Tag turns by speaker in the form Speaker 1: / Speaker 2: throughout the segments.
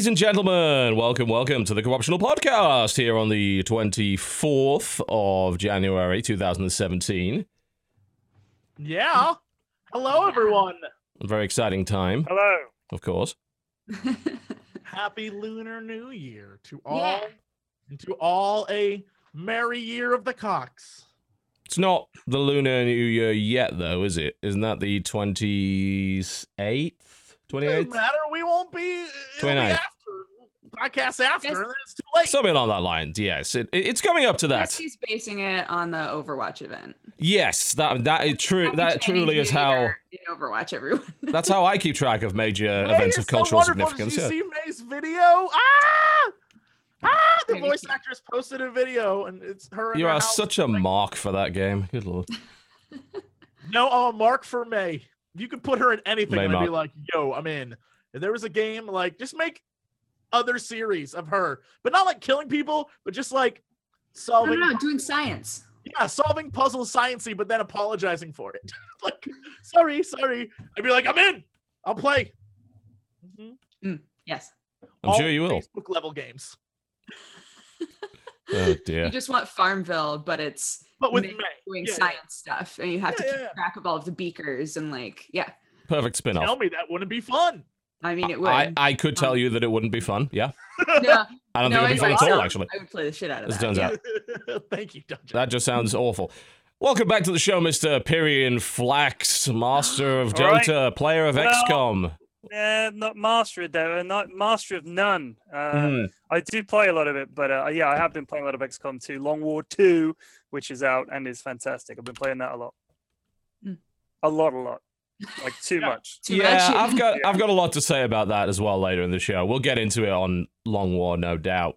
Speaker 1: Ladies and gentlemen, welcome, welcome to the Co-Optional Podcast here on the 24th of January 2017.
Speaker 2: Yeah. Hello, everyone.
Speaker 1: A very exciting time,
Speaker 3: Hello.
Speaker 1: of course.
Speaker 2: Happy Lunar New Year to all,
Speaker 4: Yeah.
Speaker 2: and to all a merry year of the cocks.
Speaker 1: It's not the Lunar New Year yet, though, is it? Isn't that the 28th?
Speaker 2: Doesn't matter. We won't be. it'll be
Speaker 1: 29th.
Speaker 2: after podcast after.
Speaker 4: Yes.
Speaker 2: it's too late.
Speaker 1: Something along that lines, yes. It, it- it's coming up to that.
Speaker 4: Yes, he's basing it on the Overwatch event.
Speaker 1: Yes, that that is true. That truly is how.
Speaker 4: In Overwatch, everyone.
Speaker 1: That's how I keep track of major
Speaker 2: Mei
Speaker 1: events of
Speaker 2: so
Speaker 1: cultural
Speaker 2: wonderful.
Speaker 1: significance.
Speaker 2: Did
Speaker 1: yeah.
Speaker 2: you see Mei's video? Ah! Ah! The
Speaker 4: Maybe
Speaker 2: voice actress posted a video, and it's her. in
Speaker 1: You
Speaker 2: her
Speaker 1: are such a mark for that game. Good lord.
Speaker 2: No, oh, Mark for Mei. You could put her in anything,
Speaker 1: Mei
Speaker 2: and I'd be like, "Yo, I'm in." If there was a game, like, just make other series of her, but not like killing people, but just like
Speaker 4: I
Speaker 2: solving,
Speaker 4: don't know, doing science.
Speaker 2: yeah, solving puzzles, sciencey, but then apologizing for it. like, sorry, sorry. I'd be like, "I'm in. I'll play." Mhm.
Speaker 4: Yes.
Speaker 1: I'm
Speaker 2: All
Speaker 1: sure you will.
Speaker 2: Facebook level games,
Speaker 1: Oh dear.
Speaker 4: You just want Farmville, but it's
Speaker 2: but with
Speaker 4: Mei
Speaker 2: Mei.
Speaker 4: doing
Speaker 2: Yeah, yeah.
Speaker 4: science stuff, and you have to keep
Speaker 2: yeah, yeah.
Speaker 4: track of all of the beakers and like, yeah.
Speaker 1: Perfect spin off.
Speaker 2: Tell me that wouldn't be fun.
Speaker 4: I mean, it would.
Speaker 1: I, I could tell um, you that it wouldn't be fun. Yeah.
Speaker 4: no,
Speaker 1: I don't
Speaker 4: no,
Speaker 1: think it'd be fun
Speaker 4: I-
Speaker 1: at all, actually.
Speaker 4: I would play the shit out of
Speaker 1: As it
Speaker 4: that.
Speaker 1: turns
Speaker 4: yeah.
Speaker 1: out.
Speaker 2: Thank you, Dungeon.
Speaker 1: That just sounds awful. Welcome back to the show, Mr. Pyrion Flax, master of
Speaker 3: All right.
Speaker 1: Dota, player of
Speaker 3: Well,
Speaker 1: XCOM.
Speaker 3: Uh, not master of Dota, not master of none. Uh,
Speaker 1: Hmm.
Speaker 3: I do play a lot of it, but uh, yeah, I have been playing a lot of XCOM 2, Long War 2, which is out and is fantastic. I've been playing that a lot.
Speaker 4: Hmm.
Speaker 3: A lot, a lot. Like too
Speaker 2: Yeah.
Speaker 3: much.
Speaker 4: Too
Speaker 1: yeah,
Speaker 4: much.
Speaker 1: I've got
Speaker 3: Yeah.
Speaker 1: I've got a lot to say about that as well later in the show. We'll get into it on Long War, no doubt.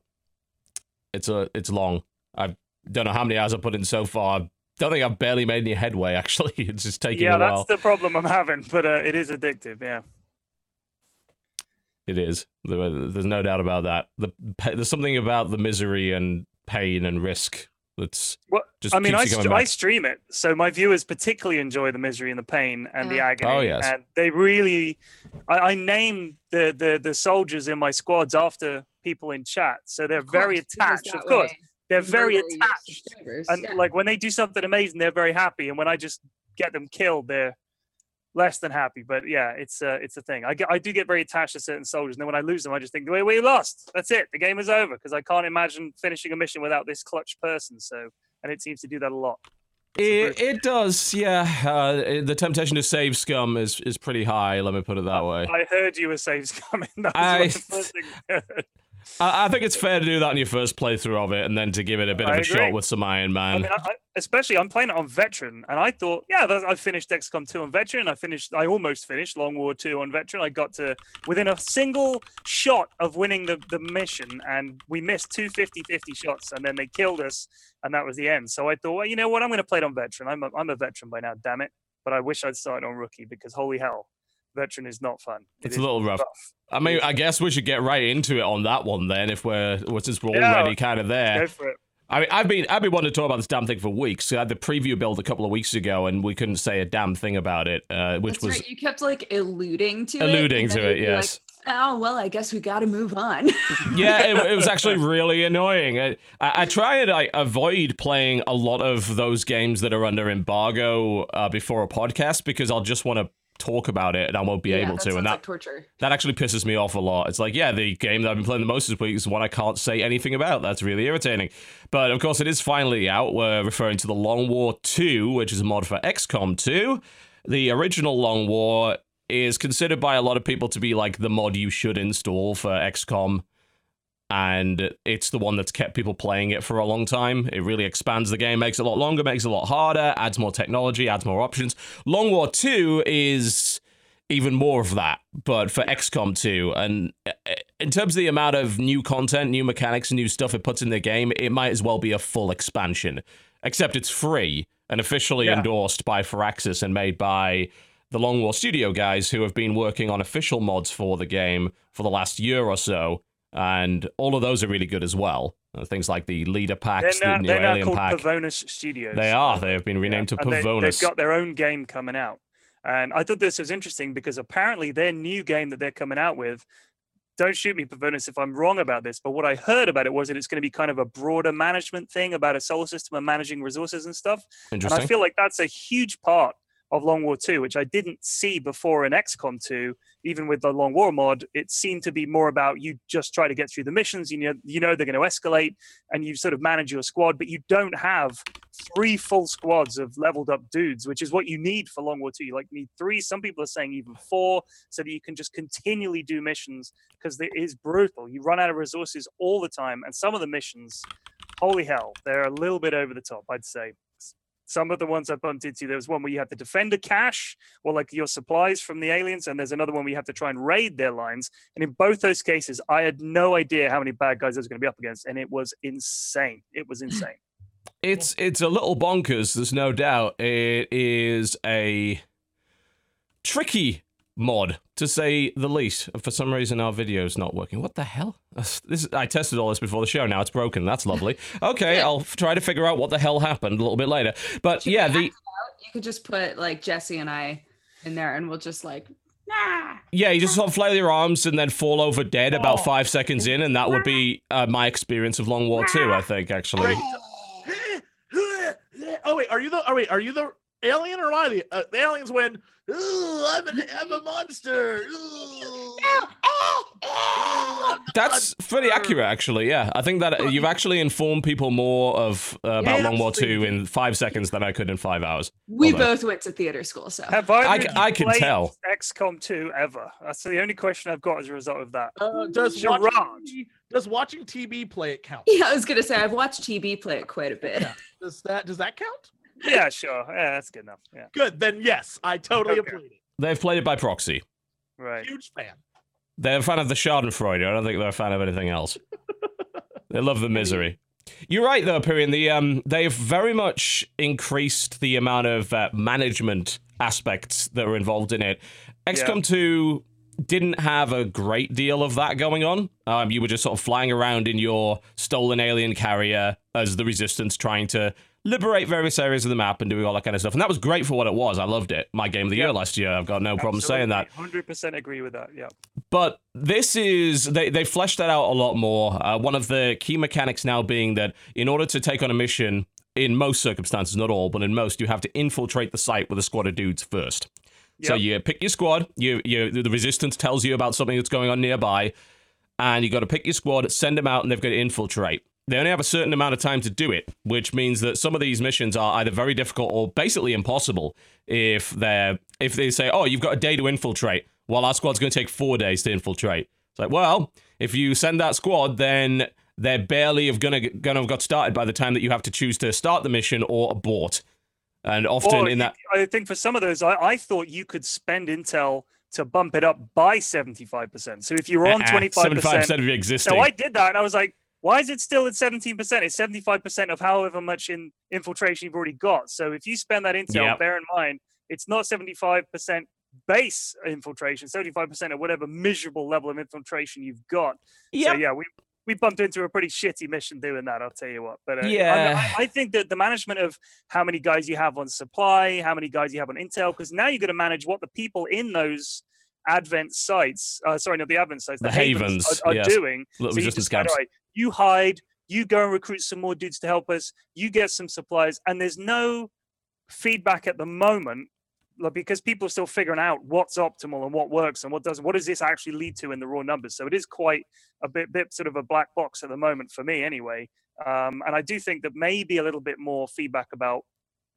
Speaker 1: It's a it's long. I don't know how many hours I put in so far. Don't think I've barely made any headway. Actually, it's just taking
Speaker 3: yeah,
Speaker 1: a while.
Speaker 3: that's the problem I'm having, but uh, it is addictive. Yeah.
Speaker 1: It is. There's no doubt about that. The there's something about the misery and pain and risk that's
Speaker 3: What?
Speaker 1: just
Speaker 3: I mean,
Speaker 1: keeps
Speaker 3: I,
Speaker 1: you coming
Speaker 3: st- I stream it, so my viewers particularly enjoy the misery and the pain and the agony.
Speaker 1: Oh, yes.
Speaker 3: and they really. I, I name the, the the soldiers in my squads after people in chat, so they're
Speaker 4: Of
Speaker 3: very attached. Of course,
Speaker 4: way
Speaker 3: they're very attached, and
Speaker 4: yeah.
Speaker 3: like when they do something amazing, they're very happy, and when I just get them killed, they're less than happy. But yeah, it's uh, it's a thing. I get, I do get very attached to certain soldiers, and then when I lose them, I just think, "Wait, we lost. That's it. The game is over." Because I can't imagine finishing a mission without this clutch person. So, and it seems to do that a lot.
Speaker 1: It, it does, yeah. Uh, the temptation to save scum is is pretty high. Let me put it that way.
Speaker 3: I heard you were. That was
Speaker 1: I-
Speaker 3: the first things I.
Speaker 1: I, I think it's fair to do that in your first playthrough of it, and then to give it a bit
Speaker 3: I
Speaker 1: of a
Speaker 3: agree.
Speaker 1: shot with some Iron
Speaker 3: I
Speaker 1: Man.
Speaker 3: mean, I, I, especially I'm playing it on veteran, and I thought, yeah, I finished XCOM 2 on veteran. I finished, I almost finished Long War 2 on veteran. I got to within a single shot of winning the, the mission, and we missed two 50 50 shots, and then they killed us, and that was the end. So I thought, well, you know what? I'm going to play it on veteran. I'm a, I'm a veteran by now, damn it. But I wish I'd started on rookie because holy hell, veteran is not fun. It
Speaker 1: It's a little rough. I mean, I guess we should get right into it on that one then, if we're since we're
Speaker 3: Yeah.
Speaker 1: already kind of there.
Speaker 3: Go for it.
Speaker 1: I mean, I've been I've been wanting to talk about this damn thing for weeks. I had the preview build a couple of weeks ago, and we couldn't say a damn thing about it, uh, which
Speaker 4: That's
Speaker 1: was
Speaker 4: right. You kept like alluding to it.
Speaker 1: alluding
Speaker 4: and then
Speaker 1: to it.
Speaker 4: you'd like,
Speaker 1: Yes,
Speaker 4: oh well, I guess we got to move on.
Speaker 1: yeah, it, it was actually really annoying. I, I, I try and I avoid playing a lot of those games that are under embargo uh, before a podcast because I'll just want to talk about it and I won't be
Speaker 4: Yeah,
Speaker 1: able to, and
Speaker 4: like
Speaker 1: that
Speaker 4: torture.
Speaker 1: that actually pisses me off a lot. It's like, yeah, the game that I've been playing the most this week is one I can't say anything about. That's really irritating. But of course, it is finally out. We're referring to the Long War 2, which is a mod for XCOM 2. The original Long War is considered by a lot of people to be like the mod you should install for XCOM. And it's the one that's kept people playing it for a long time. It really expands the game, makes it a lot longer, makes it a lot harder, adds more technology, adds more options. Long War 2 is even more of that, but for XCOM 2. And uh, in terms of the amount of new content, new mechanics, new stuff it puts in the game, it might as well be a full expansion. Except it's free and officially
Speaker 3: Yeah.
Speaker 1: endorsed by Firaxis and made by the Long War Studio guys who have been working on official mods for the game for the last year or so. And all of those are really good as well. Uh, things like the leader packs,
Speaker 3: now,
Speaker 1: the new alien
Speaker 3: called
Speaker 1: pack.
Speaker 3: Pavonis Studios.
Speaker 1: They are. They have been renamed to
Speaker 3: and they,
Speaker 1: Pavonis.
Speaker 3: they've got their own game coming out. And I thought this was interesting because apparently their new game that they're coming out with don't shoot me, Pavonis, if I'm wrong about this, but what I heard about it was that it's going to be kind of a broader management thing about a solar system and managing resources and stuff. And I feel like that's a huge part of Long War 2, which I didn't see before in XCOM 2. Even with the Long War mod, it seemed to be more about you just try to get through the missions. You know, you know they're going to escalate, and you sort of manage your squad, but you don't have three full squads of leveled up dudes, which is what you need for Long War 2. You like need three. Some people are saying even four, so that you can just continually do missions because it is brutal. You run out of resources all the time, and some of the missions, holy hell, they're a little bit over the top, I'd say. Some of the ones I bumped into, there was one where you have to defend a cache or like your supplies from the aliens, and there's another one where you have to try and raid their lines. And in both those cases, I had no idea how many bad guys I was going to be up against, and it was insane. It was insane.
Speaker 1: It's it's a little bonkers. There's no doubt. It is a tricky mod to say the least. For some reason, our video's not working. What the hell? This is, I tested all this before the show. Now it's broken. That's lovely. Okay, I'll f- try to figure out what the hell happened a little bit later. But yeah, the
Speaker 4: You could just put like Jesse and I in there, and we'll just like, nah.
Speaker 1: yeah, you just sort of flail your arms and then fall over dead about five seconds in, and that would be uh, my experience of Long War Two. I think actually.
Speaker 2: oh wait, are you the? Oh wait, are you the alien or am the? Uh, the aliens win. Ooh, I'm, an, I'm a monster. Ooh. Ooh, I'm the
Speaker 1: That's pretty accurate, actually. Yeah, I think that uh, you've actually informed people more of uh, about
Speaker 2: Yeah,
Speaker 1: Long War Two
Speaker 2: absolutely.
Speaker 1: in five seconds than I could in five hours.
Speaker 4: We
Speaker 1: Hold on.
Speaker 4: both went to theater school, so
Speaker 3: Have either
Speaker 1: I
Speaker 3: of
Speaker 1: c-
Speaker 3: you
Speaker 1: I can
Speaker 3: played
Speaker 1: tell.
Speaker 3: XCOM 2 ever? That's the only question I've got as a result of that.
Speaker 2: Uh, does watching,
Speaker 3: Gerard.
Speaker 2: TB does watching TB play it count?
Speaker 4: yeah, I was gonna say I've watched TB play it quite a bit.
Speaker 2: Yeah. Does that does that count?
Speaker 3: Yeah, sure. Yeah, that's good enough. Yeah,
Speaker 2: Good. Then yes, I totally
Speaker 3: Okay.
Speaker 2: approve it.
Speaker 1: They've played it by proxy.
Speaker 3: right.
Speaker 2: Huge fan.
Speaker 1: They're a fan of the Schadenfreude. I don't think they're a fan of anything else. they love the misery. You're right, though, Pyrion. The um, they've very much increased the amount of uh, management aspects that are involved in it. XCOM 2 didn't have a great deal of that going on. Um, you were just sort of flying around in your stolen alien carrier as the Resistance, trying to liberate various areas of the map and doing all that kind of stuff. And that was great for what it was. I loved it. My game of the
Speaker 3: Yeah.
Speaker 1: year last year. I've got no problem saying that.
Speaker 3: Hundred percent agree with that. Yeah.
Speaker 1: But this is they they fleshed that out a lot more. Uh, one of the key mechanics now being that in order to take on a mission, in most circumstances, not all, but in most, you have to infiltrate the site with a squad of dudes first. So you pick your squad. You you the resistance tells you about something that's going on nearby, and you got to pick your squad, send them out, and they've got to infiltrate. They only have a certain amount of time to do it, which means that some of these missions are either very difficult or basically impossible if they're if they say, "Oh, you've got a day to infiltrate," while our squad's going to take four days to infiltrate. It's like, well, if you send that squad, then they're barely have gonna gonna have got started by the time that you have to choose to start the mission or abort. And often
Speaker 3: Or
Speaker 1: in that,
Speaker 3: I think for some of those, I, I thought you could spend intel to bump it up by seventy-five percent. So if you're on
Speaker 1: uh-uh,
Speaker 3: twenty-five
Speaker 1: 75%, of your existing.
Speaker 3: so I did that, and I was like, why is it still at seventeen percent? It's seventy-five percent of however much in infiltration you've already got. So if you spend that intel,
Speaker 1: Yep.
Speaker 3: bear in mind, it's not seventy-five percent base infiltration, seventy-five percent of whatever miserable level of infiltration you've got.
Speaker 1: Yep.
Speaker 3: So yeah, we we bumped into a pretty shitty mission doing that. I'll tell you what. But uh,
Speaker 1: Yeah.
Speaker 3: I, I think that the management of how many guys you have on supply, how many guys you have on intel, because now you've got to manage what the people in those advent sites, uh, sorry, not the advent sites,
Speaker 1: The
Speaker 3: the, havens,
Speaker 1: havens,
Speaker 3: are, are
Speaker 1: yes.
Speaker 3: doing.
Speaker 1: Little
Speaker 3: So you
Speaker 1: resistance
Speaker 3: decide,
Speaker 1: camps.
Speaker 3: all right, you hide, you go and recruit some more dudes to help us, you get some supplies, and there's no feedback at the moment like, because people are still figuring out what's optimal and what works and what doesn't. What does this actually lead to in the raw numbers? So it is quite a bit, bit sort of a black box at the moment for me, anyway. Um, and I do think that maybe a little bit more feedback about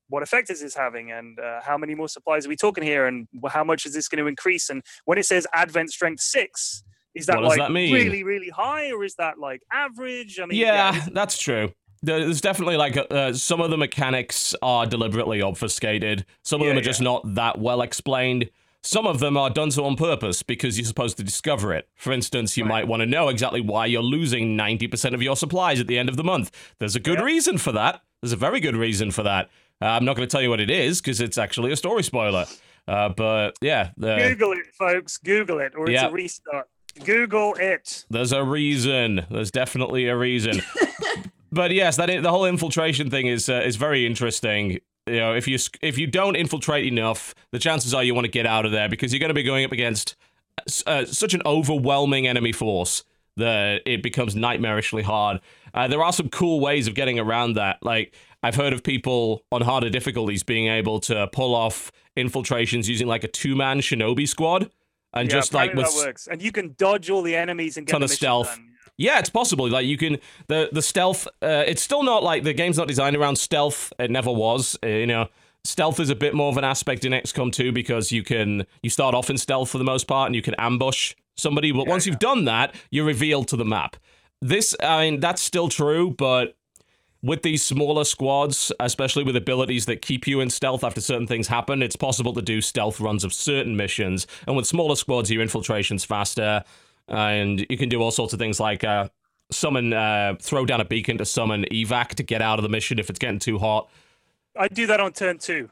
Speaker 3: what effect is this having and uh, how many more supplies are we talking here and how much is this going to increase? And when it says Advent Strength Six, is that like
Speaker 1: that
Speaker 3: really, really high or is that like average? I mean,
Speaker 1: yeah,
Speaker 3: it's-
Speaker 1: that's true. There's definitely like uh, some of the mechanics are deliberately obfuscated. Some of them
Speaker 3: Yeah,
Speaker 1: are just not that well explained. Some of them are done so on purpose because you're supposed to discover it. For instance, you
Speaker 3: Right.
Speaker 1: might want to know exactly why you're losing 90% of your supplies at the end of the month. There's a good
Speaker 3: Yeah.
Speaker 1: reason for that. There's a very good reason for that. Uh, I'm not going to tell you what it is because it's actually a story spoiler. Uh, but yeah, the,
Speaker 3: Google it, folks. Google it, or it's a restart. Google it.
Speaker 1: There's a reason. There's definitely a reason. but yes, that the whole infiltration thing is uh, is very interesting. You know, if you if you don't infiltrate enough, the chances are you want to get out of there because you're going to be going up against uh, such an overwhelming enemy force that it becomes nightmarishly hard. Uh, there are some cool ways of getting around that. Like I've heard of people on harder difficulties being able to pull off infiltrations using like a two-man shinobi squad and
Speaker 3: Yeah,
Speaker 1: just like with
Speaker 3: that works, and you can dodge all the enemies and get
Speaker 1: Ton
Speaker 3: the
Speaker 1: of stealth.
Speaker 3: done.
Speaker 1: Yeah, it's possible. Like you can the the stealth. Uh, it's still not like the game's not designed around stealth. It never was. Uh, you know, stealth is a bit more of an aspect in XCOM 2 because you can you start off in stealth for the most part and you can ambush somebody. But once you've done that, you're revealed to the map. This, I mean, that's still true, but with these smaller squads, especially with abilities that keep you in stealth after certain things happen, it's possible to do stealth runs of certain missions. And with smaller squads, your infiltration's faster, and you can do all sorts of things like uh, summon, uh, throw down a beacon to summon evac to get out of the mission if it's getting too hot.
Speaker 3: I do that on turn two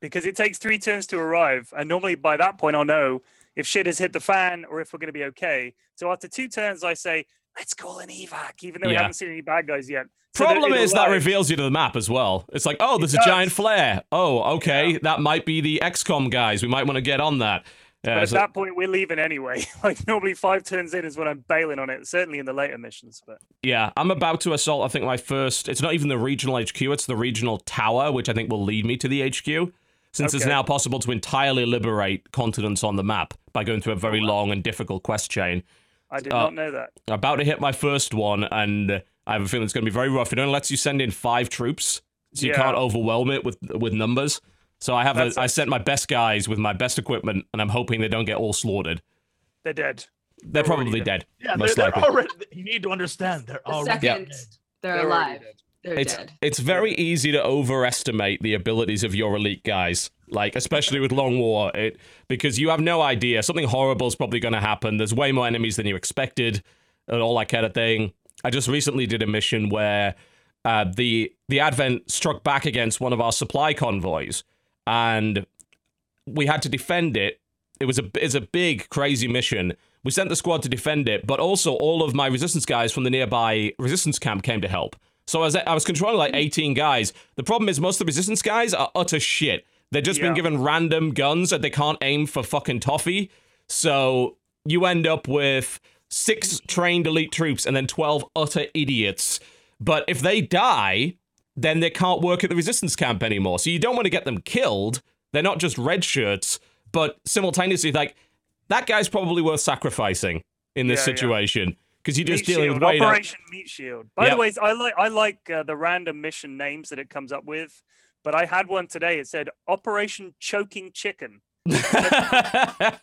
Speaker 3: because it takes three turns to arrive, and normally by that point I'll know if shit has hit the fan or if we're going to be okay. So after two turns, I say, "Let's call an evac," even though we
Speaker 1: Yeah.
Speaker 3: haven't seen any bad guys yet. So
Speaker 1: Problem is that reveals you to the map as well. It's like, oh, there's a
Speaker 3: does.
Speaker 1: giant flare. Oh, okay,
Speaker 3: Yeah.
Speaker 1: that might be the XCOM guys. We might want to get on that.
Speaker 3: But
Speaker 1: Uh,
Speaker 3: at that point, we're leaving anyway. like normally five turns in is when I'm bailing on it. Certainly in the later missions, but
Speaker 1: Yeah, I'm about to assault. I think my first. It's not even the regional HQ. It's the regional tower, which I think will lead me to the HQ. Since it's
Speaker 3: Okay.
Speaker 1: now possible to entirely liberate continents on the map by going through a very long and difficult quest chain.
Speaker 3: I did
Speaker 1: Uh,
Speaker 3: not know that.
Speaker 1: I'm about to hit my first one, and I have a feeling it's going to be very rough. It only lets you send in five troops, so you
Speaker 3: Yeah.
Speaker 1: can't overwhelm it with with numbers. So I have a,
Speaker 3: That's-
Speaker 1: I sent my best guys with my best equipment, and I'm hoping they don't get all slaughtered.
Speaker 3: They're dead.
Speaker 1: They're
Speaker 3: They're
Speaker 1: probably
Speaker 3: dead.
Speaker 1: dead.
Speaker 2: Yeah,
Speaker 1: most
Speaker 2: they're, they're
Speaker 1: likely.
Speaker 2: already. You need to understand they're
Speaker 4: The
Speaker 2: already
Speaker 4: second
Speaker 2: dead.
Speaker 4: they're,
Speaker 3: They're already
Speaker 4: alive,
Speaker 3: dead.
Speaker 4: They're
Speaker 1: it's
Speaker 4: dead.
Speaker 1: it's very easy to overestimate the abilities of your elite guys like especially with long war. It because you have no idea. Something horrible is probably going to happen. There's way more enemies than you expected and all that kind of thing. I just recently did a mission where uh, the the advent struck back against one of our supply convoys and we had to defend it. It was a it's a big crazy mission. We sent the squad to defend it but also all of my resistance guys from the nearby resistance camp came to help so I was, I was controlling like 18 guys. The problem is most of the resistance guys are utter shit. They've just been given random guns that they can't aim for fucking toffee. So you end up with six trained elite troops and then 12 utter idiots. But if they die, then they can't work at the resistance camp anymore. So you don't want to get them killed. They're not just red shirts, but simultaneously, like, that guy's probably worth sacrificing in this
Speaker 3: Yeah, yeah.
Speaker 1: Situation. Because you're just
Speaker 3: Meat
Speaker 1: dealing
Speaker 3: Shield,
Speaker 1: with way too-
Speaker 3: Operation Meat Shield. By
Speaker 1: Yep.
Speaker 3: the way, I like I like uh, the random mission names that it comes up with. But I had one today. It said Operation Choking Chicken.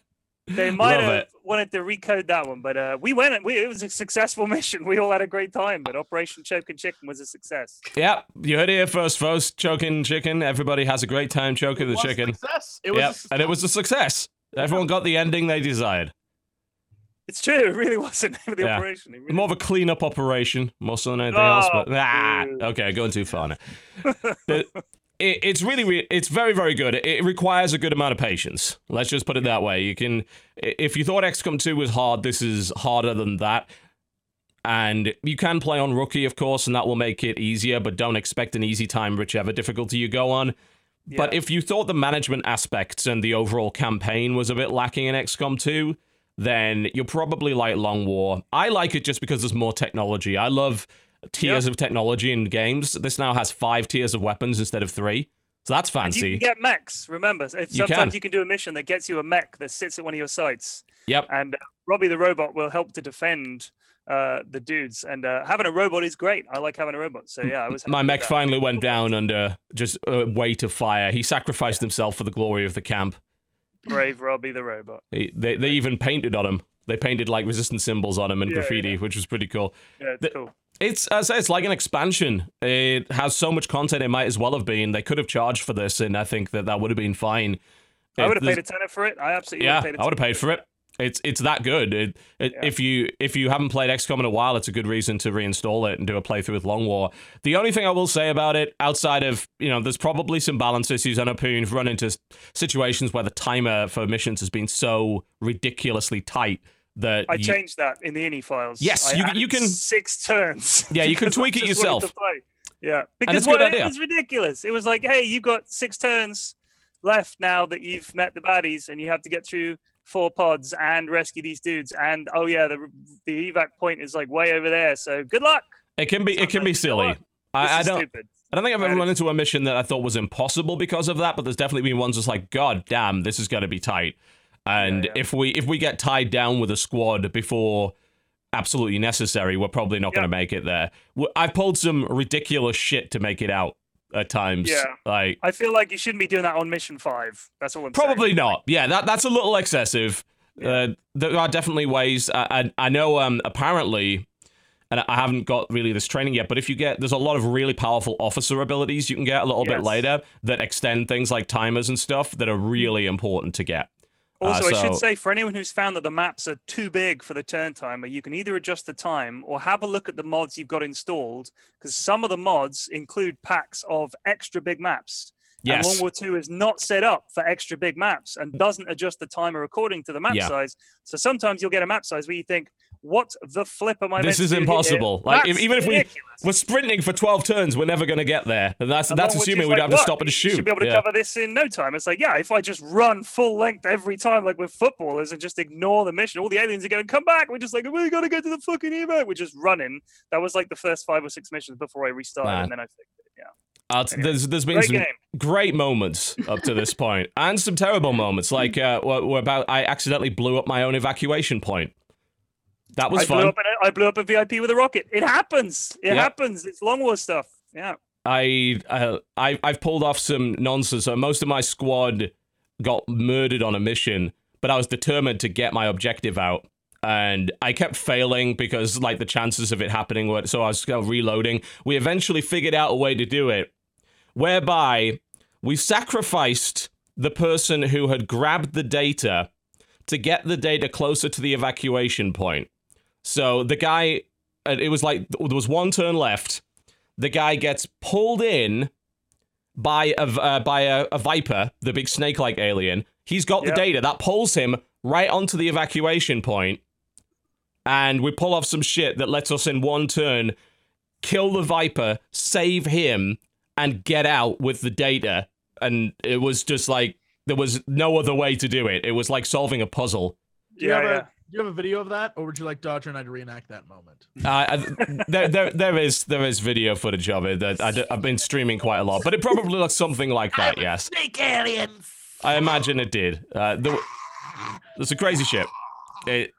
Speaker 3: They might
Speaker 1: Love
Speaker 3: have
Speaker 1: it.
Speaker 3: wanted to recode that one, but uh, we went. We, it was a successful mission. We all had a great time. But Operation Choking Chicken was a success.
Speaker 1: Yep, you heard it here first, folks. Choking chicken. Everybody has a great time choking the
Speaker 2: It was a
Speaker 1: chicken.
Speaker 2: Success. It was. a
Speaker 1: Yep, and it was a success. Everyone got the ending they desired.
Speaker 3: It's true. It really wasn't the
Speaker 1: Yeah.
Speaker 3: operation. Really
Speaker 1: More of a cleanup operation, more so than anything else. But
Speaker 3: Oh,
Speaker 1: ah,
Speaker 3: dude.
Speaker 1: okay, going too far now. The- it, it's really, it's very, very good. It, it requires a good amount of patience. Let's just put it that way. You can, if you thought XCOM 2 was hard, this is harder than that. And you can play on rookie, of course, and that will make it easier. But don't expect an easy time, whichever difficulty you go on. But if you thought the management aspects and the overall campaign was a bit lacking in XCOM 2, then you'll probably like Long War. I like it just because there's more technology. I love tiers of technology in games. This now has five tiers of weapons instead of three. So that's
Speaker 3: And you
Speaker 1: fancy.
Speaker 3: can get mechs. Remember, if
Speaker 1: You
Speaker 3: sometimes
Speaker 1: can.
Speaker 3: you can do a mission that gets you a mech that sits at one of your sites,
Speaker 1: Yep.
Speaker 3: and uh, Robbie the robot will help to defend uh, the dudes. And uh, having a robot is great. I like having a robot. So yeah, I was.
Speaker 1: My mech finally went down under just a weight of fire. He sacrificed himself for the glory of the camp.
Speaker 3: Brave Robbie the robot.
Speaker 1: He, they, they even painted on him. They painted like resistance symbols on him and
Speaker 3: Yeah,
Speaker 1: graffiti,
Speaker 3: yeah.
Speaker 1: which was pretty cool.
Speaker 3: Yeah, it's
Speaker 1: The-
Speaker 3: cool.
Speaker 1: It's as it's like an expansion. It has so much content it might as well have been. They could have charged for this, and I think that that would have been fine.
Speaker 3: I would have paid a tenner for it. I absolutely
Speaker 1: yeah,
Speaker 3: would have paid a
Speaker 1: I would have paid for it. It's it's that good. It, it,
Speaker 3: Yeah.
Speaker 1: If you if you haven't played XCOM in a while, it's a good reason to reinstall it and do a playthrough with Long War. The only thing I will say about it, outside of you know, there's probably some balance issues. I know Poon's run into situations where the timer for missions has been so ridiculously tight that
Speaker 3: I
Speaker 1: you-
Speaker 3: changed that in the INI files.
Speaker 1: Yes,
Speaker 3: I
Speaker 1: you- you can-
Speaker 3: six turns.
Speaker 1: Yeah, you can tweak it
Speaker 3: just wanted to
Speaker 1: yourself.
Speaker 3: Yeah, because
Speaker 1: it's a good
Speaker 3: what- it was ridiculous. It was like, hey, you've got six turns left now that you've met the baddies, and you have to get through four pods and rescue these dudes. And oh yeah, the the evac point is like way over there. So good luck.
Speaker 1: It can be it can be
Speaker 3: Sometimes you know
Speaker 1: silly. I, I don't
Speaker 3: stupid.
Speaker 1: I don't think I've ever run into a mission that I thought was impossible because of that, but there's definitely been ones that's like, God damn, this is gonna be tight. And
Speaker 3: yeah.
Speaker 1: if we if we get tied down with a squad before absolutely necessary, we're probably not
Speaker 3: Yeah.
Speaker 1: gonna make it there. I've pulled some ridiculous shit to make it out at times.
Speaker 3: Yeah.
Speaker 1: Like
Speaker 3: I feel like you shouldn't be doing that on mission five. That's all I'm saying.
Speaker 1: Probably not. Yeah, that that's a little excessive. Uh, there are definitely ways. I, I I know. Um, apparently, and I haven't got really this training yet. But if you get, there's a lot of really powerful officer abilities you can get a little bit later that extend things like timers and stuff that are really important to get. Uh,
Speaker 3: Also, I should say for anyone who's found that the maps are too big for the turn timer, you can either adjust the time or have a look at the mods you've got installed because some of the mods include packs of extra big maps. And Long
Speaker 1: Yes.
Speaker 3: War 2 is not set up for extra big maps and doesn't adjust the timer according to the map
Speaker 1: Yeah.
Speaker 3: size. So sometimes you'll get a map size where you think, what the flip am I
Speaker 1: This is impossible. Like,
Speaker 3: That's
Speaker 1: even if we-
Speaker 3: ridiculous.
Speaker 1: We're sprinting for 12 turns. We're never going to get there. And that's
Speaker 3: And
Speaker 1: that's
Speaker 3: Long War 2
Speaker 1: assuming we'd
Speaker 3: like,
Speaker 1: have to stop and shoot.
Speaker 3: should be able to
Speaker 1: Yeah.
Speaker 3: cover this in no time. It's like, yeah, if I just run full length every time, like with footballers, and just ignore the mission, all the aliens are gonna come back. We're just like, we got to get to the fucking event. We're just running. That was like the first five or six missions before I restarted, and then I fixed it. Yeah.
Speaker 1: Uh, there's there's been
Speaker 3: Great
Speaker 1: some
Speaker 3: game.
Speaker 1: great moments up to this point, and some terrible moments. Like uh, we're about, I accidentally blew up my own evacuation point. That was
Speaker 3: I blew,
Speaker 1: fun.
Speaker 3: up a, I blew up a VIP with a rocket. It happens. It
Speaker 1: Yeah.
Speaker 3: happens. It's Long War stuff. Yeah.
Speaker 1: I, uh, I I've pulled off some nonsense. So most of my squad got murdered on a mission, but I was determined to get my objective out. And I kept failing because like the chances of it happening were so I was reloading. We eventually figured out a way to do it, whereby we sacrificed the person who had grabbed the data to get the data closer to the evacuation point. So the guy, uh, it was like there was one turn left the guy gets pulled in by a uh, by a, a viper, the big snake-like alien. He's got the data that pulls him right onto the evacuation point, and we pull off some shit that lets us in one turn kill the viper, save him, and get out with the data. And it was just like there was no other way to do it. It was like solving a puzzle.
Speaker 2: Do you,
Speaker 3: Yeah,
Speaker 2: have
Speaker 3: yeah.
Speaker 2: A, do you have a video of that, or would you like Dodger and I to reenact that moment?
Speaker 1: Uh, I- there, there, there is there is video footage of it that I, have been streaming quite a lot, but it probably looks something like that. Yes,
Speaker 2: Snake aliens.
Speaker 1: I imagine it did. Uh, there, there's a crazy ship. It,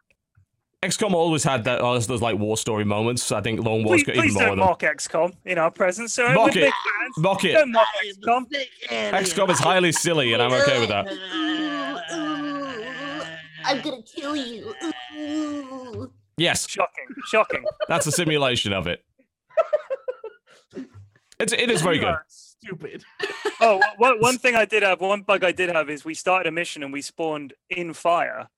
Speaker 1: XCOM always had that oh, those like war story moments. I think Long War's
Speaker 3: Please,
Speaker 1: got even
Speaker 3: please
Speaker 1: more
Speaker 3: don't
Speaker 1: of them.
Speaker 3: mock XCOM in our presence. So
Speaker 1: Mock
Speaker 3: we're
Speaker 1: it.
Speaker 3: big fans.
Speaker 1: Mock it.
Speaker 3: Don't mock XCOM.
Speaker 1: XCOM is highly silly, and I'm okay with that.
Speaker 5: I'm gonna kill you. Ooh.
Speaker 1: Yes,
Speaker 3: Shocking. Shocking.
Speaker 1: that's a simulation of it. It's it is very good.
Speaker 2: Stupid.
Speaker 3: Oh, one, one thing I did have, one bug I did have is we started a mission and we spawned in fire,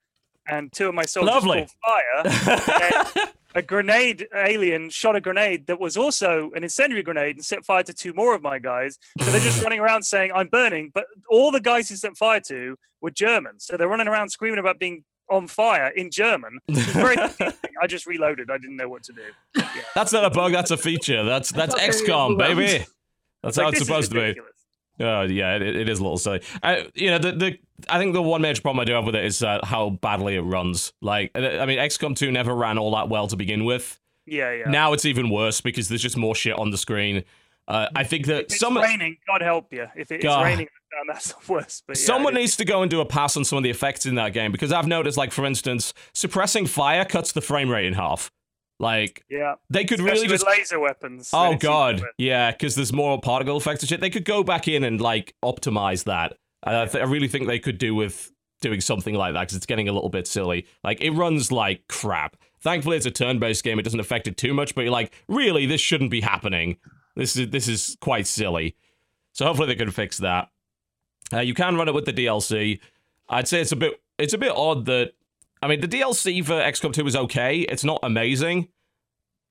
Speaker 3: and two of my soldiers
Speaker 1: Lovely.
Speaker 3: caught fire. a grenade alien shot a grenade that was also an incendiary grenade and set fire to two more of my guys. So they're just running around saying, I'm burning. But all the guys who set fire to were German. So they're running around screaming about being on fire in German. Very. I just reloaded. I didn't know what to do.
Speaker 1: That's not a bug. That's a feature. That's that's
Speaker 4: Okay,
Speaker 1: XCOM, baby. That's how it's supposed to be. Oh yeah, it, it is a little silly. I, you know, the, the I think the one major problem I do have with it is uh, how badly it runs. Like, uh, I mean, XCOM 2 never ran all that well to begin with.
Speaker 3: Yeah, yeah.
Speaker 1: Now it's even worse because there's just more shit on the screen. Uh, I think that
Speaker 3: If it's
Speaker 1: some
Speaker 3: raining, God help you. If it's
Speaker 1: God.
Speaker 3: raining, that's the worst. But yeah,
Speaker 1: someone needs to go and do a pass on some of the effects in that game because I've noticed, like for instance, suppressing fire cuts the frame rate in half. Like
Speaker 3: Yeah,
Speaker 1: they could
Speaker 3: especially
Speaker 1: really just
Speaker 3: with laser weapons.
Speaker 1: Oh god, yeah, because there's more particle effects and shit. They could go back in and like optimize that. And I, th- I really think they could do with doing something like that because it's getting a little bit silly. Like it runs like crap. Thankfully, it's a turn-based game; it doesn't affect it too much. But you're like, really, this shouldn't be happening. This is this is quite silly. So hopefully they can fix that. Uh, you can run it with the DLC. I'd say it's a bit it's a bit odd that I mean the DLC for XCOM 2 is okay. It's not amazing.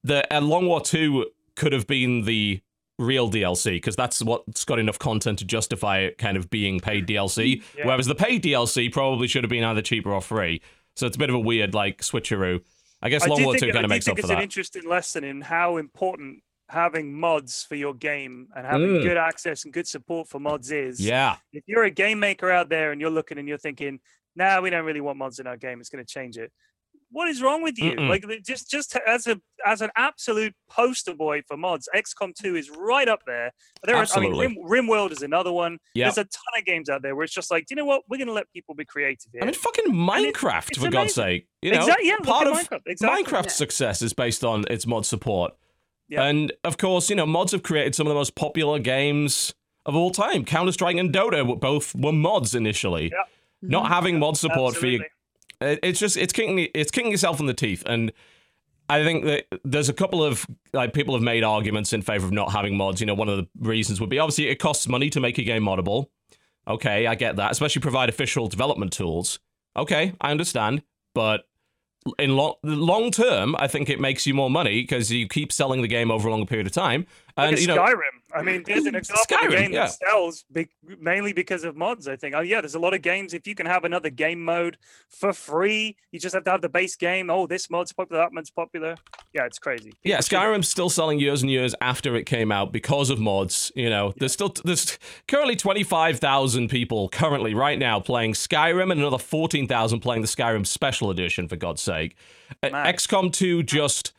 Speaker 1: The uh, Long War 2 could have been the real DLC because that's what's got enough content to justify it kind of being paid DLC.
Speaker 3: Yeah.
Speaker 1: Whereas the paid DLC probably should have been either cheaper or free. So it's a bit of a weird like switcheroo. I guess
Speaker 3: I
Speaker 1: Long War 2 kind of makes up
Speaker 3: think
Speaker 1: for
Speaker 3: it's an interesting lesson in how important having mods for your game and having
Speaker 1: Mm.
Speaker 3: good access and good support for mods is.
Speaker 1: Yeah.
Speaker 3: If you're a game maker out there and you're looking and you're thinking, nah, we don't really want mods in our game. It's going to change it. What is wrong with you?
Speaker 1: Mm-mm.
Speaker 3: Like just just as a as an absolute poster boy for mods, XCOM 2 is right up there. There are, I mean, Rim, RimWorld is another one.
Speaker 1: Yeah.
Speaker 3: There's a ton of games out there where it's just like, you know what? We're going to let people be creative here.
Speaker 1: I mean, fucking Minecraft,
Speaker 3: it's
Speaker 1: for God's sake. You know,
Speaker 3: Exact- yeah,
Speaker 1: part of
Speaker 3: Minecraft, exactly.
Speaker 1: Minecraft's
Speaker 4: Yeah.
Speaker 1: success is based on its mod support.
Speaker 3: Yeah.
Speaker 1: And of course, you know, mods have created some of the most popular games of all time. Counter Strike and Dota were both were mods initially.
Speaker 3: Yeah.
Speaker 1: Not mm-hmm. having mod support for you it's just it's kicking it's kicking yourself in the teeth. And I think that there's a couple of like people have made arguments in favor of not having mods. You know, one of the reasons would be obviously it costs money to make a game moddable. Okay, I get that. Especially provide official development tools. Okay, I understand, but in long long term, I think it makes you more money because you keep selling the game over a longer period of time.
Speaker 3: Look
Speaker 1: And
Speaker 3: at
Speaker 1: you know,
Speaker 3: Skyrim. I mean, there's an example of a game
Speaker 1: yeah.
Speaker 3: that sells mainly because of mods. I think. Oh yeah, there's a lot of games. If you can have another game mode for free, you just have to have the base game. Oh, this mod's popular, that mod's popular. Yeah, it's crazy.
Speaker 1: Yeah,
Speaker 3: People should-
Speaker 1: Skyrim's still selling years and years after it came out because of mods. You know, there's still there's currently 25,000 people currently right now playing Skyrim and another 14,000 playing the Skyrim Special Edition for God's sake. Uh, XCOM 2 just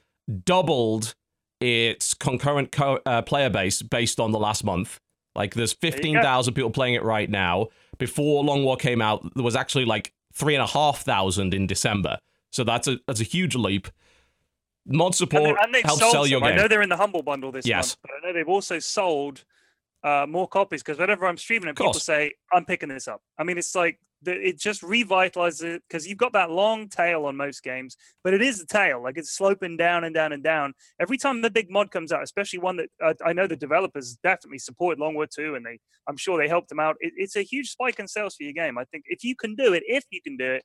Speaker 1: doubled its concurrent co- uh, player base based on the last month. Like there's 15,000 people playing it right now. Before Long War came out, there was actually like three and a half thousand in December. So that's a that's a huge leap. Mod support
Speaker 3: and they've
Speaker 1: helps
Speaker 3: sold
Speaker 1: sell your
Speaker 3: some. I know they're in the humble bundle this
Speaker 1: Yes.
Speaker 3: month, but I know they've also sold uh, more copies because whenever I'm streaming it, people say I'm picking this up. I mean, it's like the, it just revitalizes it because you've got that long tail on most games, but it is a tail, like it's sloping down and down and down. Every time the big mod comes out, especially one that uh, I know the developers definitely support Long War 2, and they I'm sure they helped them out. It, it's a huge spike in sales for your game. I think if you can do it, if you can do it,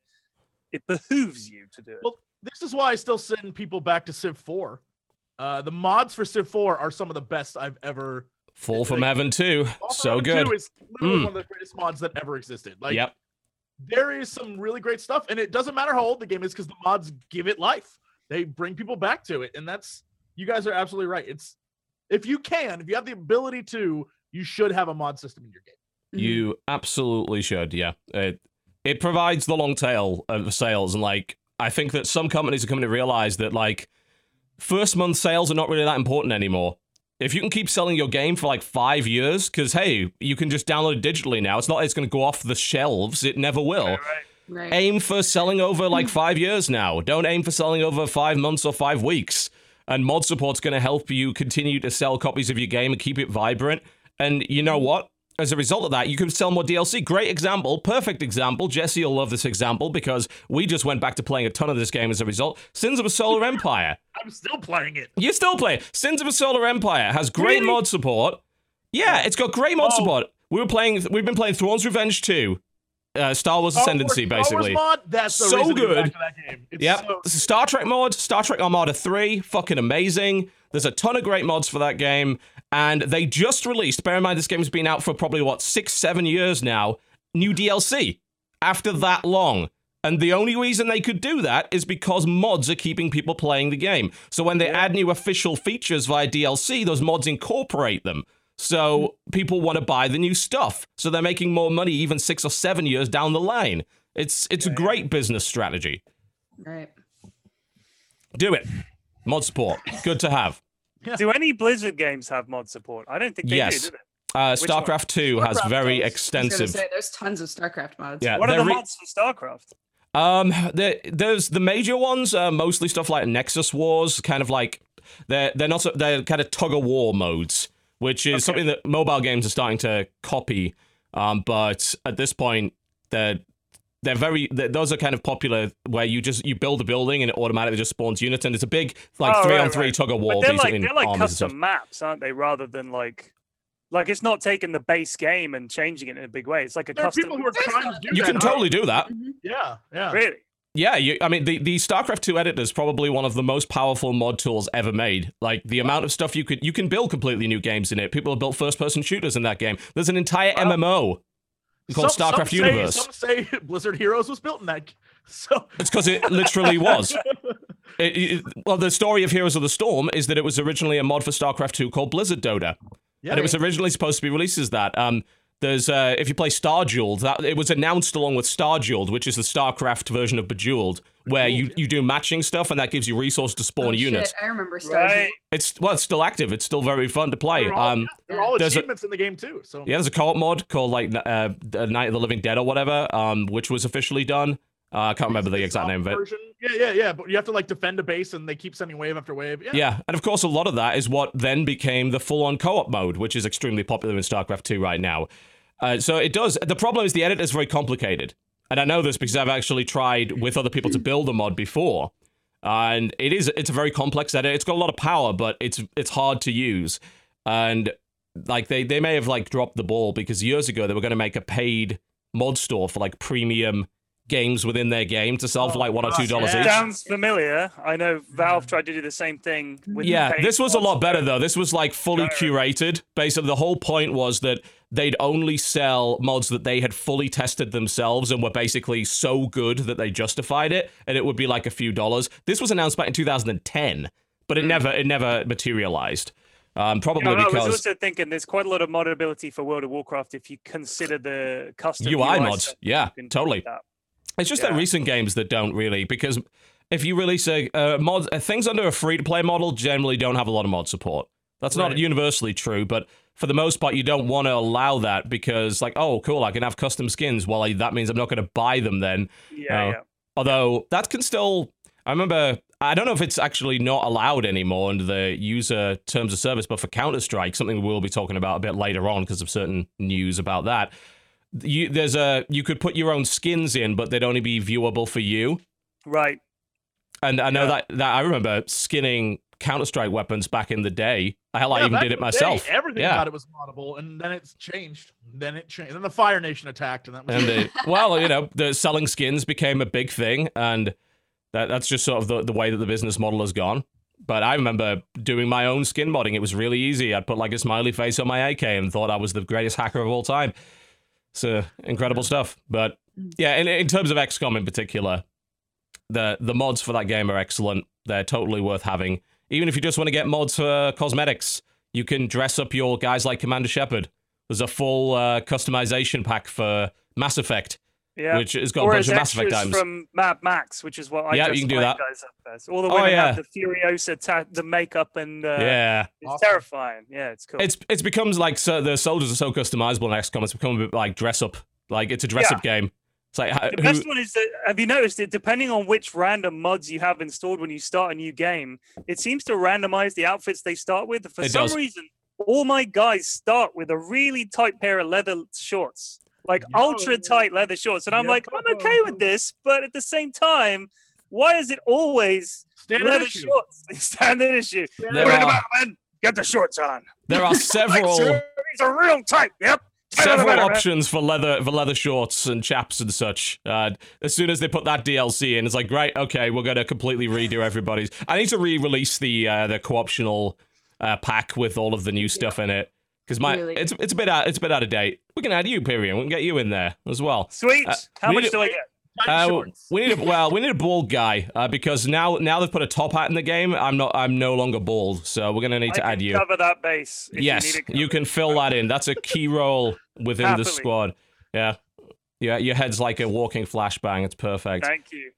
Speaker 3: it behooves you to do it.
Speaker 2: Well, this is why I still send people back to Civ 4. Uh, the mods for Civ 4 are some of the best I've ever.
Speaker 1: Fall from
Speaker 2: like-
Speaker 1: Heaven 2.
Speaker 2: Also,
Speaker 1: So
Speaker 2: Heaven
Speaker 1: good.
Speaker 2: 2 is literally
Speaker 1: Mm.
Speaker 2: one of the greatest mods that ever existed. Like,
Speaker 1: yep.
Speaker 2: there is some really great stuff, and it doesn't matter how old the game is because the mods give it life. They bring people back to it, and that's you guys are absolutely right. It's if you can, if you have the ability to, you should have a mod system in your game.
Speaker 4: Mhm.
Speaker 1: You absolutely should. Yeah. It it provides the long tail of sales, and like I think that some companies are coming to realize that like first month sales are not really that important anymore. If you can keep selling your game for like five years, because hey, you can just download it digitally now. It's not it's going to go off the shelves. It never will.
Speaker 3: Right, right.
Speaker 4: Right.
Speaker 1: aim for selling over like five years now. Don't aim for selling over five months or five weeks. And mod support's going to help you continue to sell copies of your game and keep it vibrant. And you know what? As a result of that, you can sell more DLC. Great example, perfect example. Jesse will love this example because we just went back to playing a ton of this game as a result. Sins of a Solar Empire.
Speaker 2: I'm still playing it.
Speaker 1: You still play. Sins of a Solar Empire has great
Speaker 2: Really?
Speaker 1: mod support. Yeah, it's got great mod
Speaker 2: Oh.
Speaker 1: support. We were playing. We've been playing Thrawn's Revenge 2, uh, Star Wars
Speaker 2: Star Wars-
Speaker 1: Ascendancy,
Speaker 2: Star Wars mod, that's
Speaker 1: So
Speaker 2: reason to get
Speaker 1: good.
Speaker 2: back to that game. It's
Speaker 1: Yep.
Speaker 2: so-
Speaker 1: Star Trek mod, Star Trek Armada 3, fucking amazing. There's a ton of great mods for that game. And they just released, bear in mind this game's been out for probably, what, six, seven years now, new DLC after that long. And the only reason they could do that is because mods are keeping people playing the game. So when they add new official features via DLC, those mods incorporate them. So people want to buy the new stuff. So they're making more money even six or seven years down the line. It's it's a great business strategy.
Speaker 4: Right.
Speaker 1: Do it. Mod support. Good to have.
Speaker 3: Do any Blizzard games have mod support? I don't think they
Speaker 1: Yes.
Speaker 3: do. do they?
Speaker 1: Uh,
Speaker 3: Which one?
Speaker 1: StarCraft 2 has
Speaker 2: StarCraft
Speaker 1: very
Speaker 2: does.
Speaker 4: I was
Speaker 1: extensive.
Speaker 4: say there's tons of StarCraft mods.
Speaker 1: Yeah,
Speaker 3: What are the
Speaker 1: re-
Speaker 3: mods for StarCraft?
Speaker 1: Um, there, there's the major ones, uh, mostly stuff like Nexus Wars, kind of like they're they're not so, they're kind of tug of war modes, which is
Speaker 3: Okay.
Speaker 1: something that mobile games are starting to copy. Um, but at this point, they're they're very they those are kind of popular where you just you build a building and it automatically just spawns units and it's a big like
Speaker 3: Oh,
Speaker 1: three
Speaker 3: right,
Speaker 1: on three
Speaker 3: right.
Speaker 1: tug of war
Speaker 3: But they're like
Speaker 1: basically
Speaker 3: they're like
Speaker 1: armies and stuff.
Speaker 3: custom maps, aren't they? Rather than like like it's not taking the base game and changing it in a big way. It's like a
Speaker 2: There are
Speaker 3: custom.
Speaker 2: people who are trying to do
Speaker 1: You
Speaker 2: that.
Speaker 1: can
Speaker 2: huh?
Speaker 1: totally do that.
Speaker 4: Mhm.
Speaker 2: Yeah, yeah.
Speaker 3: really.
Speaker 1: Yeah, you, I mean, the, the StarCraft 2 editor is probably one of the most powerful mod tools ever made. Like, the amount of stuff you could, you can build completely new games in it. People have built first person shooters in that game. There's an entire
Speaker 2: Wow.
Speaker 1: MMO called
Speaker 2: Some-
Speaker 1: StarCraft
Speaker 2: some say-
Speaker 1: Universe.
Speaker 2: Some say Blizzard Heroes was built in that. So
Speaker 1: It's because it literally was. It- it- well, the story of Heroes of the Storm is that it was originally a mod for StarCraft 2 called Blizzard Dota.
Speaker 2: yeah,
Speaker 1: and it was originally supposed to be released as that. Um, there's uh, if you play Starjeweled, that it was announced along with Starjeweled, which is the StarCraft version of Bejeweled, where you, you do matching stuff and that gives you resources to spawn
Speaker 4: Oh,
Speaker 1: units.
Speaker 4: shit, I remember Stardew.
Speaker 3: Right.
Speaker 1: It's well, it's still active. It's still very fun to play.
Speaker 2: They're all,
Speaker 1: Um,
Speaker 2: they're all
Speaker 1: there's a-
Speaker 2: in the game too. So
Speaker 1: yeah, there's a co-op mod called like uh, Night of the Living Dead or whatever, um, which was officially done. Uh, I can't remember the exact name of it.
Speaker 2: version. Yeah, yeah, yeah. But you have to like defend a base, and they keep sending wave after wave. Yeah.
Speaker 1: Yeah, and of course, a lot of that is what then became the full-on co-op mode, which is extremely popular in StarCraft 2 right now. Uh, so it does. The problem is the editor is very complicated, and I know this because I've actually tried with other people to build a mod before, and it is it's a very complex edit. It's got a lot of power, but it's it's hard to use, and like they they may have like dropped the ball because years ago they were going to make a paid mod store for like premium games within their game to sell for
Speaker 2: Oh,
Speaker 1: like one or two dollars
Speaker 2: yeah.
Speaker 1: each.
Speaker 3: Sounds familiar. I know Valve tried to do the same thing. With
Speaker 1: Yeah, this was a lot better though. This was like fully curated. Basically, the whole point was that they'd only sell mods that they had fully tested themselves and were basically so good that they justified it, and it would be like a few dollars. This was announced back in 2010, but it never it never materialized. Um, probably
Speaker 3: know, I was also thinking there's quite a lot of modability for World of Warcraft if you consider the custom
Speaker 1: UI mods. Yeah,
Speaker 3: you can do
Speaker 1: totally.
Speaker 3: that.
Speaker 1: It's just
Speaker 3: Yeah.
Speaker 1: that recent games that don't really because if you release a uh, mod, uh, things under a free to play model generally don't have a lot of mod support. That's not universally true, but for the most part, you don't want to allow that because, like, oh, cool, I can have custom skins. Well, I, that means I'm not going to buy them then.
Speaker 3: Yeah,
Speaker 1: Oh.
Speaker 3: yeah.
Speaker 1: Although that can still, I remember, I don't know if it's actually not allowed anymore under the user terms of service, but for Counter Strike, something we'll be talking about a bit later on because of certain news about that. You there's a you could put your own skins in, but they'd only be viewable for you.
Speaker 3: Right.
Speaker 1: And I know
Speaker 3: Yeah.
Speaker 1: that that I remember skinning Counter Strike weapons back in the day. Hell, I even did it
Speaker 2: the day,
Speaker 1: myself.
Speaker 2: everything
Speaker 1: yeah.
Speaker 2: about it was moddable, and then it's changed. Then it changed. Then the Fire Nation attacked, and that was
Speaker 1: and
Speaker 2: it.
Speaker 1: the, well, you know, the selling skins became a big thing, and that that's just sort of the, the way that the business model has gone. But I remember doing my own skin modding. It was really easy. I'd put like a smiley face on my AK and thought I was the greatest hacker of all time. So uh, incredible stuff. But yeah, in, in terms of XCOM in particular, the the mods for that game are excellent. They're totally worth having. Even if you just want to get mods for cosmetics, you can dress up your guys like Commander Shepard. There's a full uh, customization pack for Mass Effect,
Speaker 3: Yeah.
Speaker 1: which has got
Speaker 3: or
Speaker 1: a bunch of Mass Effect items.
Speaker 3: from Mad Max, which is what I
Speaker 1: Yeah,
Speaker 3: dress
Speaker 1: you can do that.
Speaker 3: guys up. All the
Speaker 1: Oh,
Speaker 3: women
Speaker 1: yeah.
Speaker 3: have the Furiosa, ta- the makeup, and uh,
Speaker 1: yeah,
Speaker 3: it's
Speaker 2: Awesome.
Speaker 3: terrifying. Yeah, it's cool.
Speaker 1: it's it's becomes like so the soldiers are so customizable in XCOM. It's become a bit like dress up. Like it's a dress up game. It's like how-
Speaker 3: The
Speaker 1: who-
Speaker 3: best one is that have you noticed it? Depending on which random mods you have installed when you start a new game, it seems to randomize the outfits they start with. For
Speaker 1: It
Speaker 3: some
Speaker 1: does.
Speaker 3: reason, all my guys start with a really tight pair of leather shorts, like
Speaker 2: Yo.
Speaker 3: ultra tight leather shorts, and I'm like, I'm okay with this, but at the same time, why is it always
Speaker 2: Standard
Speaker 3: leather
Speaker 2: issue.
Speaker 3: shorts? Standard issue.
Speaker 1: There
Speaker 3: What
Speaker 1: are-
Speaker 3: about man? Get the shorts on.
Speaker 1: there are
Speaker 3: Like,
Speaker 1: several
Speaker 3: sir, these are real tight. Yep. Tighter the
Speaker 1: several options for leather for leather shorts and chaps and such. Uh, as soon as they put that DLC in, it's like, great, okay, we're gonna completely redo everybody's. I need to re-release the uh, the co-optional uh, pack with all of the new stuff in it because my
Speaker 4: Really?
Speaker 1: it's it's a bit out it's a bit out of date. We can add you, Pyrion. We can get you in there as well.
Speaker 3: Sweet.
Speaker 1: Uh,
Speaker 3: How much do I get?
Speaker 1: Uh, we need a, well, we need a bald guy uh, because now now they've put a top hat in the game. I'm not I'm no longer bald, so we're gonna need to
Speaker 3: I
Speaker 1: add you.
Speaker 3: Cover that base. if
Speaker 1: yes,
Speaker 3: you, need
Speaker 1: you, can fill that in. That's a key role within the squad. Yeah, yeah. Your head's like a walking flashbang. It's perfect.
Speaker 3: Thank you.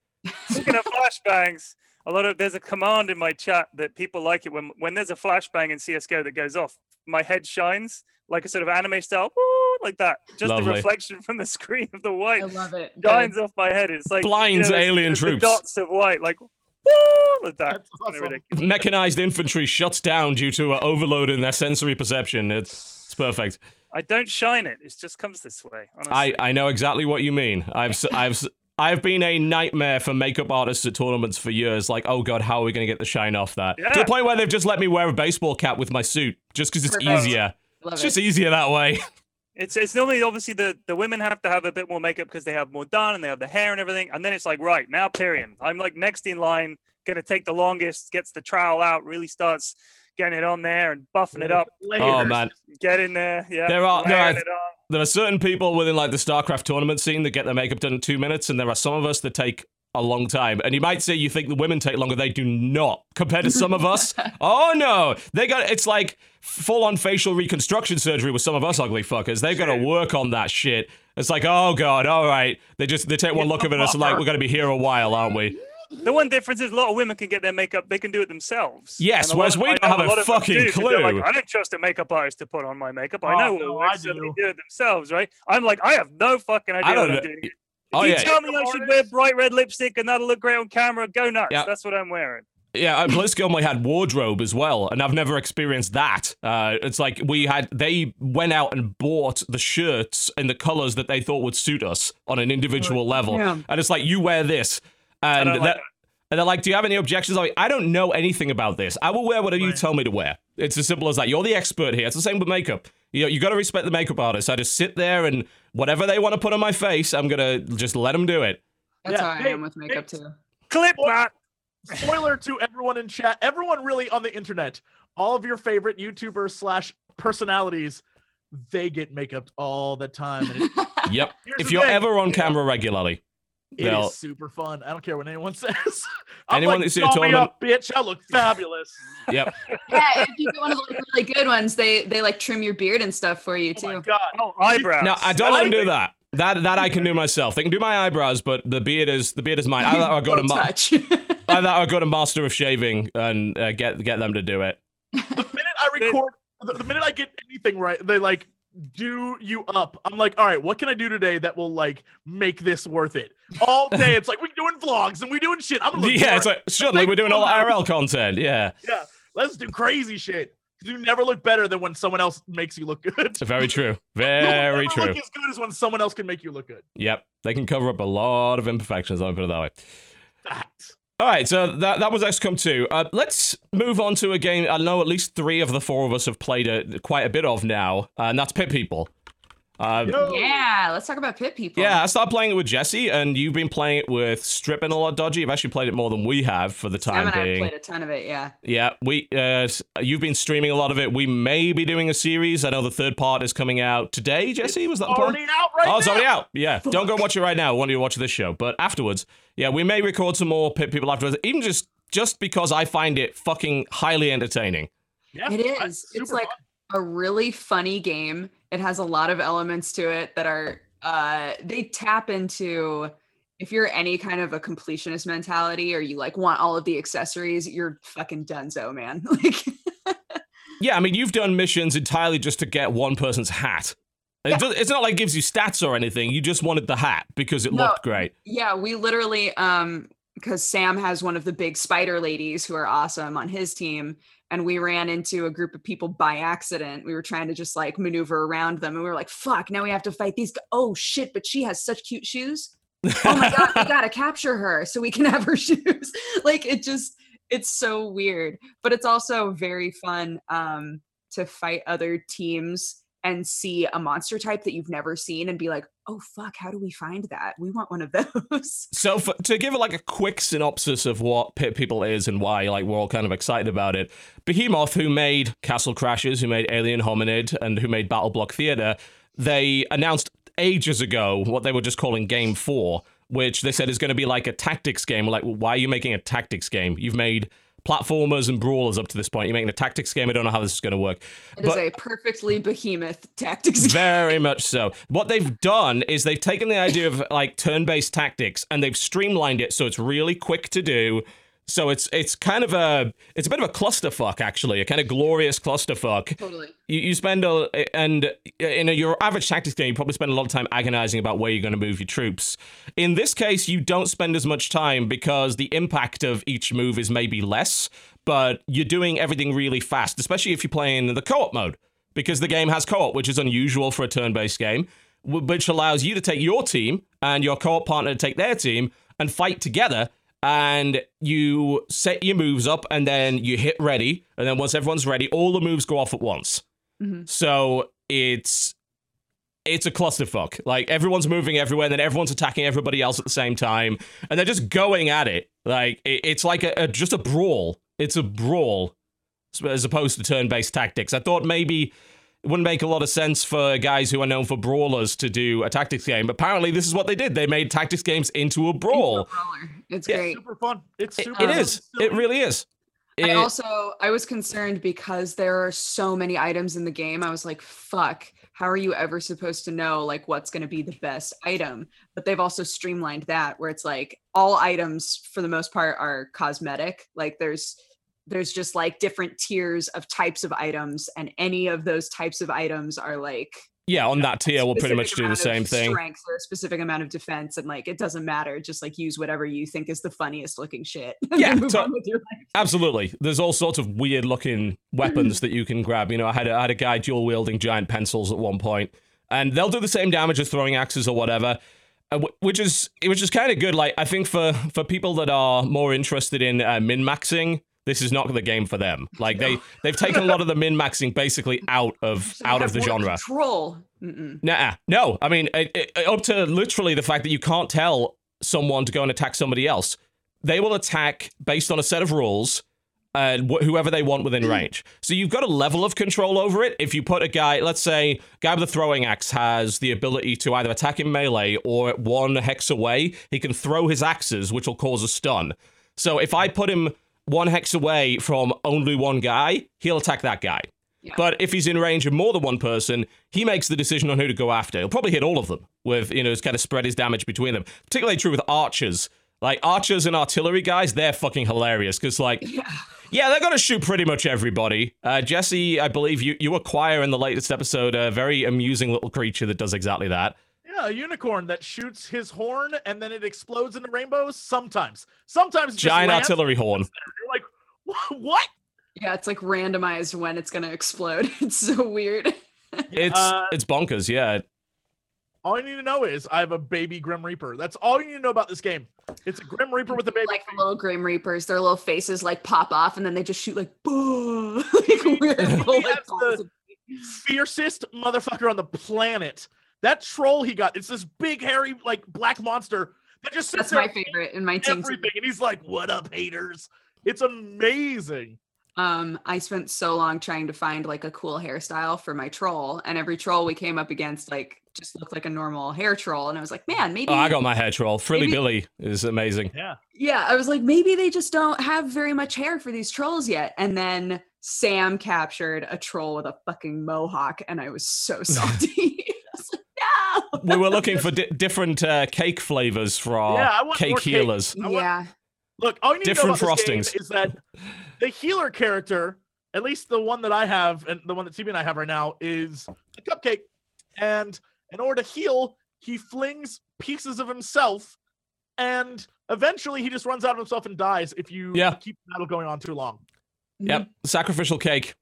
Speaker 3: Speaking of flashbangs, a lot of there's a command in my chat that people like it when when there's a flashbang in CS:GO that goes off. My head shines like a sort of anime style, woo, like that. Just
Speaker 1: Lovely.
Speaker 3: the reflection from the screen of the white.
Speaker 4: I
Speaker 3: white
Speaker 4: love it. Good.
Speaker 3: shines off my head. It's like
Speaker 1: Blinds
Speaker 3: there's-
Speaker 1: alien
Speaker 3: there's the
Speaker 1: troops.
Speaker 3: dots of white, like woo, like that.
Speaker 2: That's
Speaker 3: Kinda
Speaker 2: awesome.
Speaker 3: ridiculous.
Speaker 1: Mechanized infantry shuts down due to uh, overload in their sensory perception. It's it's perfect.
Speaker 3: I don't shine it. It just comes this way. Honestly.
Speaker 1: I, I know exactly what you mean. I've s- I've s- I've been a nightmare for makeup artists at tournaments for years. Like, oh god, how are we going to get the shine off that? To the point where they've just let me wear a baseball cap with my suit just because it's
Speaker 4: Perfect.
Speaker 1: easier.
Speaker 4: Love
Speaker 1: It's
Speaker 4: it.
Speaker 1: just easier that way.
Speaker 3: It's it's normally obviously the the women have to have a bit more makeup because they have more done and they have the hair and everything, and then it's like right now, Pyrion, I'm like next in line, gonna take the longest, gets the trowel out, really starts getting it on there and buffing it up,
Speaker 1: Oh
Speaker 2: Layers.
Speaker 1: man,
Speaker 3: get in there, yeah,
Speaker 1: There are- no,
Speaker 3: layering
Speaker 1: I-
Speaker 3: it on.
Speaker 1: there are certain people within like the StarCraft tournament scene that get their makeup done in two minutes, and there are some of us that take a long time. And you might say you think the women take longer. They do not. Compared to some of us, oh no, they got it's like full on facial reconstruction surgery with some of us ugly fuckers. They've got to work on that shit. It's like, oh god, all right. They just they take one look at it and it's like we're gonna be here a while, aren't we?
Speaker 3: The one difference is a lot of women can get their makeup; they can do it themselves.
Speaker 1: Yes,
Speaker 3: And a lot
Speaker 1: whereas
Speaker 3: of-
Speaker 1: we
Speaker 3: I
Speaker 1: don't
Speaker 3: know
Speaker 1: have a
Speaker 3: lot of them
Speaker 1: fucking
Speaker 3: do, 'cause they're
Speaker 1: clue.
Speaker 3: Like, I don't trust a makeup artist to put on my makeup. I
Speaker 2: Oh,
Speaker 3: know
Speaker 2: no, I
Speaker 3: so they
Speaker 2: do.
Speaker 3: do it themselves, right? I'm like, I have no fucking idea
Speaker 1: I don't
Speaker 3: what
Speaker 1: know.
Speaker 3: I'm doing. If
Speaker 1: Oh
Speaker 3: you
Speaker 1: yeah,
Speaker 3: tell me I should wear bright red lipstick and that'll look great on camera, go nuts.
Speaker 1: Yeah.
Speaker 3: That's what I'm wearing.
Speaker 1: Yeah, and BlizzCon only had wardrobe as well, and I've never experienced that. Uh, it's like we had they went out and bought the shirts in the colors that they thought would suit us on an individual level,
Speaker 4: Yeah.
Speaker 1: and it's like you wear this, and
Speaker 3: don't like
Speaker 1: that-
Speaker 3: that.
Speaker 1: and they're like, "Do you have any objections?" I'm like, I don't know anything about this. I will wear whatever you tell me to wear. It's as simple as that. You're the expert here. It's the same with makeup. You know, you got to respect the makeup artist. I just sit there and whatever they want to put on my face, I'm gonna just let them do it.
Speaker 4: That's
Speaker 2: Yeah,
Speaker 4: how I
Speaker 2: hey,
Speaker 4: am with makeup
Speaker 2: hey,
Speaker 4: too.
Speaker 3: Clip that.
Speaker 2: Spoiler to everyone in chat, everyone really on the internet, all of your favorite YouTubers slash personalities, they get makeup all the time. And it,
Speaker 1: Yep.
Speaker 2: Here's
Speaker 1: if
Speaker 2: the
Speaker 1: you're
Speaker 2: thing.
Speaker 1: ever on camera regularly,
Speaker 2: it
Speaker 1: They'll-
Speaker 2: is super fun. I don't care what anyone says. I'm
Speaker 1: Anyone
Speaker 2: like,
Speaker 1: that's in a
Speaker 2: "Call me
Speaker 1: tournament-
Speaker 2: up, bitch. I look fabulous.
Speaker 1: yep.
Speaker 4: yeah, if you get one of the like, really good ones, they they like trim your beard and stuff for you
Speaker 2: Oh my
Speaker 4: too.
Speaker 2: god.
Speaker 3: Oh, eyebrows.
Speaker 1: No, I don't let them do that. That that I can do myself. They can do my eyebrows, but the beard is the beard is mine. I thought I go to ma-
Speaker 4: touch.
Speaker 1: I thought I go to Master of Shaving and uh, get get them to do it.
Speaker 2: The minute I record, the, the minute I get anything right, they like do you up. I'm like, all right, what can I do today that will like make this worth it? All day, it's like we're doing vlogs and we're doing shit. I'm gonna
Speaker 1: Yeah, it's like suddenly we're doing all IRL content. Yeah,
Speaker 2: yeah. Let's do crazy shit. You never look better than when someone else makes you look good.
Speaker 1: very true. Very
Speaker 2: never
Speaker 1: true.
Speaker 2: Look as good as when someone else can make you look good.
Speaker 1: Yep, they can cover up a lot of imperfections. I'll put it that way.
Speaker 2: Facts.
Speaker 1: All right, so that that was XCOM 2. Uh, let's move on to a game I know at least three of the four of us have played a, quite a bit of now, uh, and that's Pit People. Uh,
Speaker 4: yeah, let's talk about pit people.
Speaker 1: Yeah, I started playing it with Jesse, and you've been playing it with Strip and a lot dodgy. You've actually played it more than we have for the
Speaker 4: Sam
Speaker 1: time
Speaker 4: and I
Speaker 1: being.
Speaker 4: played a ton of it. Yeah.
Speaker 1: Yeah, we uh, you've been streaming a lot of it. We may be doing a series. I know the third part is coming out today. Jesse, was that the plan?
Speaker 2: Already out right
Speaker 1: Oh, it's
Speaker 2: now.
Speaker 1: already out. Yeah, don't go watch it right now. I want you to watch this show, but afterwards, yeah, we may record some more Pit People afterwards. Even just just because I find it fucking highly entertaining.
Speaker 2: Yeah,
Speaker 4: It
Speaker 2: I-
Speaker 4: is. It's like
Speaker 2: fun.
Speaker 4: a really funny game. It has a lot of elements to it that are uh they tap into if you're any kind of a completionist mentality or you like want all of the accessories, you're fucking dunzo, man. Like
Speaker 1: Yeah, I mean, you've done missions entirely just to get one person's hat. It
Speaker 4: Yeah.
Speaker 1: does, it's not like it gives you stats or anything. You just wanted the hat because it
Speaker 4: No.
Speaker 1: looked great.
Speaker 4: yeah, we literally um because Sam has one of the big spider ladies who are awesome on his team and we ran into a group of people by accident. We were trying to just like maneuver around them and we were like, fuck, now we have to fight these. g- Oh shit, but she has such cute shoes. oh my god we gotta capture her so we can have her shoes like it just it's so weird but it's also very fun um to fight other teams and see a monster type that you've never seen and be like oh fuck how do we find that we want one of those
Speaker 1: So for, to give like a quick synopsis of what Pit People is and why like we're all kind of excited about it, Behemoth, who made Castle Crashers, who made Alien Hominid, and who made BattleBlock Theater, they announced ages ago what they were just calling Game Four, which they said is going to be like a tactics game. Like, why are you making a tactics game? You've made platformers and brawlers up to this point. You're making a tactics game. I don't know how this is going to work.
Speaker 4: It is
Speaker 1: But-
Speaker 4: a perfectly behemoth tactics game.
Speaker 1: Very much so. What they've done is they've taken the idea of like turn-based tactics and they've streamlined it so it's really quick to do. So it's it's kind of a it's a bit of a clusterfuck actually, a kind of glorious clusterfuck.
Speaker 4: totally
Speaker 1: You, you spend a and uh, in a, your average tactics game, you probably spend a lot of time agonizing about where you're going to move your troops. In this case, you don't spend as much time because the impact of each move is maybe less, but you're doing everything really fast, especially if you're playing in the co-op mode because the game has co-op, which is unusual for a turn-based game, which allows you to take your team and your co-op partner to take their team and fight together. And you set your moves up, and then you hit ready, and then once everyone's ready, all the moves go off at once.
Speaker 4: Mhm.
Speaker 1: So it's it's a clusterfuck. Like everyone's moving everywhere, and then everyone's attacking everybody else at the same time, and they're just going at it. Like it, it's like a, a just a brawl. It's a brawl as opposed to turn-based tactics. I thought maybe it wouldn't make a lot of sense for guys who are known for brawlers to do a tactics game. But apparently, this is what they did. They made tactics games into a brawl.
Speaker 4: Brawler. It's
Speaker 1: Yeah.
Speaker 4: great.
Speaker 2: Super fun. It's super
Speaker 1: it
Speaker 2: fun.
Speaker 1: is. It really is.
Speaker 4: I also I was concerned because there are so many items in the game. I was like, fuck, how are you ever supposed to know like what's going to be the best item? But they've also streamlined that where it's like all items for the most part are cosmetic. Like there's there's just like different tiers of types of items and any of those types of items are like
Speaker 1: yeah, on that tier, we'll pretty much do the same thing.
Speaker 4: Strength or a specific amount of defense, and like it doesn't matter. Just like use whatever you think is the funniest looking shit.
Speaker 1: Yeah,
Speaker 4: then move
Speaker 1: to-
Speaker 4: on with your life.
Speaker 1: Absolutely. There's all sorts of weird looking weapons that you can grab. You know, I had a, I had a guy dual wielding giant pencils at one point, and they'll do the same damage as throwing axes or whatever. uh, Which is which is kind of good. Like I think for for people that are more interested in uh, min maxing, this is not the game for them. Like they they've taken a lot of the min maxing basically out of
Speaker 4: Just
Speaker 1: out of the genre.
Speaker 4: Control.
Speaker 1: Nah, no. I mean, it, it- up to literally the fact that you can't tell someone to go and attack somebody else. They will attack based on a set of rules, and wh- whoever they want within range. So you've got a level of control over it. If you put a guy, let's say, guy with a throwing axe has the ability to either attack in melee or one hex away, he can throw his axes, which will cause a stun. So if I put him one hex away from only one guy, he'll attack that guy.
Speaker 4: Yeah.
Speaker 1: But if he's in range of more than one person, he makes the decision on who to go after. He'll probably hit all of them with, you know, kind of spread his damage between them. Particularly true with archers. Like archers and artillery guys, they're fucking hilarious because, like,
Speaker 4: Yeah.
Speaker 1: yeah, they're gonna shoot pretty much everybody. Uh, Jesse, I believe you you acquire in the latest episode a very amusing little creature that does exactly that.
Speaker 2: Yeah, a unicorn that shoots his horn and then it explodes into rainbows. Sometimes, sometimes it just
Speaker 1: Giant artillery horn.
Speaker 2: You're like, what?
Speaker 4: Yeah, it's like randomized when it's gonna explode. It's so weird.
Speaker 1: It's
Speaker 2: Uh,
Speaker 1: it's bonkers. Yeah,
Speaker 2: All you need to know is I have a baby Grim Reaper. That's all you need to know about this game. It's a Grim Reaper with a baby.
Speaker 4: like the little Grim Reapers, their little faces like pop off and then they just shoot like, "Boo!" like weird little,
Speaker 2: He
Speaker 4: like,
Speaker 2: has the- fiercest motherfucker on the planet. That troll he got, it's this big, hairy, like black monster that just sits
Speaker 4: That's
Speaker 2: there
Speaker 4: my favorite in my team.
Speaker 2: everything, and he's like, "What up, haters?" It's amazing.
Speaker 4: Um, I spent so long trying to find like a cool hairstyle for my troll, and every troll we came up against like just looked like a normal hair troll, and I was like, man, maybe.
Speaker 1: oh, I got my hair troll. Frilly
Speaker 4: Maybe-
Speaker 1: Billy is amazing.
Speaker 2: Yeah.
Speaker 4: yeah, I was like, maybe they just don't have very much hair for these trolls yet. And then Sam captured a troll with a fucking mohawk, and I was so salty. I was like, no.
Speaker 1: we were looking for di- different uh, cake flavors for our
Speaker 2: Yeah, I want
Speaker 1: cake
Speaker 2: more cake.
Speaker 1: healers.
Speaker 2: I want-
Speaker 4: Yeah,
Speaker 2: Look, all you need
Speaker 1: Different
Speaker 2: to know about this
Speaker 1: frostings.
Speaker 2: game is that the healer character, at least the one that I have, and the one that TB and I have right now, is a cupcake. And in order to heal, he flings pieces of himself, and eventually he just runs out of himself and dies if you
Speaker 1: Yeah.
Speaker 2: keep the battle going on too long.
Speaker 1: Yep, sacrificial cake.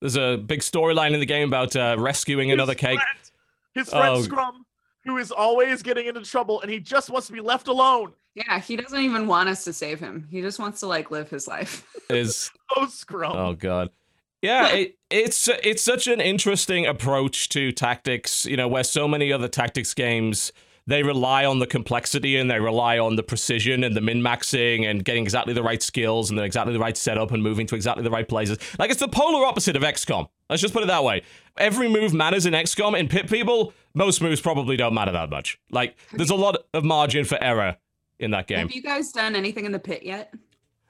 Speaker 1: There's a big storyline in the game about uh, rescuing
Speaker 2: His
Speaker 1: another cake.
Speaker 2: friend- his oh. friend
Speaker 1: Oh.
Speaker 2: Scrum, who is always getting into trouble, and he just wants to be left alone.
Speaker 4: Yeah, he doesn't even want us to save him. He just wants to like live his life.
Speaker 1: Is
Speaker 2: Oh, Scrum.
Speaker 1: oh god, yeah. It, it's it's such an interesting approach to tactics. You know, where so many other tactics games they rely on the complexity and they rely on the precision and the min maxing and getting exactly the right skills and the exactly the right setup and moving to exactly the right places. Like it's the polar opposite of XCOM. Let's just put it that way. Every move matters in XCOM. In Pit People, most moves probably don't matter that much. Like there's a lot of margin for error in that game.
Speaker 4: Have you guys done anything in the pit yet?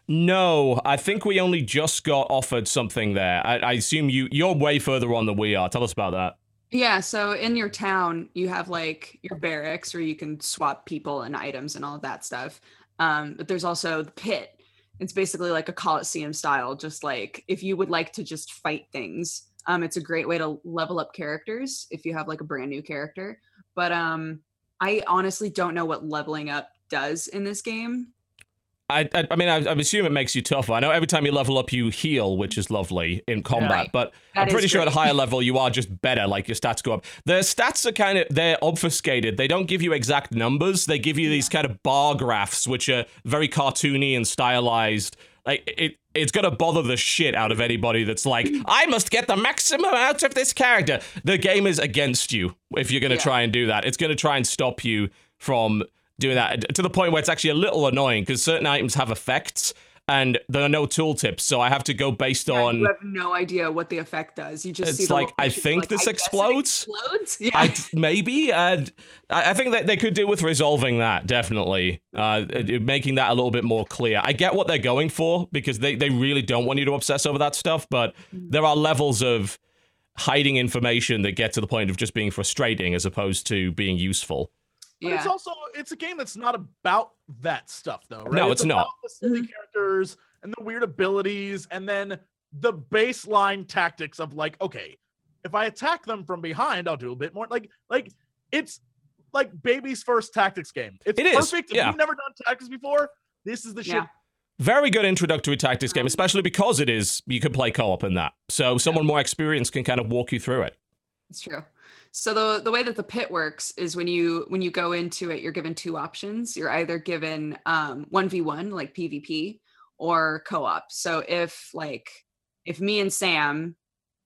Speaker 1: No, I think we only just got offered something there. I, I assume you you're way further on than we are. Tell us about that.
Speaker 4: Yeah, so in your town, you have like your barracks where you can swap people and items and all of that stuff. Um, but there's also the pit. It's basically like a Coliseum style, just like if you would like to just fight things. Um, it's a great way to level up characters if you have like a brand new character. But um, I honestly don't know what leveling up does in this game.
Speaker 1: I I, I mean I, I assume it makes you tougher. I know every time you level up you heal, which is lovely in combat,
Speaker 4: Right.
Speaker 1: but
Speaker 4: That
Speaker 1: I'm pretty sure at a higher level you are just better. Like your stats go up. The stats are kind of they're obfuscated. They don't give you exact numbers. They give you these kind of bar graphs, which are very cartoony and stylized. Like it, it's gonna bother the shit out of anybody that's like, I must get the maximum out of this character. The game is against you if you're gonna
Speaker 4: Yeah.
Speaker 1: try and do that. It's gonna try and stop you from doing that to the point where it's actually a little annoying because certain items have effects and there are no tooltips, so I have to go based
Speaker 4: Yeah,
Speaker 1: on.
Speaker 4: you have no idea what the effect does. You just
Speaker 1: It's
Speaker 4: see
Speaker 1: like, I think
Speaker 4: like,
Speaker 1: this
Speaker 4: I
Speaker 1: explodes?
Speaker 4: explodes? Yeah.
Speaker 1: I maybe, and I I think that they could do with resolving that definitely, uh, making that a little bit more clear. I get what they're going for because they they really don't want you to obsess over that stuff, but
Speaker 4: Mm.
Speaker 1: there are levels of hiding information that get to the point of just being frustrating as opposed to being useful.
Speaker 2: But it's also it's a game that's not about that stuff though, right?
Speaker 1: No, it's not.
Speaker 2: about The silly characters and the weird abilities, and then the baseline tactics of like, okay, if I attack them from behind, I'll do a bit more. Like, like it's like baby's first tactics game. It's
Speaker 1: It is,
Speaker 2: perfect. If
Speaker 1: yeah.
Speaker 2: you've never done tactics before, this is the shit.
Speaker 4: Yeah.
Speaker 1: Very good introductory tactics game,
Speaker 4: Um,
Speaker 1: especially because it is you could play co-op in that. So someone more experienced can kind of walk you through it.
Speaker 4: It's true. So the the way that the pit works is when you when you go into it, you're given two options. You're either given um one v one like PvP or co-op. So if like if me and Sam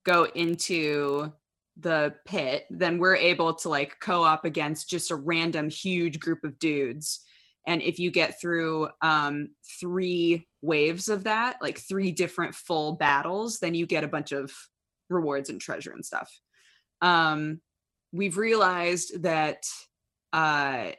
Speaker 4: go into the pit, then we're able to like co-op against just a random huge group of dudes. And if you get through um three waves of that, like three different full battles, then you get a bunch of rewards and treasure and stuff um, we've realized that uh,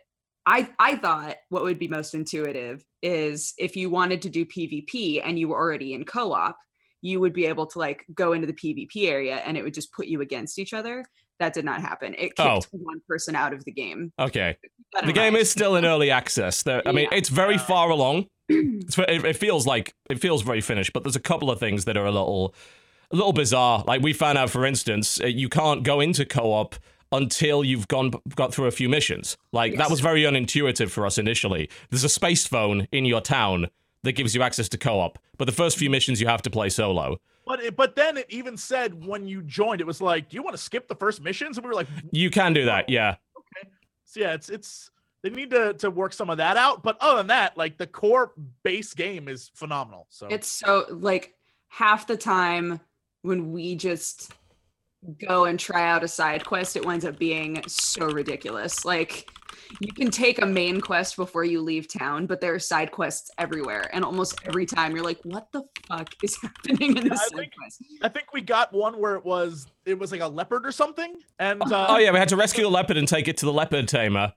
Speaker 4: I I thought what would be most intuitive is if you wanted to do PvP and you were already in co-op, you would be able to like go into the PvP area and it would just put you against each other. That did not happen. It kicked
Speaker 1: Oh.
Speaker 4: one person out of the game.
Speaker 1: Okay. The game
Speaker 4: mind.
Speaker 1: is still in early access. There, I mean,
Speaker 4: Yeah.
Speaker 1: it's very far along. It's, it, it feels like it feels very finished, but there's a couple of things that are a little, a little bizarre. Like we found out, for instance, uh, you can't go into co-op until you've gone got through a few missions. Like that was very unintuitive for us initially. There's a space phone in your town that gives you access to co-op, but the first few missions you have to play solo.
Speaker 2: But it, but then it even said when you joined, it was like, do you want to skip the first missions? And we were like,
Speaker 1: You can do that, yeah. Okay.
Speaker 2: So yeah, it's it's they need to to work some of that out. But other than that, like the core base game is phenomenal. So
Speaker 4: It's so like half the time when we just go and try out a side quest, it winds up being so ridiculous. Like you can take a main quest before you leave town, but there are side quests everywhere. And almost every time you're like, what the fuck is happening in this
Speaker 2: I
Speaker 4: side
Speaker 2: think-
Speaker 4: quest?
Speaker 2: I think we got one where it was it was like a leopard or something, and uh,
Speaker 1: Oh yeah, we had to rescue the leopard and take it to the leopard tamer.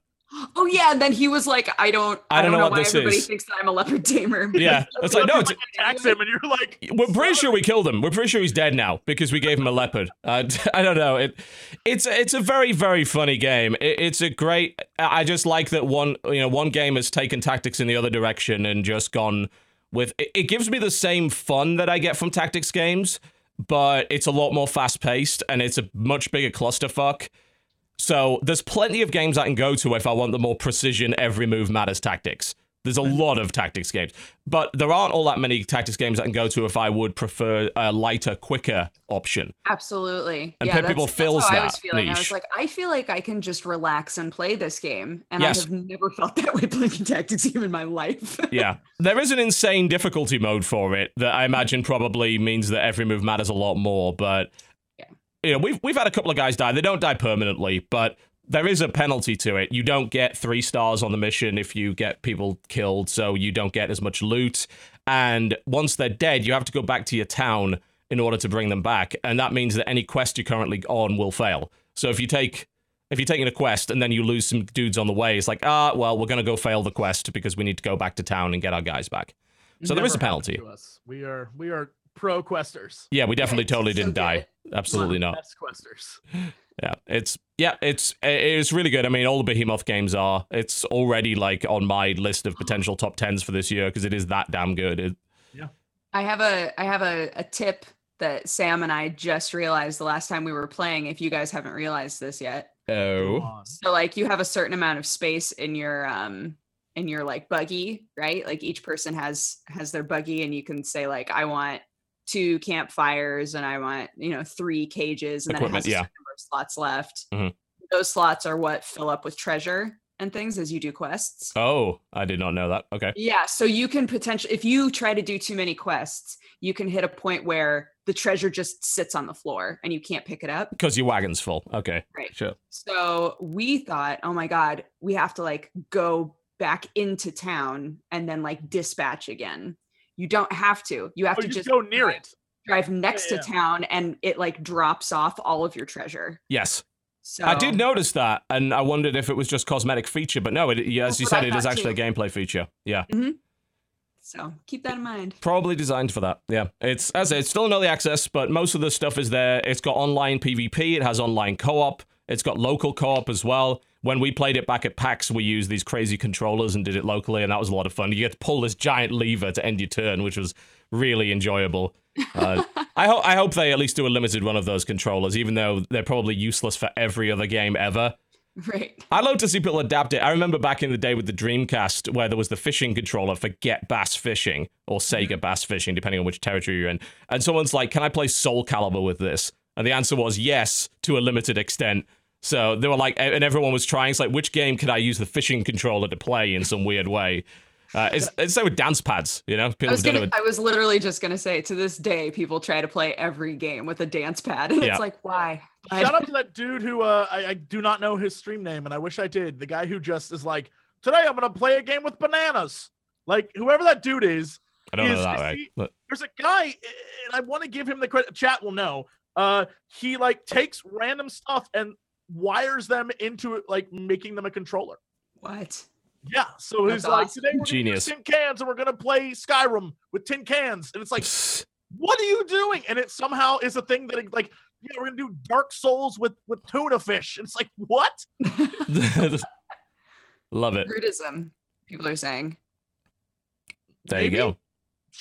Speaker 4: Oh yeah, and then he was like, I don't
Speaker 1: I don't know what
Speaker 4: why
Speaker 1: this
Speaker 4: everybody
Speaker 1: is.
Speaker 4: thinks that I'm a leopard tamer.
Speaker 1: Yeah, it's like no, it's,
Speaker 2: like attacks him, and you're like,
Speaker 1: We're pretty sure we killed him. We're pretty sure he's dead now because we gave him a leopard. Uh, I don't know. It, it's it's a very very funny game. It, it's a great. I just like that one. You know, one game has taken tactics in the other direction and just gone with. It, it gives me the same fun that I get from tactics games, but it's a lot more fast paced and it's a much bigger clusterfuck. So there's plenty of games I can go to if I want the more precision, every move matters tactics. There's a mm-hmm. lot of tactics games, but there aren't all that many tactics games I can go to if I would prefer a lighter, quicker option.
Speaker 4: Absolutely.
Speaker 1: And
Speaker 4: yeah,
Speaker 1: People
Speaker 4: that's
Speaker 1: fills
Speaker 4: how I was
Speaker 1: that
Speaker 4: feeling. I was like, I feel like I can just relax and play this game. And
Speaker 1: Yes.
Speaker 4: I have never felt that way playing tactics game in my life.
Speaker 1: Yeah, there is an insane difficulty mode for it that I imagine probably means that every move matters a lot more. But. You know, we've we've had a couple of guys die. They don't die permanently, but there is a penalty to it. You don't get three stars on the mission if you get people killed, so you don't get as much loot. And once they're dead, you have to go back to your town in order to bring them back, and that means that any quest you're currently on will fail. So if you take if you're taking a quest and then you lose some dudes on the way, it's like, ah, well, we're gonna go fail the quest because we need to go back to town and get our guys back. So there is a penalty.
Speaker 2: We are we are pro questers,
Speaker 1: Yeah, we definitely
Speaker 4: Right,
Speaker 1: totally
Speaker 4: so
Speaker 1: didn't die.
Speaker 4: good.
Speaker 1: Absolutely not.
Speaker 2: best questers.
Speaker 1: Yeah, it's yeah, it's it's really good. I mean, all the Behemoth games are. It's already like on my list of potential top tens for this year because it is that damn good. It,
Speaker 4: I have a I have a, a tip that Sam and I just realized the last time we were playing, if you guys haven't realized this yet.
Speaker 1: Oh.
Speaker 4: So like you have a certain amount of space in your um in your like buggy, right? Like each person has has their buggy and you can say like I want two campfires and I want, you know, three cages and
Speaker 1: Equipment,
Speaker 4: then it has a
Speaker 1: yeah.
Speaker 4: number of slots left.
Speaker 1: Mhm.
Speaker 4: Those slots are what fill up with treasure and things as you do quests.
Speaker 1: oh, I did not know that. Okay,
Speaker 4: Yeah, so you can potentially if you try to do too many quests, you can hit a point where the treasure just sits on the floor and you can't pick it up.
Speaker 1: because your wagon's full. Okay,
Speaker 4: Right.
Speaker 1: sure.
Speaker 4: So we thought, oh my God, we have to like go back into town and then like dispatch again. You don't have to. You have
Speaker 2: Oh,
Speaker 4: to
Speaker 2: you
Speaker 4: just
Speaker 2: just go near it.
Speaker 4: drive next
Speaker 2: yeah.
Speaker 4: to town and it like drops off all of your treasure.
Speaker 1: Yes.
Speaker 4: So
Speaker 1: I did notice that, and I wondered if it was just cosmetic feature, but no, it, as
Speaker 4: That's
Speaker 1: you said, it is actually
Speaker 4: too.
Speaker 1: a gameplay feature. Yeah. Mm-hmm.
Speaker 4: So keep that in mind.
Speaker 1: Probably designed for that. Yeah. It's as I say, it's still in early access, but most of the stuff is there. It's got online PvP, it has online co-op, it's got local co-op as well. When we played it back at PAX, we used these crazy controllers and did it locally, and that was a lot of fun. You get to pull this giant lever to end your turn, which was really enjoyable. Uh, I hope I hope they at least do a limited run of those controllers, even though they're probably useless for every other game ever.
Speaker 4: Right.
Speaker 1: I'd love to see people adapt it. I remember back in the day with the Dreamcast where there was the fishing controller for Get Bass Fishing or Sega Bass Fishing, depending on which territory you're in. And someone's like, Can I play Soul Calibur with this? And the answer was yes, to a limited extent. So they were like, and everyone was trying. It's like, which game could I use the fishing controller to play in some weird way? Uh, it's it's so with dance pads, you know.
Speaker 4: I
Speaker 1: People
Speaker 4: was
Speaker 1: it
Speaker 4: gonna,
Speaker 1: with-
Speaker 4: I was literally just gonna say to this day, people try to play every game with a dance pad, and
Speaker 1: Yeah.
Speaker 4: it's like, why? Why?
Speaker 2: Shout out to that dude who uh, I, I do not know his stream name, and I wish I did. The guy who just is like, today I'm gonna play a game with bananas. Like whoever that dude is,
Speaker 1: I don't know
Speaker 2: is-
Speaker 1: right.
Speaker 2: he-
Speaker 1: But
Speaker 2: there's a guy, and I want to give him the credit. Chat will know. Uh, he like takes random stuff and wires them into like making them a controller.
Speaker 4: What?
Speaker 2: Yeah, so he's
Speaker 4: That's
Speaker 2: like, today we're
Speaker 1: Genius.
Speaker 2: gonna tin cans and we're gonna play Skyrim with tin cans, and it's like, what are you doing? And it somehow is a thing that it, like, yeah, we're gonna do Dark Souls with with tuna fish. And it's like, what?
Speaker 1: Love it.
Speaker 4: Rudeism. People are saying.
Speaker 1: There you
Speaker 2: Maybe?
Speaker 1: go.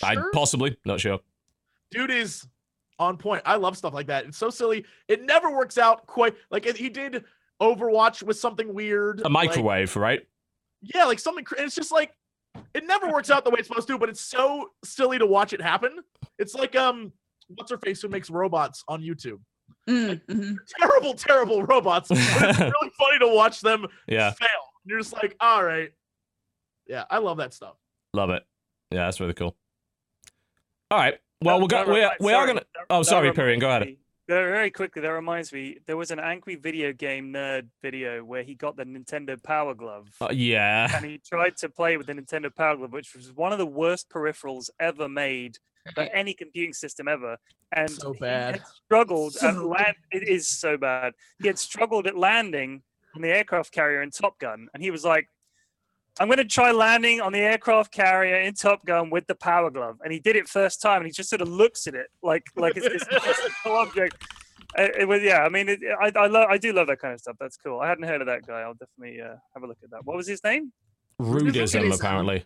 Speaker 1: I possibly not sure.
Speaker 2: dude is on point. I love stuff like that. It's so silly. It never works out quite like he did Overwatch with something weird.
Speaker 1: A
Speaker 2: like-
Speaker 1: microwave, right?
Speaker 2: yeah, like something. cra- It's just like it never works out the way it's supposed to, but it's so silly to watch it happen. It's like um, what's her face who makes robots on YouTube?
Speaker 4: Mm, mhm.
Speaker 2: Terrible, terrible robots. but it's really funny to watch them
Speaker 1: Yeah.
Speaker 2: fail. And you're just like, all right. Yeah, I love that stuff.
Speaker 1: Love it. Yeah, that's really cool. All right. Well, we're
Speaker 3: that
Speaker 1: going. We are, we are going to.
Speaker 3: That-
Speaker 1: Oh, sorry,
Speaker 3: reminds
Speaker 1: Pyrion. Go ahead.
Speaker 3: me- Very very quickly, that reminds me. There was an angry video game nerd video where he got the Nintendo Power Glove.
Speaker 1: Uh, yeah.
Speaker 3: and he tried to play with the Nintendo Power Glove, which was one of the worst peripherals ever made by any computing system ever. And
Speaker 2: So
Speaker 3: he
Speaker 2: bad.
Speaker 3: had struggled at
Speaker 4: So
Speaker 3: land. It is so bad. He had struggled at landing on the aircraft carrier in Top Gun, and he was like, "I'm going to try landing on the aircraft carrier in Top Gun with the Power Glove." And he did it first time, and he just sort of looks at it like like it's this mystical object. Uh, It was yeah. I mean, it, I I, love I do love that kind of stuff. That's cool. I hadn't heard of that guy. I'll definitely uh, have a look at that. What was his name?
Speaker 1: Rudeism,
Speaker 4: Rudeism.
Speaker 1: apparently.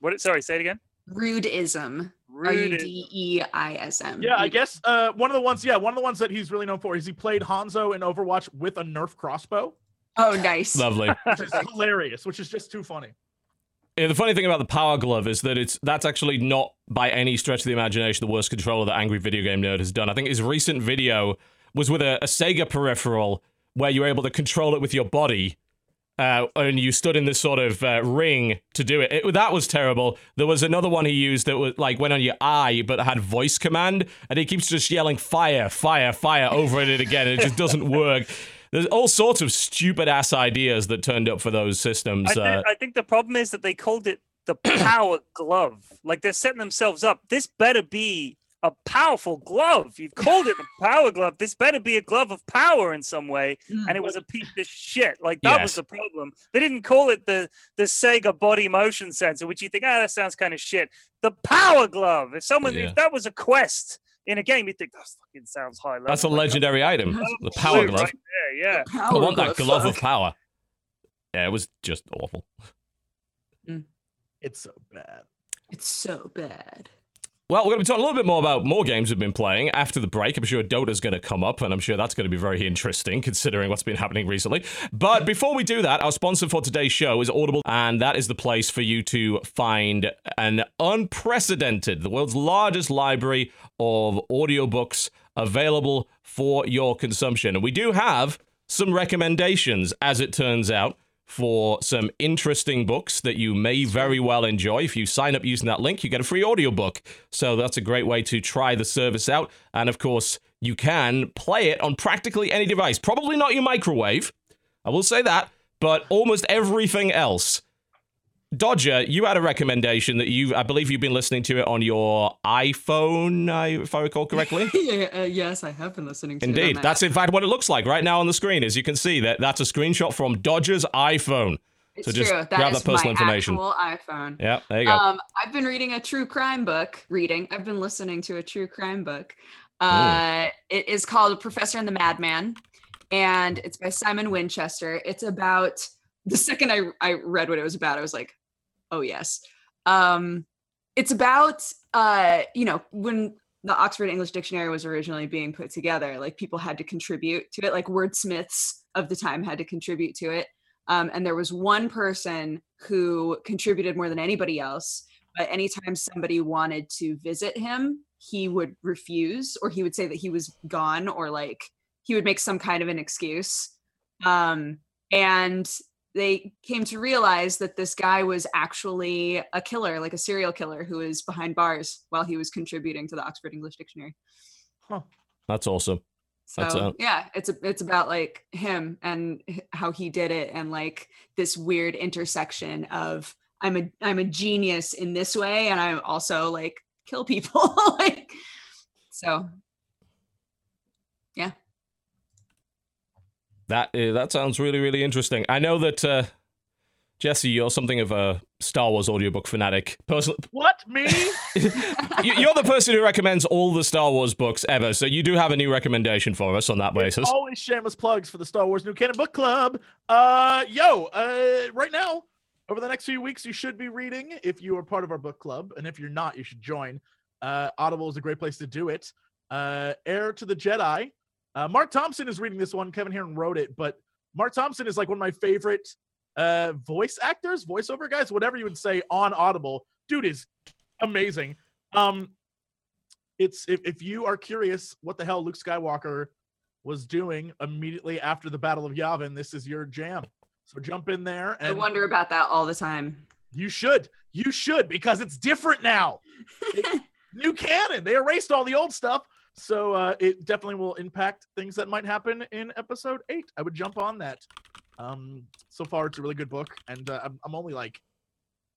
Speaker 3: What? Sorry, say it again. Rudism.
Speaker 4: Rudeism. R
Speaker 3: Rude.
Speaker 4: U D E I S M.
Speaker 2: Yeah, I guess uh, one of the ones. Yeah, one of the ones that he's really known for is he played Hanzo in Overwatch with a Nerf crossbow,
Speaker 4: Oh, nice.
Speaker 1: Lovely.
Speaker 2: which is hilarious. Which is just too funny.
Speaker 1: Yeah, the funny thing about the Power Glove is that it's that's actually not by any stretch of the imagination the worst controller that Angry Video Game Nerd has done. I think his recent video was with a, a Sega peripheral where you were able to control it with your body. Uh, and you stood in this sort of uh, ring to do it. it. That was terrible. There was another one he used that was like went on your eye, but had voice command, and he keeps just yelling "fire, fire, fire" over and it again. And it just doesn't work. There's all sorts of stupid ass ideas that turned up for those systems.
Speaker 3: I, thi-
Speaker 1: uh,
Speaker 3: I think the problem is that they called it the power glove. Like they're setting themselves up. This better be a powerful glove. You've called it the power glove. This better be a glove of power in some way.
Speaker 4: Mm.
Speaker 3: And it was a piece of shit. Like that was the problem. They didn't call it the the Sega body motion sensor, which you think, ah, that sounds kind of shit. The power glove. If someone,
Speaker 1: Yeah.
Speaker 3: if that was a quest in a game, you'd think that fucking sounds high level.
Speaker 1: that's a
Speaker 3: Like,
Speaker 1: legendary item.
Speaker 3: oh,
Speaker 1: The Power Glove.
Speaker 3: Right there, yeah.
Speaker 1: I want that glove of power. Yeah, it was just awful. Mm.
Speaker 2: It's so bad.
Speaker 4: It's so bad.
Speaker 1: Well, we're going to be talking a little bit more about more games we've been playing after the break. I'm sure Dota's going to come up, and I'm sure that's going to be very interesting considering what's been happening recently. But before we do that, our sponsor for today's show is Audible, and that is the place for you to find an unprecedented, the world's largest library of audiobooks available for your consumption. And we do have some recommendations, as it turns out, for some interesting books that you may very well enjoy. If you sign up using that link, you get a free audiobook. So that's a great way to try the service out. And of course, you can play it on practically any device. Probably not your microwave. I will say that, but almost everything else. Dodger, you had a recommendation that you, I believe you've been listening to it on your iPhone, I- if I recall correctly.
Speaker 4: yeah, uh, yes, I have been listening to it
Speaker 1: Indeed. That's in fact what it looks like right now on the screen. As you can see, that that's a screenshot from Dodger's iPhone.
Speaker 4: It's
Speaker 1: so just
Speaker 4: true. That
Speaker 1: grab that personal
Speaker 4: my
Speaker 1: information.
Speaker 4: actual iPhone.
Speaker 1: Yeah, there you go.
Speaker 4: Um, I've been reading a true crime book. Reading. I've been listening to a true crime book. Uh, it is called Professor and the Madman, and it's by Simon Winchester. It's about the second I I read what it was about, I was like, oh yes. Um, it's about uh, you know, when the Oxford English Dictionary was originally being put together, like people had to contribute to it, like wordsmiths of the time had to contribute to it. Um, and there was one person who contributed more than anybody else. But anytime somebody wanted to visit him, he would refuse, or he would say that he was gone, or like he would make some kind of an excuse. Um, and they came to realize that this guy was actually a killer, like a serial killer who was behind bars while he was contributing to the Oxford English Dictionary.
Speaker 1: Oh, that's awesome.
Speaker 4: So
Speaker 1: That's a-
Speaker 4: yeah, it's a, it's about like him and how he did it, and like this weird intersection of I'm a I'm a genius in this way, and I'm also like kill people. like so,
Speaker 1: That uh, that sounds really really interesting. I know that uh, Jesse, you're something of a Star Wars audiobook fanatic. Personally,
Speaker 2: What me?
Speaker 1: you- you're the person who recommends all the Star Wars books ever, so you do have a new recommendation for us on that
Speaker 2: It's
Speaker 1: basis.
Speaker 2: always shameless plugs for the Star Wars New Canon Book Club. Uh, yo, uh, right now, over the next few weeks, you should be reading if you are part of our book club, and if you're not, you should join. Uh, Audible is a great place to do it. Uh, Heir to the Jedi. Uh, Marc Thompson is reading this one. Kevin Hearne wrote it, but Marc Thompson is like one of my favorite uh, voice actors, voiceover guys, whatever you would say on Audible. Dude is amazing. Um, it's if, if you are curious what the hell Luke Skywalker was doing immediately after the Battle of Yavin, this is your jam. So jump in there
Speaker 4: I wonder about that all the time.
Speaker 2: you should. You should because it's different now. It- new canon. They erased all the old stuff. So uh, it definitely will impact things that might happen in episode eight. I would jump on that. Um, so far, it's a really good book, and uh, I'm, I'm only like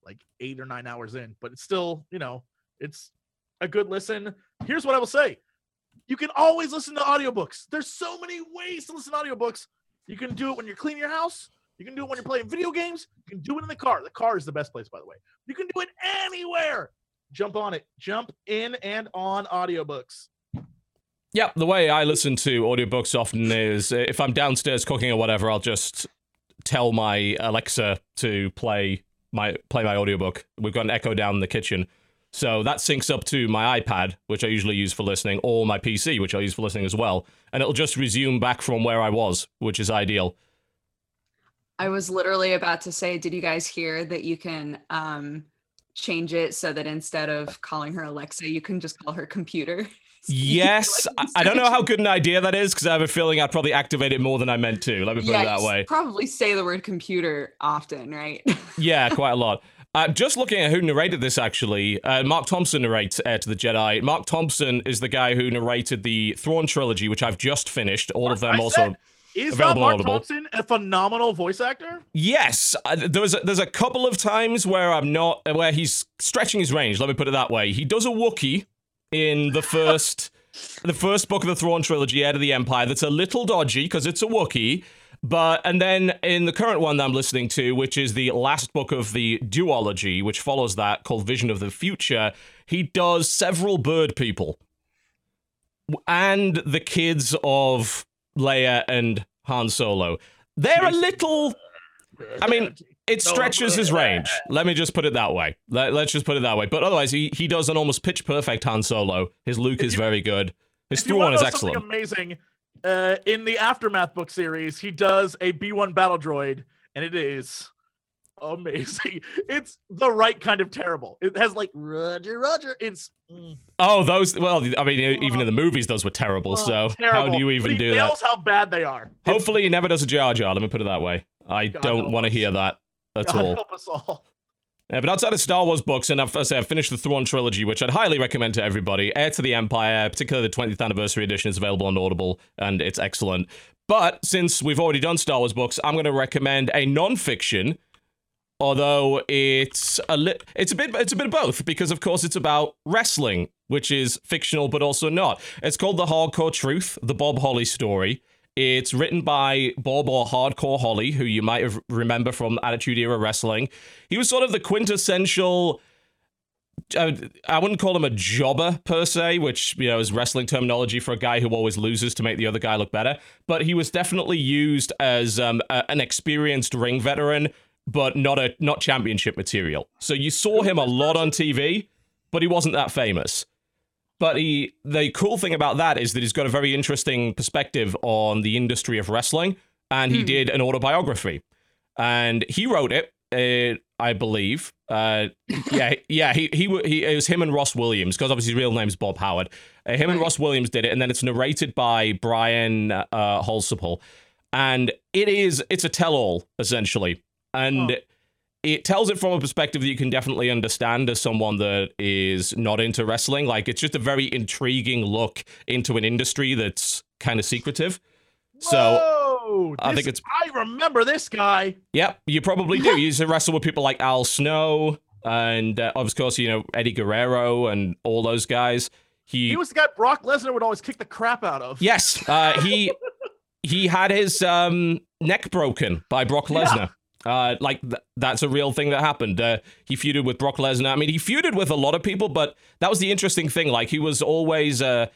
Speaker 2: like eight or nine hours in, but it's still, you know, it's a good listen. Here's what I will say: you can always listen to audiobooks. There's so many ways to listen to audiobooks. You can do it when you're cleaning your house. You can do it when you're playing video games. You can do it in the car. The car is the best place, by the way. You can do it anywhere. Jump on it. Jump in and on audiobooks.
Speaker 1: Yeah, the way I listen to audiobooks often is uh, if I'm downstairs cooking or whatever, I'll just tell my Alexa to play my play my audiobook. We've got an Echo down in the kitchen. So that syncs up to my iPad, which I usually use for listening, or my PC, which I use for listening as well. And it'll just resume back from where I was, which is ideal.
Speaker 4: I was literally about to say, did you guys hear that you can um change it so that instead of calling her Alexa, you can just call her computer? So you can,
Speaker 1: Yes, I, I don't know how good an idea that is because I have a feeling I'd probably activate it more than I meant to. Let me put
Speaker 4: yeah,
Speaker 1: it that way.
Speaker 4: Probably say the word computer often, right?
Speaker 1: Yeah, quite a lot. Uh, just looking at who narrated this, actually, uh, Marc Thompson narrates Heir to the Jedi. Marc Thompson is the guy who narrated the Thrawn trilogy, which I've just finished. All of them
Speaker 2: I
Speaker 1: also.
Speaker 2: said, Is not
Speaker 1: available on
Speaker 2: Marc
Speaker 1: Audible.
Speaker 2: Thompson a phenomenal voice actor?
Speaker 1: Yes, uh, there's a, there's a couple of times where I'm not where he's stretching his range. Let me put it that way. He does a Wookiee in the first the first book of the Thrawn trilogy, Heir to the Empire. That's a little dodgy because it's a Wookiee. But and then in the current one that I'm listening to, which is the last book of the duology, which follows that, called Vision of the Future, he does several bird people and the kids of Leia and Han Solo. They're a little. I mean, it stretches his range. Let me just put it that way. Let, us just put it that way. But otherwise, he, he does an almost pitch perfect Han Solo. His Luke is
Speaker 2: you-
Speaker 1: very good. His Thrawn is
Speaker 2: to know something
Speaker 1: excellent.
Speaker 2: amazing, uh, in the Aftermath book series, he does a B1 battle droid, and it is amazing. It's the right kind of terrible. It has like Roger, Roger. It's mm,
Speaker 1: Oh, those. Well, I mean, even in the movies, those were terrible. So how do you even do that?
Speaker 2: nails how bad they are. It's-
Speaker 1: Hopefully, he never does a Jar Jar. Let me put it that way. I
Speaker 2: God
Speaker 1: don't want to hear that at
Speaker 2: God
Speaker 1: all.
Speaker 2: help us all.
Speaker 1: Yeah, but outside of Star Wars books, and I've, I say, I've finished the Thrawn trilogy, which I'd highly recommend to everybody. Heir to the Empire, particularly the 20th anniversary edition, is available on Audible, and it's excellent. But since we've already done Star Wars books, I'm going to recommend a non-fiction Although it's a li- it's a bit it's a bit of both because of course it's about wrestling, which is fictional but also not. It's called The Hardcore Truth, the Bob Holly story. It's written by Bob or Hardcore Holly, who you might have remember from Attitude Era Wrestling. He was sort of the quintessential uh, I wouldn't call him a jobber per se, which you know is wrestling terminology for a guy who always loses to make the other guy look better. But he was definitely used as um, a, an experienced ring veteran, but not a not championship material. So you saw him a lot on TV, but he wasn't that famous. But he, the cool thing about that is that he's got a very interesting perspective on the industry of wrestling, and he
Speaker 4: Hmm.
Speaker 1: did an autobiography, and he wrote it, uh, I believe. Uh, yeah, yeah, he he he it was him and Ross Williams because obviously his real name's Bob Howard. Uh, him and Ross Williams did it, and then it's narrated by Brian uh, and it is it's a tell-all essentially, and.
Speaker 2: Oh.
Speaker 1: It tells it from a perspective that you can definitely understand as someone that is not into wrestling. Like, it's just a very intriguing look into an industry that's kind of secretive. So,
Speaker 2: Whoa,
Speaker 1: I think it's-
Speaker 2: I remember this guy.
Speaker 1: Yep, you probably do. You used to wrestle with people like Al Snow and, uh, of course, you know, Eddie Guerrero and all those guys. He,
Speaker 2: He was the guy Brock Lesnar would always kick the crap out of.
Speaker 1: yes, uh, he he had his um, neck broken by Brock
Speaker 2: Yeah.
Speaker 1: Uh, like th- that's a real thing that happened. Uh, he feuded with Brock Lesnar. I mean, he feuded with a lot of people, but that was the interesting thing. Like he was always a,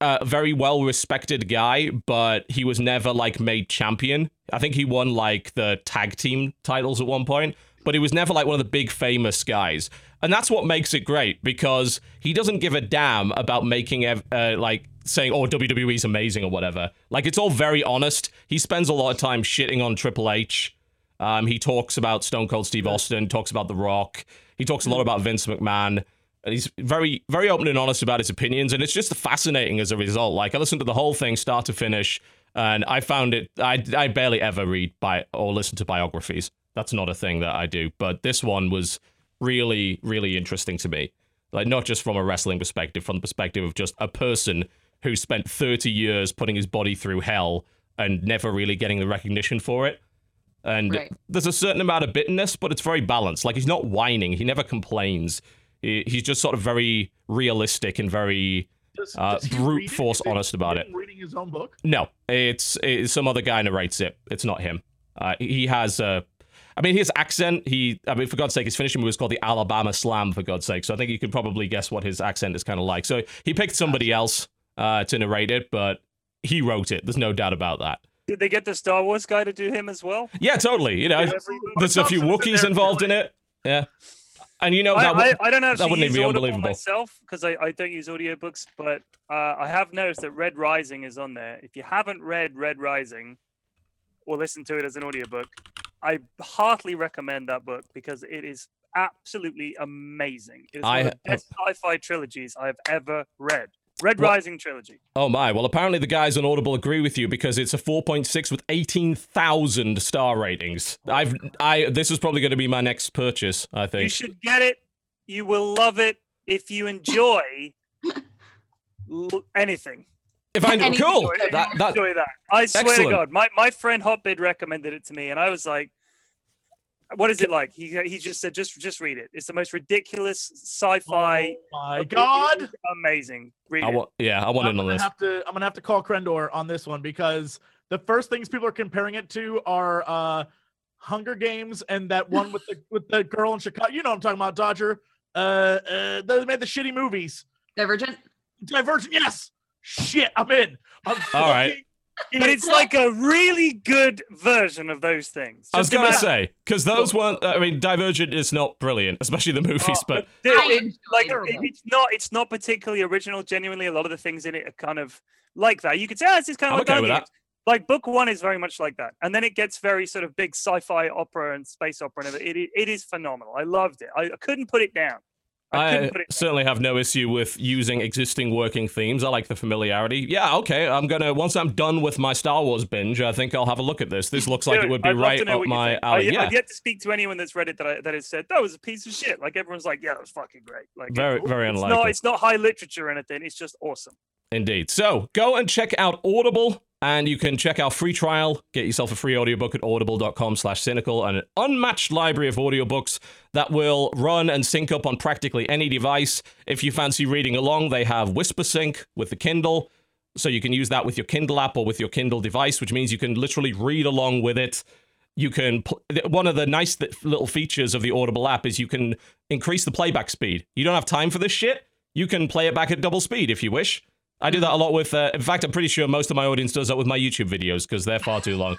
Speaker 1: a very well respected guy, but he was never like made champion. I think he won like the tag team titles at one point, but he was never like one of the big famous guys. And that's what makes it great because he doesn't give a damn about making ev- uh, like saying oh WWE's amazing or whatever. Like it's all very honest. He spends a lot of time shitting on Triple H. Um, he talks about Stone Cold Steve Austin, talks about The Rock. He talks a lot about Vince McMahon. And he's very, very open and honest about his opinions, and it's just fascinating as a result. Like I listened to the whole thing, start to finish, and I found it. I, I barely ever read by or listen to biographies. That's not a thing that I do. But this one was really, really interesting to me. Like not just from a wrestling perspective, from the perspective of just a person who spent 30 years putting his body through hell and never really getting the recognition for it. And
Speaker 4: Right.
Speaker 1: there's a certain amount of bitterness, but it's very balanced. Like he's not whining, he never complains. He, he's just sort of very realistic and very
Speaker 2: Does-
Speaker 1: Uh,
Speaker 2: does he
Speaker 1: brute force
Speaker 2: it
Speaker 1: honest about
Speaker 2: it. Reading his own book.
Speaker 1: no. It's, it's some other guy narrates it. It's not him. Uh, he has a. I mean, his accent. He. I mean, for God's sake, his finishing move was called the Alabama Slam. For God's sake, so I think you can probably guess what his accent is kind of like. So he picked somebody else uh, to narrate it, but he wrote it. There's no doubt about that.
Speaker 3: Did they get the Star Wars guy to do him as well?
Speaker 1: Yeah, totally. You know, there's a few Wookiees involved in it. Yeah, and you know
Speaker 3: I,
Speaker 1: that.
Speaker 3: I,
Speaker 1: w-
Speaker 3: I don't
Speaker 1: that wouldn't even be unbelievable.
Speaker 3: myself because I, I don't use audiobooks, but uh, I have noticed that Red Rising is on there. If you haven't read Red Rising or listened to it as an audiobook, I heartily recommend that book because it is absolutely amazing. It is
Speaker 1: I
Speaker 3: one of the best sci-fi trilogies I've ever read. Red
Speaker 1: Well-
Speaker 3: Rising trilogy.
Speaker 1: Oh my! Well, apparently the guys on Audible agree with you because it's a 4.6 with 18,000 star ratings. I've I this is probably going to be my next purchase. I think You
Speaker 3: should get it. You will love it if you enjoy l- anything.
Speaker 1: If I cool,
Speaker 3: Enjoy,
Speaker 1: that that
Speaker 3: enjoy that. I swear
Speaker 1: Excellent.
Speaker 3: to God, my, my friend Hotbid recommended it to me, and I was like, "What is it like?" He he just said, "Just just read it. It's the most ridiculous sci-fi.
Speaker 2: Oh my God.
Speaker 3: amazing. Read
Speaker 1: I
Speaker 3: it.
Speaker 1: want yeah, I want
Speaker 2: I'm
Speaker 1: in on
Speaker 2: gonna
Speaker 1: this.
Speaker 2: have to. I'm gonna have to call Krendor on this one because the first things people are comparing it to are uh, Hunger Games and that one with the with the girl in Chicago. You know what I'm talking about, Dodger. Uh, uh, they made the shitty movies.
Speaker 4: Divergent.
Speaker 2: Divergent. Yes. Shit. I'm in. I'm
Speaker 1: All right.
Speaker 2: Fucking
Speaker 3: but it's like a really good version of those things.
Speaker 1: I was gonna
Speaker 3: imagine-
Speaker 1: say because those weren't. I mean, Divergent is not brilliant, especially the movies.
Speaker 3: Oh,
Speaker 1: but
Speaker 3: dude,
Speaker 4: I
Speaker 3: it- like
Speaker 4: it.
Speaker 3: it- it's not it's not particularly original. Genuinely, a lot of the things in it are kind of like that. You could say, oh, this is kind of
Speaker 1: I'm
Speaker 3: like
Speaker 1: okay with that.
Speaker 3: Like book one is very much like that, and then it gets very sort of big sci-fi opera and space opera, and everything. it it is phenomenal. I loved it. I, I couldn't put it down. I,
Speaker 1: I certainly have no issue with using existing working themes. I like the familiarity. Yeah, okay. I'm gonna once I'm done with my Star Wars binge, I think I'll have a look at this. This looks like it would be
Speaker 3: I'd
Speaker 1: right up my
Speaker 3: think. I,
Speaker 1: alley. Yeah,
Speaker 3: I've yet to speak to anyone that's read it that I, that has said that was a piece of shit. Like everyone's like, yeah, that was fucking great. Like it-
Speaker 1: Very- very
Speaker 3: it's
Speaker 1: unlikely.
Speaker 3: Not, it's not high literature or anything. It's just awesome.
Speaker 1: Indeed. So go and check out Audible And you can check our free trial, get yourself a free audiobook at audible.com slash cynical, and an unmatched library of audiobooks that will run and sync up on practically any device. If you fancy reading along, they have Whispersync with the Kindle. So you can use that with your Kindle app or with your Kindle device, which means you can literally read along with it. You can pl- one of the nice th- little features of the Audible app is you can increase the playback speed. You don't have time for this shit. You can play it back at double speed if you wish. I do that a lot with. Uh, in fact, I'm pretty sure most of my audience does that with my YouTube videos because they're far too long.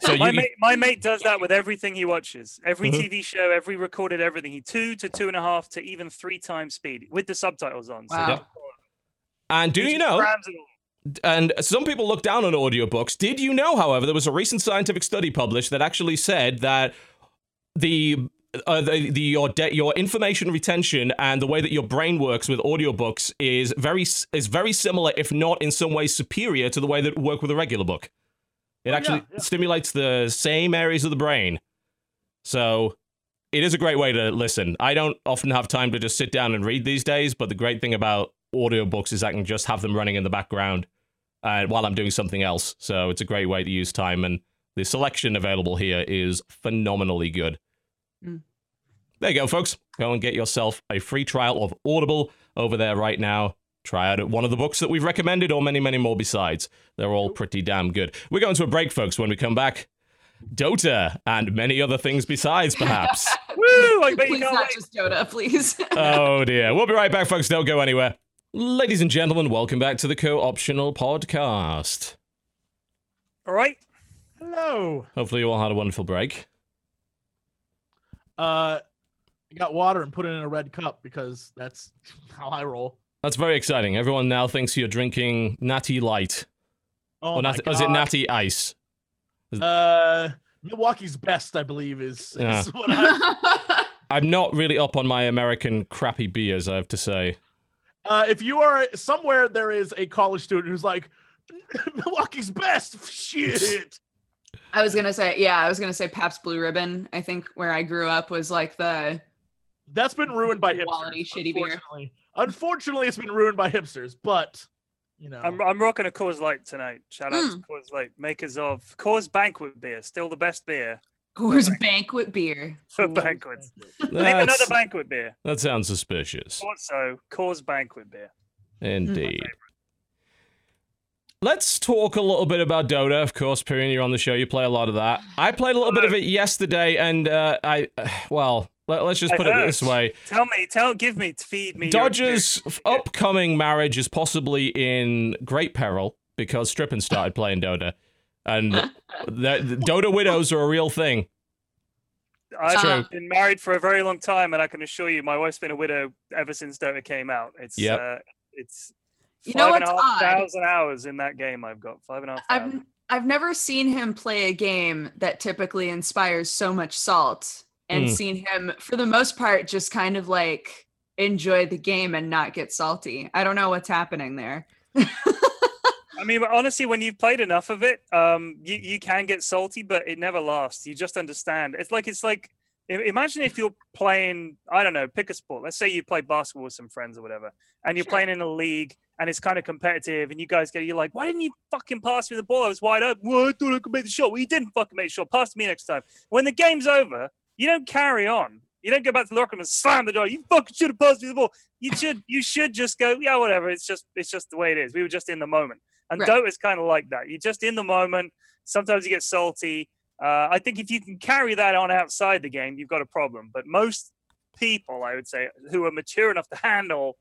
Speaker 1: So
Speaker 3: my
Speaker 1: you,
Speaker 3: mate, my mate does that with everything he watches. Every
Speaker 1: Mhm.
Speaker 3: TV show, every recorded everything. He two to two and a half to even three times speed with the subtitles on. So
Speaker 4: Wow.
Speaker 3: just-
Speaker 1: and do you know?
Speaker 3: crams it all.
Speaker 1: And some people look down on audiobooks. Did you know, however, there was a recent scientific study published that actually said that the uh, the, the your de- your information retention and the way that your brain works with audiobooks is very is very similar, if not in some ways superior to the way that it work with a regular book. It
Speaker 2: Oh, yeah,
Speaker 1: actually
Speaker 2: yeah.
Speaker 1: stimulates the same areas of the brain. So it is a great way to listen. I don't often have time to just sit down and read these days, but the great thing about audiobooks is I can just have them running in the background uh, while I'm doing something else. So it's a great way to use time, and the selection available here is phenomenally good.
Speaker 4: Mm.
Speaker 1: There you go, folks. Go and get yourself a free trial of Audible over there right now. Try out one of the books that we've recommended, or many, many more besides. They're all pretty damn good. We're going to a break, folks. When we come back, Dota and many other things besides, perhaps.
Speaker 3: Woo! I bet you
Speaker 4: please
Speaker 3: can't
Speaker 4: not
Speaker 3: wait.
Speaker 4: just Dota, please.
Speaker 1: oh dear. We'll be right back, folks. Don't go anywhere. Ladies and gentlemen, welcome back to the Co-Optional Podcast.
Speaker 3: All right.
Speaker 2: Hello.
Speaker 1: Hopefully you all had a wonderful break.
Speaker 2: Uh, I got water and put it in a red cup because that's how I roll.
Speaker 1: That's very exciting. Everyone now thinks you're drinking Natty Light.
Speaker 2: Oh,
Speaker 1: or
Speaker 2: my
Speaker 1: Natty, or is it Natty Ice?
Speaker 2: Uh, Milwaukee's best, I believe, is,
Speaker 1: Yeah.
Speaker 2: is what I.
Speaker 1: I'm not really up on my American crappy beers, I have to say.
Speaker 2: Uh, if you are somewhere, there is a college student who's like, Milwaukee's best. Shit.
Speaker 4: I was gonna say, yeah, I was gonna say Pabst Blue Ribbon. I think where I grew up was like the
Speaker 2: That's been ruined by hipsters.
Speaker 4: Quality shitty beer.
Speaker 2: unfortunately. Unfortunately, it's been ruined by hipsters, but you know.
Speaker 3: I'm, I'm rocking a Coors Light tonight. Shout out to
Speaker 4: Mm.
Speaker 3: Coors Light, makers of Coors Banquet beer, still the best beer
Speaker 4: Coors Banquet beer.
Speaker 3: for
Speaker 2: Coors
Speaker 3: banquets.
Speaker 2: Banquet.
Speaker 3: Name another banquet beer.
Speaker 1: that sounds suspicious.
Speaker 3: Also, Coors Banquet beer.
Speaker 1: Indeed. Let's talk a little bit about Dota. Of course, Pyrion, you're on the show. You play a lot of that. I played a little bit of it yesterday, and uh, I, well, let, us just put it this way:
Speaker 3: Tell me, tell, give me, feed me.
Speaker 1: Dodger's
Speaker 3: experience.
Speaker 1: upcoming marriage is possibly in great peril because Strippin started playing Dota, and the, the Dota widows are a real thing.
Speaker 3: I've
Speaker 4: True.
Speaker 3: been married for a very long time, and I can assure you, my wife's been a widow ever since Dota came out. It's
Speaker 1: Yep.
Speaker 3: uh, it's
Speaker 4: You know
Speaker 3: five and a
Speaker 4: what's
Speaker 3: half
Speaker 4: odd?
Speaker 3: thousand hours in that game. I've got five and a half.
Speaker 4: I've
Speaker 3: thousand.
Speaker 4: I've never seen him play a game that typically inspires so much salt and
Speaker 1: Mm.
Speaker 4: seen him for the most part just kind of like enjoy the game and not get salty. I don't know what's happening there.
Speaker 3: I mean, honestly, when you've played enough of it, um, you, you can get salty, but it never lasts. You just understand. It's like it's like i- imagine if you're playing, I don't know, pick a sport. Let's say you play basketball with some friends or whatever, and you're
Speaker 4: Sure.
Speaker 3: playing in a league and it's kind of competitive, and you guys get you're like, why didn't you fucking pass me the ball? I was wide open. Well, I thought I could make the shot. Well, you didn't fucking make the shot. Pass to me next time. When the game's over, you don't carry on. You don't go back to the locker room and slam the door. You fucking should have passed me the ball. You should you should just go, yeah, whatever. It's just it's just the way it is. We were just in the moment. And
Speaker 4: Right.
Speaker 3: Dota's kind of like that. You're just in the moment. Sometimes you get salty. Uh, I think if you can carry that on outside the game, you've got a problem. But most people, I would say, who are mature enough to handle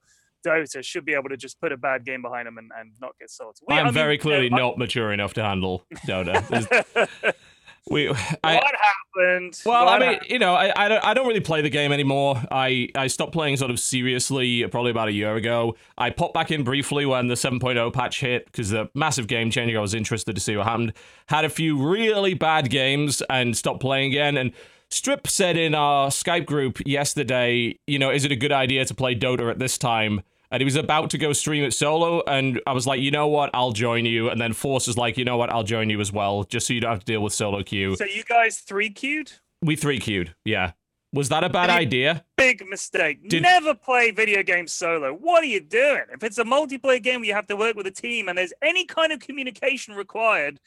Speaker 3: Dota should be able to just put a bad game behind them and, and not get salty. We- I
Speaker 1: I'm
Speaker 3: mean,
Speaker 1: very
Speaker 3: you know,
Speaker 1: clearly not mature enough to handle Dota. We, I,
Speaker 3: what happened?
Speaker 1: Well, I mean,
Speaker 3: happened?
Speaker 1: you know, I, I don't I don't really play the game anymore. I I stopped playing sort of seriously probably about a year ago. I popped back in briefly when the 7.0 patch hit because the massive game changing. I was interested to see what happened. Had a few really bad games and stopped playing again. And Strip said in our Skype group yesterday, you know, is it a good idea to play Dota at this time? And he was about to go stream it solo, and I was like, you know what, I'll join you. And then Force is like, you know what, I'll join you as well, just so you don't have to deal with solo queue.
Speaker 3: so you guys three queued?
Speaker 1: We three queued, yeah. Was that a bad
Speaker 3: Big-
Speaker 1: idea?
Speaker 3: Big mistake.
Speaker 1: Did-
Speaker 3: Never play video games solo. What are you doing? If it's a multiplayer game where you have to work with a team and there's any kind of communication required,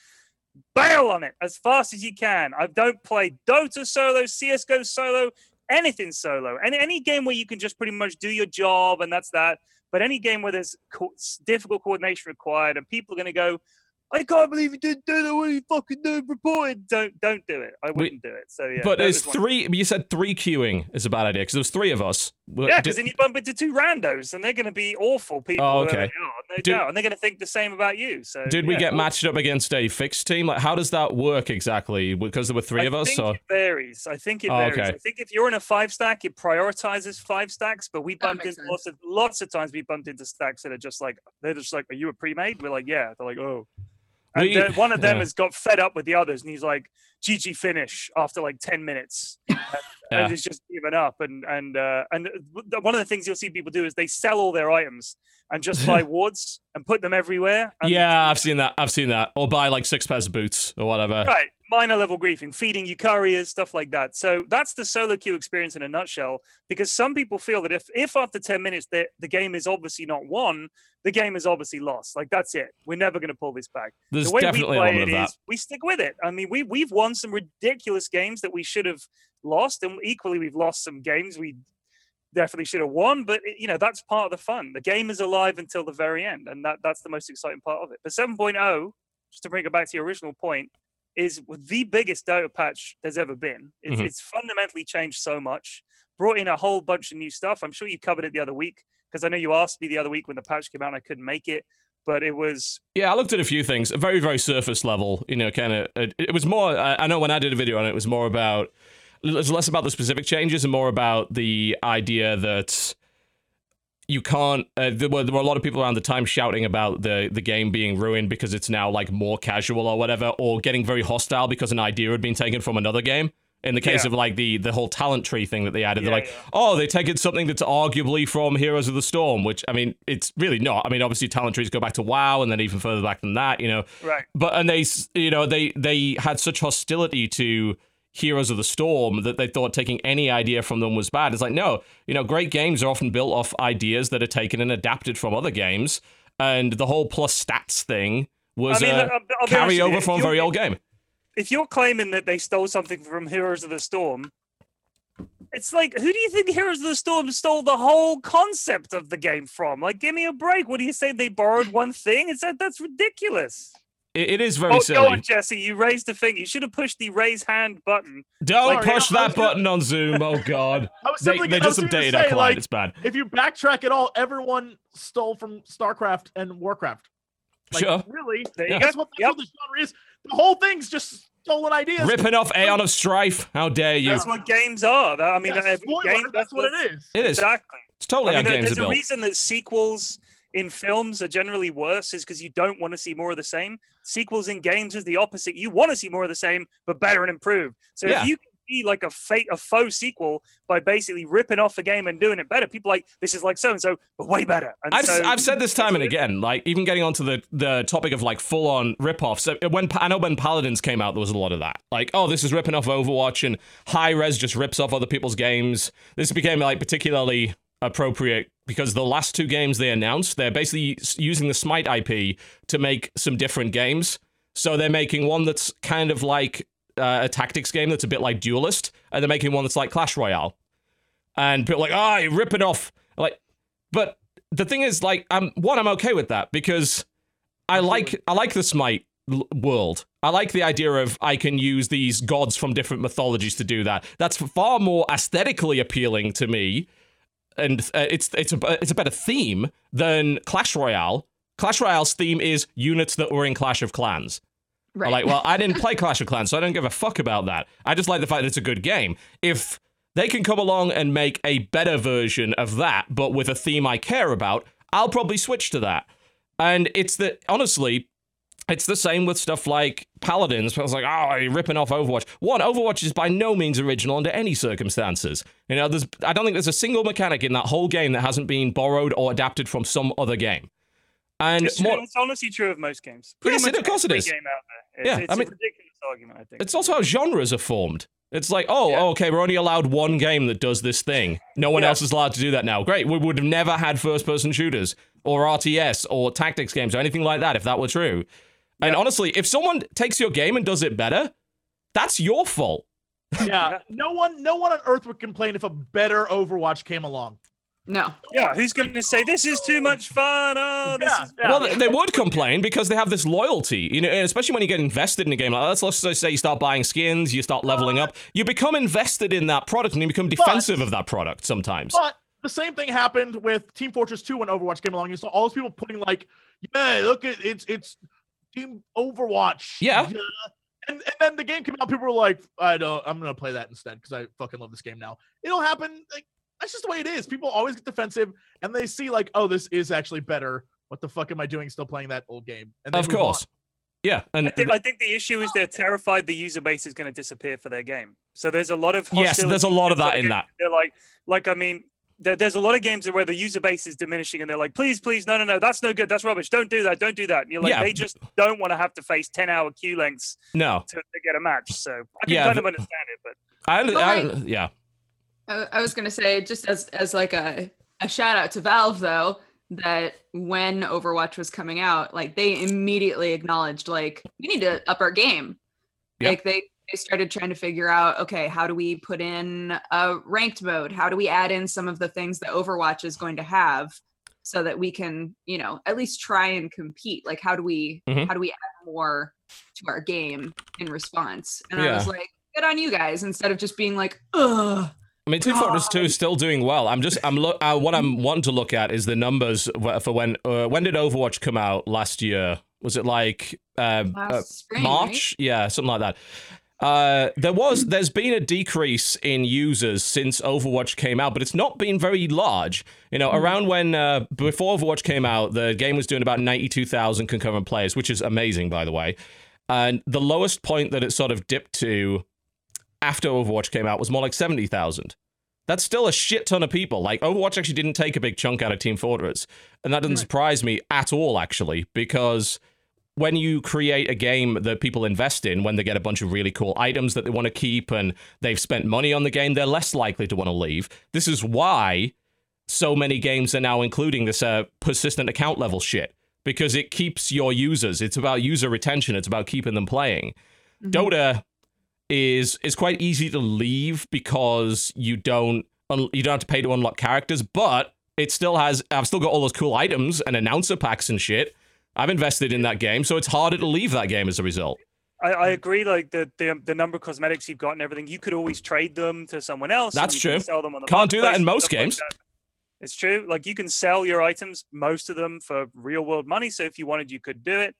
Speaker 3: bail on it as fast as you can. I don't play Dota solo, CS:GO solo, anything solo. And any game where you can just pretty much do your job and that's that. But any game where there's co- difficult coordination required and people are going to go, I can't believe you didn't do that. What you fucking doing? Reported. Don't don't do it. I wouldn't do it. So yeah.
Speaker 1: but there's three. You said three queuing is a bad idea because there was three of us. Well,
Speaker 3: Yeah,
Speaker 1: did-
Speaker 3: because then you bump into two randos, and they're going to be awful people.
Speaker 1: Oh, okay.
Speaker 3: they are, no
Speaker 1: Did-
Speaker 3: doubt, and they're going to think the same about you. So
Speaker 1: Did we get matched up against a fixed team? Like, how does that work exactly? Because there were three
Speaker 3: I
Speaker 1: of us.
Speaker 3: think
Speaker 1: Or
Speaker 3: it varies. I think it
Speaker 1: Oh,
Speaker 3: varies.
Speaker 1: okay.
Speaker 3: I think if you're in a five stack, it prioritizes five stacks. But we bumped
Speaker 4: makes
Speaker 3: into lots of lots of times we bumped into stacks that are just like they're just like, "Are you a pre-made?" We're like, "Yeah." They're like, "Oh." And
Speaker 1: We-
Speaker 3: one of them
Speaker 1: yeah.
Speaker 3: has got fed up with the others, and he's like, "GG finish" after like ten minutes. and,
Speaker 1: Yeah.
Speaker 3: and he's just given up. And and uh, and one of the things you'll see people do is they sell all their items and just buy wards and put them everywhere. And
Speaker 1: yeah, I've seen that. I've seen that. Or buy like six pairs of boots or whatever.
Speaker 3: Right, minor level griefing, feeding you couriers, stuff like that. So that's the solo queue experience in a nutshell. Because some people feel that if, if after ten minutes the, the game is obviously not won, the game is obviously lost. Like that's it. We're never going to pull this back.
Speaker 1: There's
Speaker 3: the way we play it is we stick with it. I mean, we we've won some ridiculous games that we should have lost, and equally we've lost some games we definitely should have won. But it- you know that's part of the fun. The game is alive until the very end, and that that's the most exciting part of it. But 7.0, just to bring it back to your original point, is the biggest Dota patch there's ever been. It's,
Speaker 1: Mhm.
Speaker 3: it's fundamentally changed so much. Brought in a whole bunch of new stuff. I'm sure you covered it the other week because I know you asked me the other week when the patch came out and I couldn't make it. But it was
Speaker 1: Yeah, I looked at a few things, very, very surface level. You know, kind of. It, it was more. I, I know when I did a video on it, it was more about. It was less about the specific changes and more about the idea that you can't. Uh, there, were, there were a lot of people around the time shouting about the the game being ruined because it's now like more casual or whatever, or getting very hostile because an idea had been taken from another game. In the case
Speaker 3: Yeah.
Speaker 1: of like the the whole talent tree thing that they added, they're like,
Speaker 3: yeah.
Speaker 1: oh, they're taking something that's arguably from Heroes of the Storm, which I mean, it's really not. I mean, obviously, talent trees go back to WoW, and then even further back than that, you know.
Speaker 3: right.
Speaker 1: But and they, you know, they they had such hostility to Heroes of the Storm that they thought taking any idea from them was bad. It's like no, you know, great games are often built off ideas that are taken and adapted from other games, and the whole plus stats thing was
Speaker 3: I mean, uh,
Speaker 1: a
Speaker 3: I'll- I'll be honest with you,
Speaker 1: carryover from a very old game.
Speaker 3: if you're claiming that they stole something from Heroes of the Storm, it's like, who do you think Heroes of the Storm stole the whole concept of the game from? Like, give me a break. What do you say? They borrowed one thing? It's that that's ridiculous.
Speaker 1: It, it is very
Speaker 3: Oh,
Speaker 1: silly.
Speaker 3: go on, Jesse. You raised the finger. You should have pushed the raise hand button.
Speaker 1: Don't
Speaker 2: Sorry,
Speaker 1: push
Speaker 2: I- I
Speaker 1: that
Speaker 2: gonna-
Speaker 1: button on Zoom. Oh God,
Speaker 2: I was
Speaker 1: they,
Speaker 2: simply
Speaker 1: they
Speaker 2: I
Speaker 1: just
Speaker 2: gonna
Speaker 1: updated our client.
Speaker 2: like,
Speaker 1: it's bad.
Speaker 2: if you backtrack at all, everyone stole from StarCraft and Warcraft. Like,
Speaker 1: Sure.
Speaker 2: Really?
Speaker 3: There
Speaker 1: Yeah.
Speaker 3: you
Speaker 2: That's what, that's
Speaker 3: Yep.
Speaker 2: what the genre is. The whole thing's just stolen ideas.
Speaker 1: Ripping off Aeon of Strife. How dare you?
Speaker 3: That's what games are. That- I mean,
Speaker 2: Yeah,
Speaker 3: every
Speaker 2: spoiler,
Speaker 3: game,
Speaker 2: that's what it is.
Speaker 1: It is.
Speaker 3: Exactly.
Speaker 1: It's totally
Speaker 3: I mean,
Speaker 1: how
Speaker 3: there-
Speaker 1: games are
Speaker 3: there's a
Speaker 1: built.
Speaker 3: reason that sequels in films are generally worse is because you don't want to see more of the same. Sequels in games is the opposite. You want to see more of the same, but better and improved. So
Speaker 1: Yeah.
Speaker 3: if you can see like a fake, a faux sequel by basically ripping off a game and doing it better, people are like this is like so and so, but way better. And
Speaker 1: I've,
Speaker 3: so
Speaker 1: I've said this time and
Speaker 3: what it is.
Speaker 1: again, like even getting onto the, the topic of like full on rip-offs. uh, When I know when Paladins came out, there was a lot of that. Like, oh, this is ripping off Overwatch, and Hi-Rez just rips off other people's games. This became like particularly appropriate because the last two games they announced, they're basically using the Smite IP to make some different games. So they're making one that's kind of like uh, a tactics game that's a bit like Duelyst, and they're making one that's like Clash Royale. And people are like, ah, you're ripping off. Like, but the thing is, like, I'm one, I'm okay with that because I like I like the Smite world. I like the idea of I can use these gods from different mythologies to do that. That's far more aesthetically appealing to me, and uh, it's it's a it's a better theme than Clash Royale. Clash Royale's theme is units that were in Clash of Clans.
Speaker 4: Right.
Speaker 1: Like, well, I didn't play Clash of Clans, so I don't give a fuck about that. I just like the fact that it's a good game. If they can come along and make a better version of that, but with a theme I care about, I'll probably switch to that. And it's that honestly, it's the same with stuff like Paladins. I was like, oh, you're ripping off Overwatch. One, Overwatch is by no means original under any circumstances. You know, there's I don't think there's a single mechanic in that whole game that hasn't been borrowed or adapted from some other game. And
Speaker 3: It's,
Speaker 1: more,
Speaker 3: it's honestly true of most games. Pretty
Speaker 1: Yes,
Speaker 3: much
Speaker 1: it- of course it is.
Speaker 3: Game out there. It's,
Speaker 1: Yeah,
Speaker 3: it's
Speaker 1: I mean-
Speaker 3: ridiculous argument. I think.
Speaker 1: it's also how genres are formed. It's like, oh,
Speaker 3: Yeah.
Speaker 1: okay, we're only allowed one game that does this thing. No one
Speaker 3: Yeah.
Speaker 1: else is allowed to do that now. Great. We would have never had first person shooters or RTS or tactics games or anything like that if that were true. And honestly, if someone takes your game and does it better, that's your fault.
Speaker 2: Yeah, no one, no one on Earth would complain if a better Overwatch came along.
Speaker 4: No.
Speaker 3: Yeah, who's going to say this is too much fun? Oh, this
Speaker 2: Yeah,
Speaker 3: is
Speaker 2: yeah.
Speaker 1: Well, they- they would complain because they have this loyalty, you know, and especially when you get invested in a game like that. Let's, let's just say you start buying skins, you start leveling up, you become invested in that product and you become defensive of that product sometimes.
Speaker 2: But the same thing happened with Team Fortress 2 when Overwatch came along. You saw all those people putting like, "Yeah, look at it's it's Team Overwatch."
Speaker 1: Yeah.
Speaker 2: And, and then the game came out. People were like, "I don't. I'm gonna play that instead because I fucking love this game now." It'll happen. Like that's just the way it is. People always get defensive, and they see like, "Oh, this is actually better." What the fuck am I doing? Still playing that old game? And
Speaker 1: of
Speaker 2: move on.
Speaker 1: course. Yeah, and
Speaker 3: I think, I think the issue is they're terrified the user base is going to disappear for their game. So there's a lot of
Speaker 1: Yes, there's a lot of that in that.
Speaker 3: They're like, like I mean, there, there's a lot of games where the user base is diminishing, and they're like, please, please, no, no, no, that's no good, that's rubbish, don't do that, don't do that. And you're like,
Speaker 1: Yeah.
Speaker 3: they just don't want to have to face 10 hour queue lengths
Speaker 1: no.
Speaker 3: to, to get a match. So I can
Speaker 1: Yeah,
Speaker 3: kind of understand it, but
Speaker 1: I,
Speaker 4: But,
Speaker 1: I, yeah.
Speaker 4: I, I was gonna say just as as like a a shout out to Valve though that when Overwatch was coming out, like they immediately acknowledged like we need to up our game.
Speaker 1: Yep.
Speaker 4: Like they they started trying to figure out okay how do we put in a ranked mode? How do we add in some of the things that Overwatch is going to have so that we can you know at least try and compete? Like how do we
Speaker 1: Mhm.
Speaker 4: how do we add more to our game in response? And I was like, good on you guys instead of just being like ugh.
Speaker 1: I mean, Team Fortress 2 is still doing well. I'm just, I'm look, uh, what I'm wanting to look at is the numbers for when, uh, when did Overwatch come out last year? Was it like
Speaker 4: last
Speaker 1: uh,
Speaker 4: spring,
Speaker 1: March? Yeah, something like that. Uh, there was, there's been a decrease in users since Overwatch came out, but it's not been very large. You know, around when uh, before Overwatch came out, the game was doing about 92,000 concurrent players, which is amazing, by the way. And the lowest point that it sort of dipped to after Overwatch came out was more like 70,000. That's still a shit ton of people. Like, Overwatch actually didn't take a big chunk out of Team Fortress. And that doesn't surprise me at all, actually, because when you create a game that people invest in, when they get a bunch of really cool items that they want to keep and they've spent money on the game, they're less likely to want to leave. This is why so many games are now including this uh, persistent account level shit because it keeps your users. It's about user retention. It's about keeping them playing.
Speaker 4: Mhm.
Speaker 1: Dota is is quite easy to leave because you don't you don't have to pay to unlock characters, but it still has. I've still got all those cool items and announcer packs and shit. I've invested in that game, so it's harder to leave that game as a result.
Speaker 3: I, I agree. Like the, the the number of cosmetics you've got and everything, you could always trade them to someone else.
Speaker 1: That's
Speaker 3: you can
Speaker 1: true.
Speaker 3: Sell them on the
Speaker 1: Can't do that in most
Speaker 3: stuff like
Speaker 1: games.
Speaker 3: It's true. Like you can sell your items, most of them for real world money. So if you wanted, you could do it.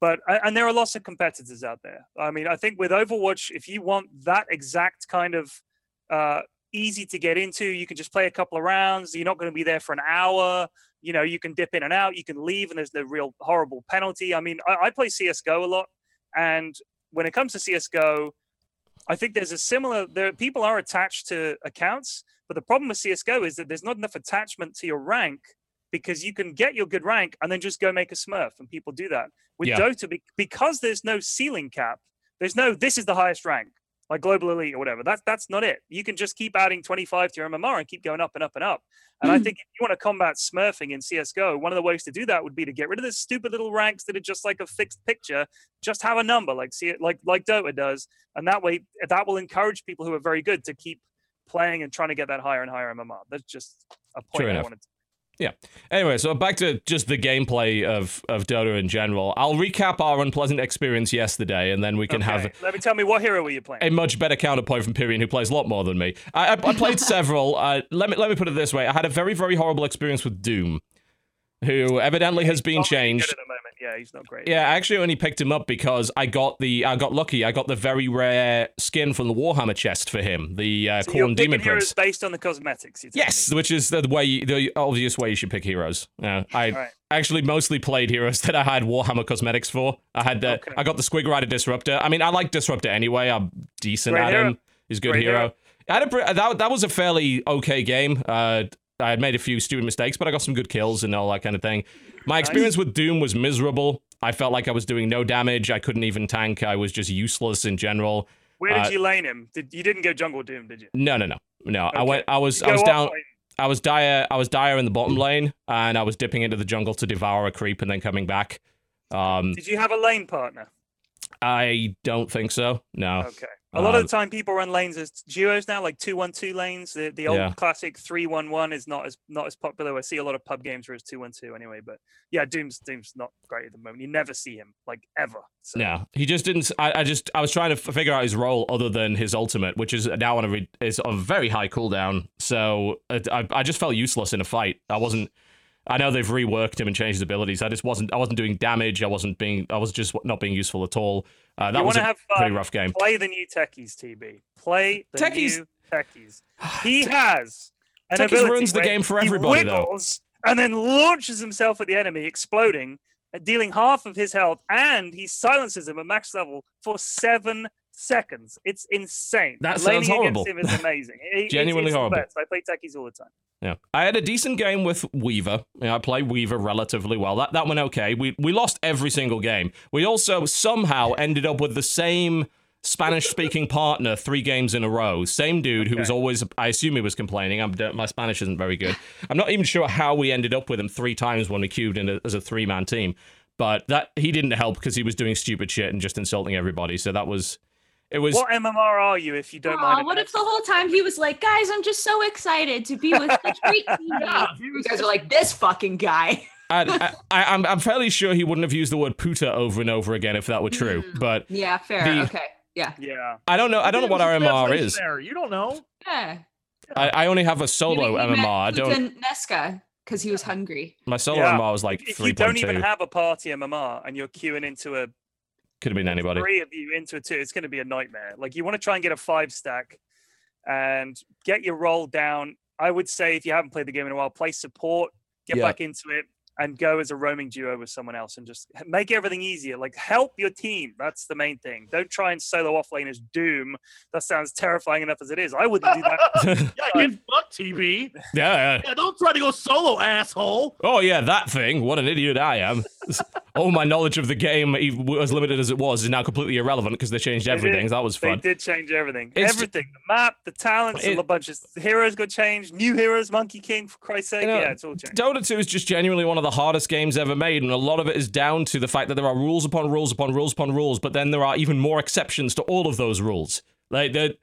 Speaker 3: But and there are lots of competitors out there. I mean, I think with Overwatch, if you want that exact kind of uh, easy to get into, you can just play a couple of rounds. You're not going to be there for an hour. You know, you can dip in and out. You can leave, and there's no real horrible penalty. I mean, I, I play CS:GO a lot, and when it comes to CS:GO, I think there's a similar. There people are attached to accounts, but the problem with CS:GO is that there's not enough attachment to your rank because you can get your good rank and then just go make a Smurf, and people do that. With
Speaker 1: Yeah.
Speaker 3: Dota, because there's no ceiling cap, there's no this is the highest rank, like global elite or whatever. That's that's not it. You can just keep adding 25 to your MMR and keep going up and up and up. And I hmm. think if you want to combat smurfing in CS:GO, one of the ways to do that would be to get rid of the stupid little ranks that are just like a fixed picture. Just have a number, like see it, like like Dota does, and that way that will encourage people who are very good to keep playing and trying to get that higher and higher MMR. That's just a point
Speaker 1: True
Speaker 3: I
Speaker 1: enough.
Speaker 3: wanted. To
Speaker 1: Anyway, so back to just the gameplay of of Dota in general. I'll recap our unpleasant experience yesterday, and then we can have
Speaker 3: Let me tell me what hero were you playing?
Speaker 1: a much better counterpoint from Pyrion, who plays a lot more than me. I, I, I played several. Uh, let me let me put it this way: I had a very very horrible experience with Doom, who evidently has been
Speaker 3: Not very good
Speaker 1: changed.
Speaker 3: At the moment. Yeah, he's not great.
Speaker 1: Yeah, I actually only picked him up because I got the I got lucky. I got the very rare skin from the Warhammer chest for him, the uh,
Speaker 3: So Khorne
Speaker 1: Demon
Speaker 3: heroes
Speaker 1: Prince.
Speaker 3: based on the cosmetics.
Speaker 1: Yes,
Speaker 3: me.
Speaker 1: which is the way you, the obvious way you should pick heroes. Yeah, I
Speaker 3: Right.
Speaker 1: actually mostly played heroes that I had Warhammer cosmetics for. I had the,
Speaker 3: Okay.
Speaker 1: I got the Squig Rider Disruptor. I mean, I like Disruptor anyway. I'm decent
Speaker 3: Great
Speaker 1: at
Speaker 3: hero.
Speaker 1: him. He's a good
Speaker 3: Great
Speaker 1: hero.
Speaker 3: hero.
Speaker 1: I had a, that that was a fairly okay game. Uh, I had made a few stupid mistakes, but I got some good kills and all that kind of thing. My experience with Doom was miserable. I felt like I was doing no damage. I couldn't even tank. I was just useless in general.
Speaker 3: Where did
Speaker 1: Uh,
Speaker 3: you lane him? Did you didn't go jungle doom, did you?
Speaker 1: No, no, no, no. I went. I was. I was down.
Speaker 3: lane.
Speaker 1: I was dire. I was dire in the bottom lane, and I was dipping into the jungle to devour a creep and then coming back. Um,
Speaker 3: Did you have a lane partner?
Speaker 1: I don't think so. No.
Speaker 3: Okay. A lot of
Speaker 1: Um,
Speaker 3: the time, people run lanes as duos now, like two one two lanes. The the old
Speaker 1: Yeah.
Speaker 3: classic three one one is not as not as popular. I see a lot of pub games where it's two one two anyway. But yeah, Doom's Doom's not great at the moment. You never see him like ever. So.
Speaker 1: No, he just didn't. I, I just I was trying to figure out his role other than his ultimate, which is now on a is on a very high cooldown. So I I just felt useless in a fight. I wasn't. I know they've reworked him and changed his abilities. I just wasn't. I wasn't doing damage. I wasn't being. I was just not being useful at all. Uh, that
Speaker 3: you
Speaker 1: was a
Speaker 3: have
Speaker 1: pretty rough game.
Speaker 3: Play the new techies, TB. Play the
Speaker 1: Techies-
Speaker 3: new techies. He has an
Speaker 1: Techies
Speaker 3: ability
Speaker 1: ruins the game for
Speaker 3: he
Speaker 1: everybody, though.
Speaker 3: wiggles and then launches himself at the enemy, exploding, dealing half of his health, and he silences him at max level for seven seconds. It's insane.
Speaker 1: That sounds horrible.
Speaker 3: Against him is amazing. It-
Speaker 1: Genuinely
Speaker 3: it's the
Speaker 1: horrible.
Speaker 3: best. I play techies all the time.
Speaker 1: Yeah, I had a decent game with Weaver. Know, I played Weaver relatively well. That that went okay. We we lost every single game. We also somehow ended up with the same Spanish-speaking partner three games in a row. Same dude who was always. I assume he was complaining. I'm my Spanish isn't very good. I'm not even sure how we ended up with him three times when we queued in a, as a three-man team. But that he didn't help because he was doing stupid shit and just insulting everybody. So that was. It was.
Speaker 3: What MMR are you, if you don't
Speaker 4: Aw,
Speaker 3: mind?
Speaker 4: what if the whole time he was like, guys, I'm just so excited to be with such great teammates. You guys are like, this fucking guy.
Speaker 1: I, I, I, I'm I'm fairly sure he wouldn't have used the word puta over and over again if that were true.
Speaker 4: Mm.
Speaker 1: But
Speaker 4: Yeah, fair.
Speaker 1: The-
Speaker 4: okay. Yeah.
Speaker 3: Yeah.
Speaker 1: I don't know. I don't know what
Speaker 2: There's a
Speaker 1: RMR
Speaker 2: translation
Speaker 1: is.
Speaker 2: There. You don't know.
Speaker 4: Yeah.
Speaker 1: I, I only have a solo
Speaker 4: he meant
Speaker 1: MMR. I don't.
Speaker 4: Putin Nesca because he was hungry.
Speaker 1: My solo
Speaker 3: Yeah.
Speaker 1: MMR was like
Speaker 3: If
Speaker 1: three
Speaker 3: you don't
Speaker 1: point
Speaker 3: even
Speaker 1: two.
Speaker 3: have a party MMR and you're queuing into a
Speaker 1: Could have been anybody.
Speaker 3: three of you into a two, it's going to be a nightmare. Like you want to try and get a five stack and get your roll down. I would say if you haven't played the game in a while, play support, get
Speaker 1: Yeah.
Speaker 3: back into it, and go as a roaming duo with someone else and just make everything easier. Like help your team. That's the main thing. Don't try and solo off lane as Doom. That sounds terrifying enough as it is. I wouldn't do that.
Speaker 2: Yeah, get fucked, TB.
Speaker 1: yeah, yeah.
Speaker 2: Yeah, don't try to go solo, asshole.
Speaker 1: Oh yeah, that thing. What an idiot I am. All my knowledge of the game, as limited as it was, is now completely irrelevant because they changed
Speaker 3: They did.
Speaker 1: everything. That was fun.
Speaker 3: They did change everything.
Speaker 1: It's-
Speaker 3: everything. The map, the talents,
Speaker 1: It-
Speaker 3: a bunch of heroes got changed. New heroes, Monkey King, for Christ's sake.
Speaker 1: You know,
Speaker 3: yeah, it's all changed.
Speaker 1: Dota 2 is just genuinely one of the hardest games ever made, and a lot of it is down to the fact that there are rules upon rules upon rules upon rules, but then there are even more exceptions to all of those rules. Like the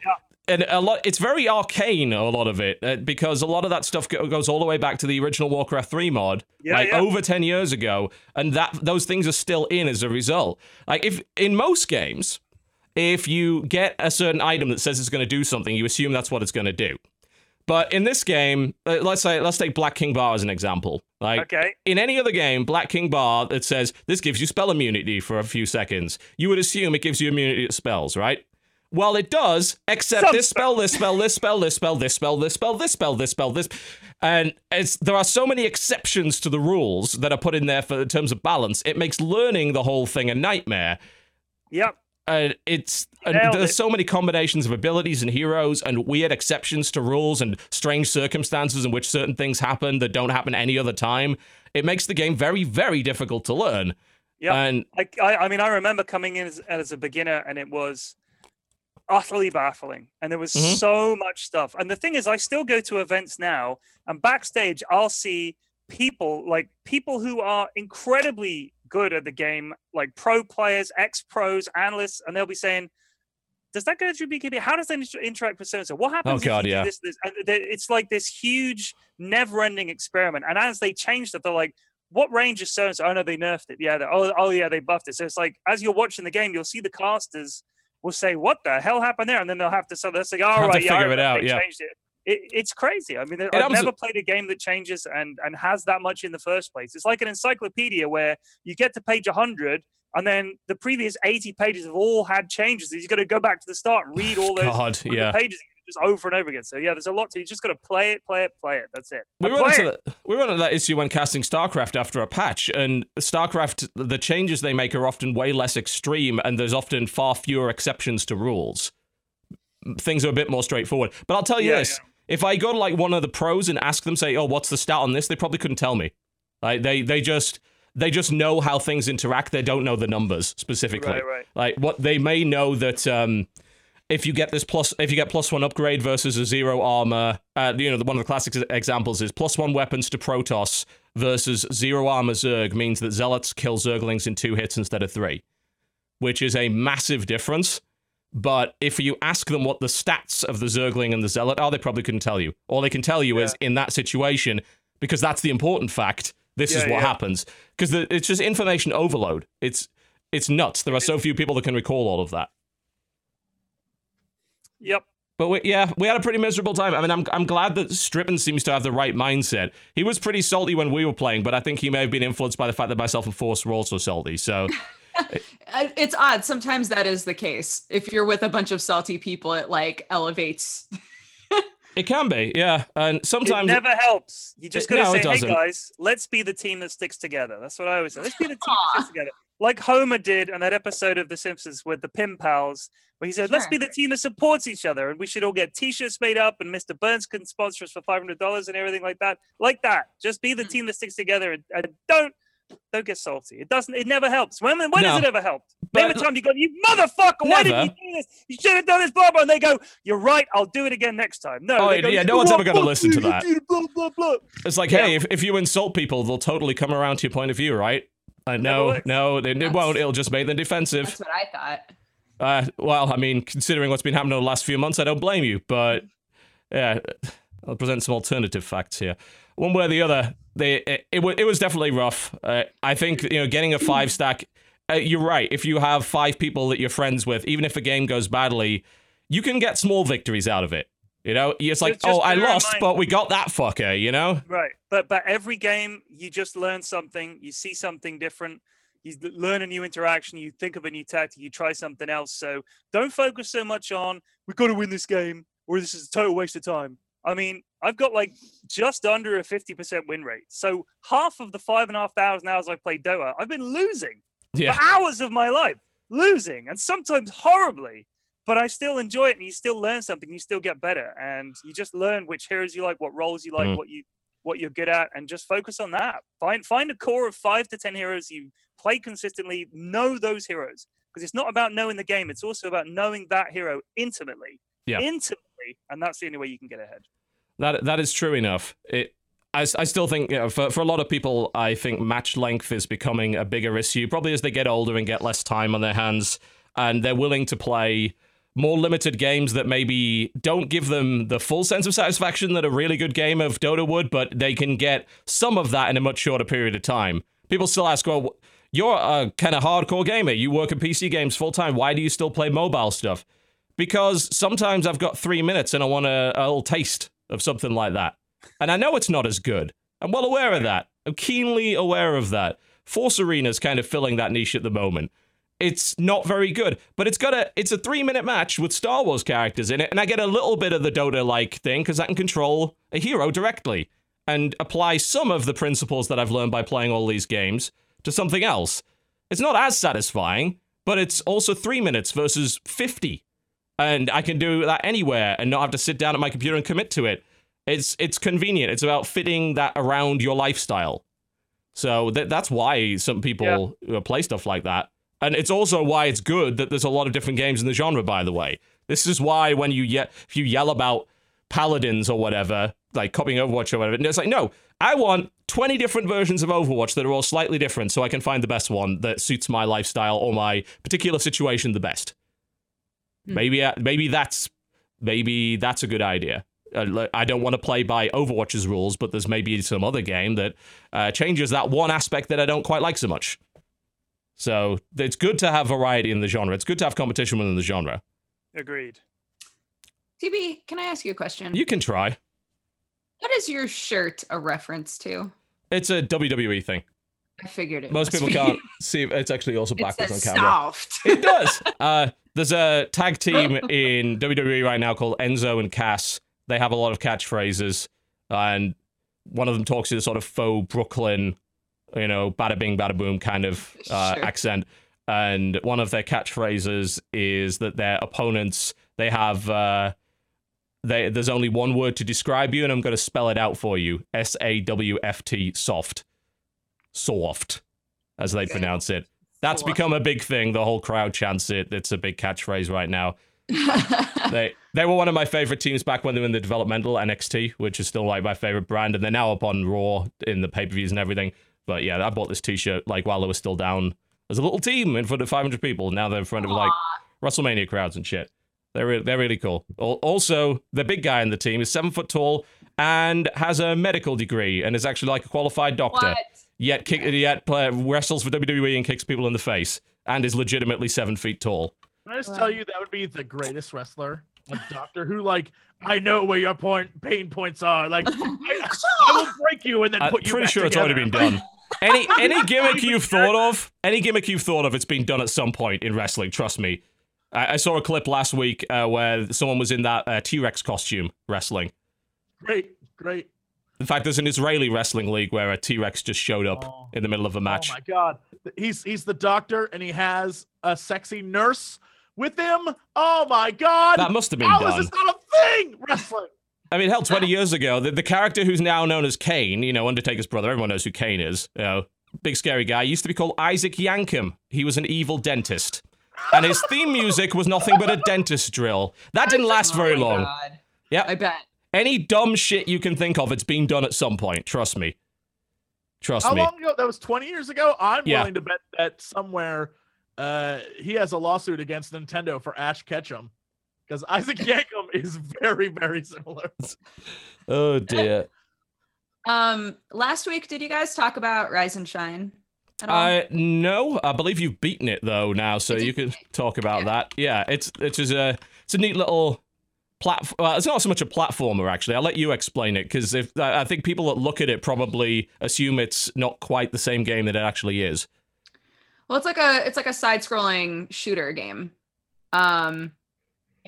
Speaker 1: and a lot, it's very arcane. A lot of it uh, because a lot of that stuff goes all the way back to the original Warcraft 3 mod,
Speaker 3: Yeah,
Speaker 1: like
Speaker 3: yeah.
Speaker 1: over 10 years ago, and that those things are still in as a result. Like if in most games, if you get a certain item that says it's going to do something, you assume that's what it's going to do. But in this game, uh, let's say let's take Black King Bar as an example. Like
Speaker 3: Okay.
Speaker 1: in any other game, Black King Bar that says this gives you spell immunity for a few seconds, you would assume it gives you immunity to spells, right? Well, it does, except
Speaker 3: Some
Speaker 1: this spell, this spell, this spell, this spell, this spell, this spell, this spell, this spell, this, and it's there are so many exceptions to the rules that are put in there for in terms of balance. It makes learning the whole thing a nightmare.
Speaker 3: Yep.
Speaker 1: Uh, it's
Speaker 3: Nailed
Speaker 1: there's
Speaker 3: it.
Speaker 1: so many combinations of abilities and heroes and weird exceptions to rules and strange circumstances in which certain things happen that don't happen any other time. It makes the game very, very difficult to learn.
Speaker 3: Yeah,
Speaker 1: And
Speaker 3: I, I mean, I remember coming in as, as a beginner, and it was utterly baffling, and there was
Speaker 1: Mhm.
Speaker 3: so much stuff. And the thing is, I still go to events now, and backstage, I'll see people like people who are incredibly good at the game, like pro players, ex pros, analysts, and they'll be saying. Does that go through BKB? How does that interact with so and so? What happens?
Speaker 1: Oh, God, yeah.
Speaker 3: This, this? And It's like this huge, never-ending experiment. And as they changed it, they're like, what range is so and so? Oh no, they nerfed it. Yeah. Oh, oh yeah, they buffed it. So it's like as you're watching the game, you'll see the casters will say, "What the hell happened there?" And then they'll have to. So they'll say, "All
Speaker 1: Have to
Speaker 3: right, yeah,
Speaker 1: figure it out,
Speaker 3: they
Speaker 1: yeah.
Speaker 3: changed it." It, it's crazy. I mean, I've never played a game that changes and and has that much in the first place. It's like an encyclopedia where you get to page 100 and then the previous 80 pages have all had changes. You've got to go back to the start, and read all those
Speaker 1: God, yeah.
Speaker 3: pages just over and over again. So yeah, there's a lot to. You just got to play it, play it, play it. That's it.
Speaker 1: We run, into that, we run into that issue when casting StarCraft after a patch, and StarCraft, the changes they make are often way less extreme, and there's often far fewer exceptions to rules. Things are a bit more straightforward. But I'll tell you
Speaker 3: Yeah,
Speaker 1: this: if I go to like one of the pros and ask them, say, "Oh, what's the stat on this?" They probably couldn't tell me. Like they they just they just know how things interact. They don't know the numbers specifically.
Speaker 3: Right, right.
Speaker 1: Like what they may know that um if you get this plus if you get plus one upgrade versus a zero armor uh, you know the, one of the classic examples is plus one weapons to protoss versus zero armor zerg means that zealots kill zerglings in two hits instead of three which is a massive difference but if you ask them what the stats of the zergling and the zealot are they probably couldn't tell you all they can tell you is in that situation because that's the important fact this is what
Speaker 3: yeah.
Speaker 1: happens because it's just information overload it's it's nuts there are so few people that can recall all of that
Speaker 3: Yep.
Speaker 1: but we, yeah, we had a pretty miserable time. I mean, I'm I'm glad that Strippin seems to have the right mindset. He was pretty salty when we were playing, but I think he may have been influenced by the fact that myself and Force were also salty. So
Speaker 4: It's odd. Sometimes that is the case. If you're with a bunch of salty people, it like elevates.
Speaker 1: it can be, yeah. And sometimes
Speaker 3: It
Speaker 1: sometimes
Speaker 3: never helps. You just gotta
Speaker 1: no,
Speaker 3: say, "Hey guys, let's be the team that sticks together." That's what I always say. Let's be the team that sticks together, like Homer did on that episode of The Simpsons with the Pin Pals, where he said, "Let's be the team that supports each other, and we should all get T-shirts made up, and Mr. Burns can sponsor us for five hundred dollars and everything like that, like that. Just be the
Speaker 4: Mm.
Speaker 3: team that sticks together, and, and don't." Don't get salty. It doesn't. It never helps. When, when does
Speaker 1: No.
Speaker 3: it ever helped? Name a time you go, you motherfucker! Why didn't you do this? You should have done this, blah blah. And they go, "You're right. I'll do it again next time." No,
Speaker 1: Oh,
Speaker 3: they go,
Speaker 1: yeah, no one's ever gonna listen to that.
Speaker 3: Blah blah blah.
Speaker 1: it's like,
Speaker 3: Yeah.
Speaker 1: hey, if, if you insult people, they'll totally come around to your point of view, right? Uh, no, no, they, it won't. It'll just make them defensive.
Speaker 4: That's what I thought.
Speaker 1: Uh, well, I mean, considering what's been happening over the last few months, I don't blame you. But yeah, I'll present some alternative facts here. One way or the other, they it, it, it was definitely rough. Uh, I think you know getting a five stack. Uh, you're right. If you have five people that you're friends with, even if a game goes badly, you can get small victories out of it. You know, it's like,
Speaker 3: Just-
Speaker 1: oh, I lost, but we got that fucker. You know,
Speaker 3: Right. But but every game you just learn something, you see something different, you learn a new interaction, you think of a new tactic, you try something else. So don't focus so much on we've got to win this game or this is a total waste of time. I mean, I've got like just under a 50% win rate. So half of the five and a half thousand hours I've played Dota, I've been losing
Speaker 1: yeah.
Speaker 3: for hours of my life, losing and sometimes horribly. But I still enjoy it, and you still learn something. You still get better, and you just learn which heroes you like, what roles you like,
Speaker 1: Mm.
Speaker 3: what you what you're good at, and just focus on that. Find find a core of five to ten heroes you play consistently. Know those heroes because it's not about knowing the game; it's also about knowing that hero intimately.
Speaker 1: Yeah.
Speaker 3: intimately, and that's the only way you can get ahead.
Speaker 1: That that is true enough. It. I, I still think you know, for for a lot of people, I think match length is becoming a bigger issue. Probably as they get older and get less time on their hands, and they're willing to play more limited games that maybe don't give them the full sense of satisfaction that a really good game of Dota would, but they can get some of that in a much shorter period of time. People still ask, well, you're a kind of hardcore gamer. You work in PC games full time. Why do you still play mobile stuff? Because sometimes I've got three minutes and I want a, a little taste of something like that. And I know it's not as good. I'm well aware of that. I'm keenly aware of that. Force Arena's kind of filling that niche at the moment. It's not very good, but it's got a it's a three minute match with Star Wars characters in it, and I get a little bit of the Dota like thing because I can control a hero directly and apply some of the principles that I've learned by playing all these games to something else. It's not as satisfying, but it's also three minutes versus 50. And I can do that anywhere and not have to sit down at my computer and commit to it. It's it's convenient. It's about fitting that around your lifestyle. So that that's why some people uh, play stuff like that. And it's also why it's good that there's a lot of different games in the genre, by the way. This is why when you ye- if you yell about paladins or whatever, like copying Overwatch or whatever, and it's like, no, I want 20 different versions of Overwatch that are all slightly different so I can find the best one that suits my lifestyle or my particular situation the best.
Speaker 4: Hmm.
Speaker 1: Maybe uh, maybe that's maybe that's a good idea. Uh, I don't want to play by Overwatch's rules, but there's maybe some other game that uh, changes that one aspect that I don't quite like so much. So it's good to have variety in the genre. It's good to have competition within the genre.
Speaker 3: Agreed.
Speaker 4: TB, can I ask you a question?
Speaker 1: You can try.
Speaker 4: what is your shirt a reference to?
Speaker 1: It's a WWE thing.
Speaker 4: I figured it.
Speaker 1: Most people
Speaker 4: be.
Speaker 1: can't see. It's actually also backwards on camera.
Speaker 4: soft.
Speaker 1: It does. Uh, there's a tag team in WWE right now called Enzo and Cass. They have a lot of catchphrases, and one of them talks in a sort of faux Brooklyn, you know, bada bing, bada boom kind of uh,
Speaker 4: Sure.
Speaker 1: accent. And one of their catchphrases is that their opponents they have uh, they there's only one word to describe you, and I'm going to spell it out for you: S A W F T, soft, soft, as they pronounce it. That's
Speaker 4: Soft.
Speaker 1: become a big thing. The whole crowd chants it. It's a big catchphrase right now. they they were one of my favorite teams back when they were in the developmental NXT, which is still like my favorite brand, and they're now up on Raw in the pay per views and everything. But yeah, I bought this T-shirt like while they were still down as a little team in front of 500 people. Now they're in front of like WrestleMania crowds and shit. They're re- they're really cool. Also, the big guy in the team is seven foot tall and has a medical degree and is actually like a qualified doctor.
Speaker 4: what?
Speaker 1: Yet kick, yet play, wrestles for WWE and kicks people in the face and is legitimately seven feet tall.
Speaker 2: Can I just tell you that would be the greatest wrestler, a doctor who like I know where your point pain points are. Like I, I will break you and then
Speaker 1: I'm
Speaker 2: put you.
Speaker 1: pretty sure it's already been done. Any any gimmick you've thought of, any gimmick you've thought of, it's been done at some point in wrestling. Trust me. I, I saw a clip last week uh, where someone was in that uh, T Rex costume wrestling.
Speaker 2: Great, great.
Speaker 1: In fact, there's an Israeli wrestling league where a T Rex just showed up
Speaker 2: Oh.
Speaker 1: in the middle of a oh, match.
Speaker 2: Oh my god, he's he's the doctor and he has a sexy nurse with him. Oh my god,
Speaker 1: that must have been
Speaker 2: how
Speaker 1: done.
Speaker 2: is this not a thing? Wrestling.
Speaker 1: I mean, hell, 20 years ago, the, the character who's now known as Kane, you know, Undertaker's brother, everyone knows who Kane is, you know, big scary guy, used to be called Isaac Yankem. He was an evil dentist. And his theme music was nothing but a dentist drill. That didn't last very
Speaker 4: Oh my
Speaker 1: long.
Speaker 4: God.
Speaker 1: Yep.
Speaker 4: I bet.
Speaker 1: Any dumb shit you can think of, it's been done at some point. Trust me. Trust
Speaker 2: How
Speaker 1: me.
Speaker 2: How long ago? That was 20 years ago. I'm
Speaker 1: Yeah.
Speaker 2: willing to bet that somewhere uh, he has a lawsuit against Nintendo for Ash Ketchum because Isaac Yankem is very, very similar.
Speaker 1: Oh, dear.
Speaker 4: Um, last week, did you guys talk about Rise and Shine at all?
Speaker 1: Uh, no, I believe you've beaten it though now, so you can talk about
Speaker 4: Yeah.
Speaker 1: that. Yeah, it's it's just a it's a neat little platform. Well, it's not so much a platformer actually. I'll let you explain it because if I think people that look at it probably assume it's not quite the same game that it actually is.
Speaker 4: Well, it's like a it's like a side-scrolling shooter game. Um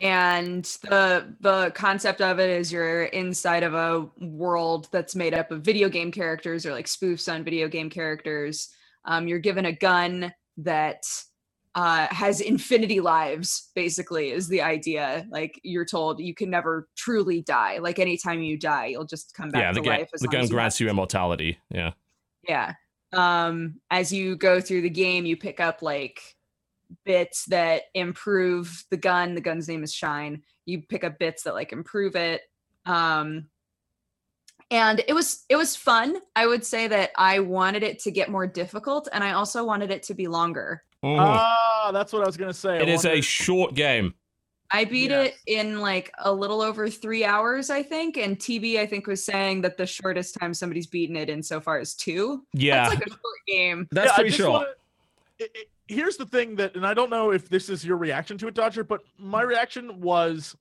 Speaker 4: and the the concept of it is you're inside of a world that's made up of video game characters or like spoofs on video game characters. Um, you're given a gun that uh, has infinity lives, basically, is the idea. Like you're told you can never truly die. Like anytime you die, you'll just come back
Speaker 1: yeah,
Speaker 4: to
Speaker 1: the, ga-
Speaker 4: life. as
Speaker 1: the gun
Speaker 4: as
Speaker 1: grants you immortality. Yeah.
Speaker 4: yeah. Um, as you go through the game, you pick up like bits that improve the gun. The gun's name is Shine. You pick up bits that like improve it. Um, and it was it was fun. I would say that I wanted it to get more difficult, and I also wanted it to be longer.
Speaker 1: Mhm.
Speaker 2: Ah, that's what I was gonna say. I
Speaker 1: it is a short game.
Speaker 4: I beat it in like a little over three hours, I think. And TB, I think, was saying that the shortest time somebody's beaten it in so far is two.
Speaker 1: Yeah,
Speaker 4: That's like a short game.
Speaker 1: that's
Speaker 2: Yeah,
Speaker 1: pretty short.
Speaker 2: wanna- it- it- here's the thing that, and I don't know if this is your reaction to it, Dodger, but my reaction was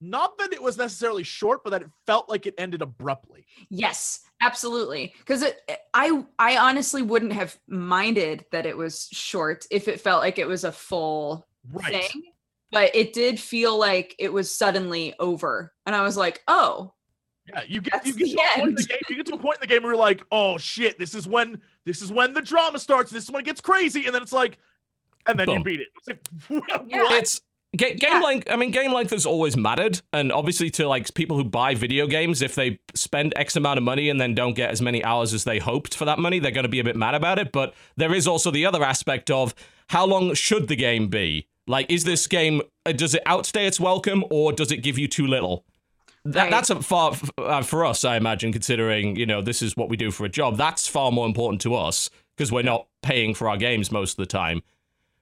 Speaker 2: not that it was necessarily short, but that it felt like it ended abruptly.
Speaker 4: Yes, absolutely. Because it, eh, I, I honestly wouldn't have minded that it was short if it felt like it was a full
Speaker 2: Right.
Speaker 4: thing. But it did feel like it was suddenly over, and I was like, "Oh,
Speaker 2: Yeah, you get you get,
Speaker 4: the
Speaker 2: to a point in
Speaker 4: end.
Speaker 2: the game, you get to a point in the game where you're like, oh shit, this is when this is when the drama starts. This is when it gets crazy, and then it's like, and then you beat it. It's like.
Speaker 4: Yeah.
Speaker 1: It's ga- game
Speaker 4: Yeah.
Speaker 1: length. I mean, game length has always mattered, and obviously to like people who buy video games, if they spend X amount of money and then don't get as many hours as they hoped for that money, they're going to be a bit mad about it. But there is also the other aspect of how long should the game be? Like, is this game uh, does it outstay its welcome, or does it give you too little? That,
Speaker 4: Right.
Speaker 1: That's a far uh, for us, I imagine, considering you know this is what we do for a job. That's far more important to us because we're not paying for our games most of the time.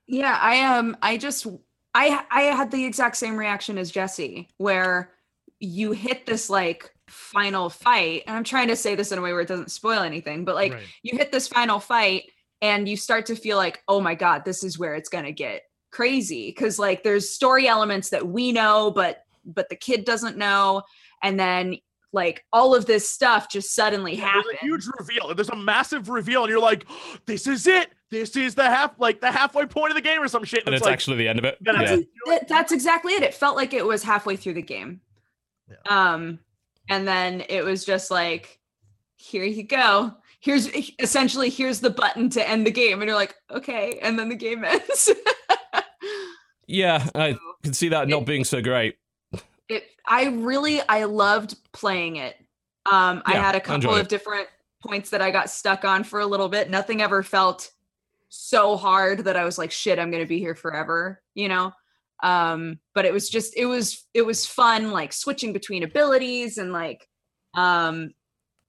Speaker 4: Yeah, I am. I just I I had the exact same reaction as Jesse, where you hit this like final fight, and I'm trying to say this in a way where it doesn't spoil anything, but like
Speaker 2: Right.
Speaker 4: you hit this final fight and you start to feel like, oh my god, this is where it's gonna get crazy. Cause like there's story elements that we know, but but the kid doesn't know, and then like all of this stuff just suddenly
Speaker 2: Yeah,
Speaker 4: happens.
Speaker 2: There's a huge reveal. There's a massive reveal, and you're like, this is it. This is the half, like the halfway point of the game, or some shit.
Speaker 1: And it's
Speaker 2: like,
Speaker 1: actually the end of it.
Speaker 2: then
Speaker 1: Yeah.
Speaker 2: it's-
Speaker 4: that's exactly it. It felt like it was halfway through the game. Um, and then it was just like, here you go. Here's essentially here's the button to end the game, and you're like, okay, and then the game ends.
Speaker 1: Yeah, I can see that not being so great.
Speaker 4: it I really I loved playing it. Um, I had a couple
Speaker 1: enjoyed
Speaker 4: of different points that I got stuck on for a little bit. Nothing ever felt so hard that I was like, shit, I'm gonna be here forever, you know. Um, but it was just it was it was fun, like switching between abilities and like um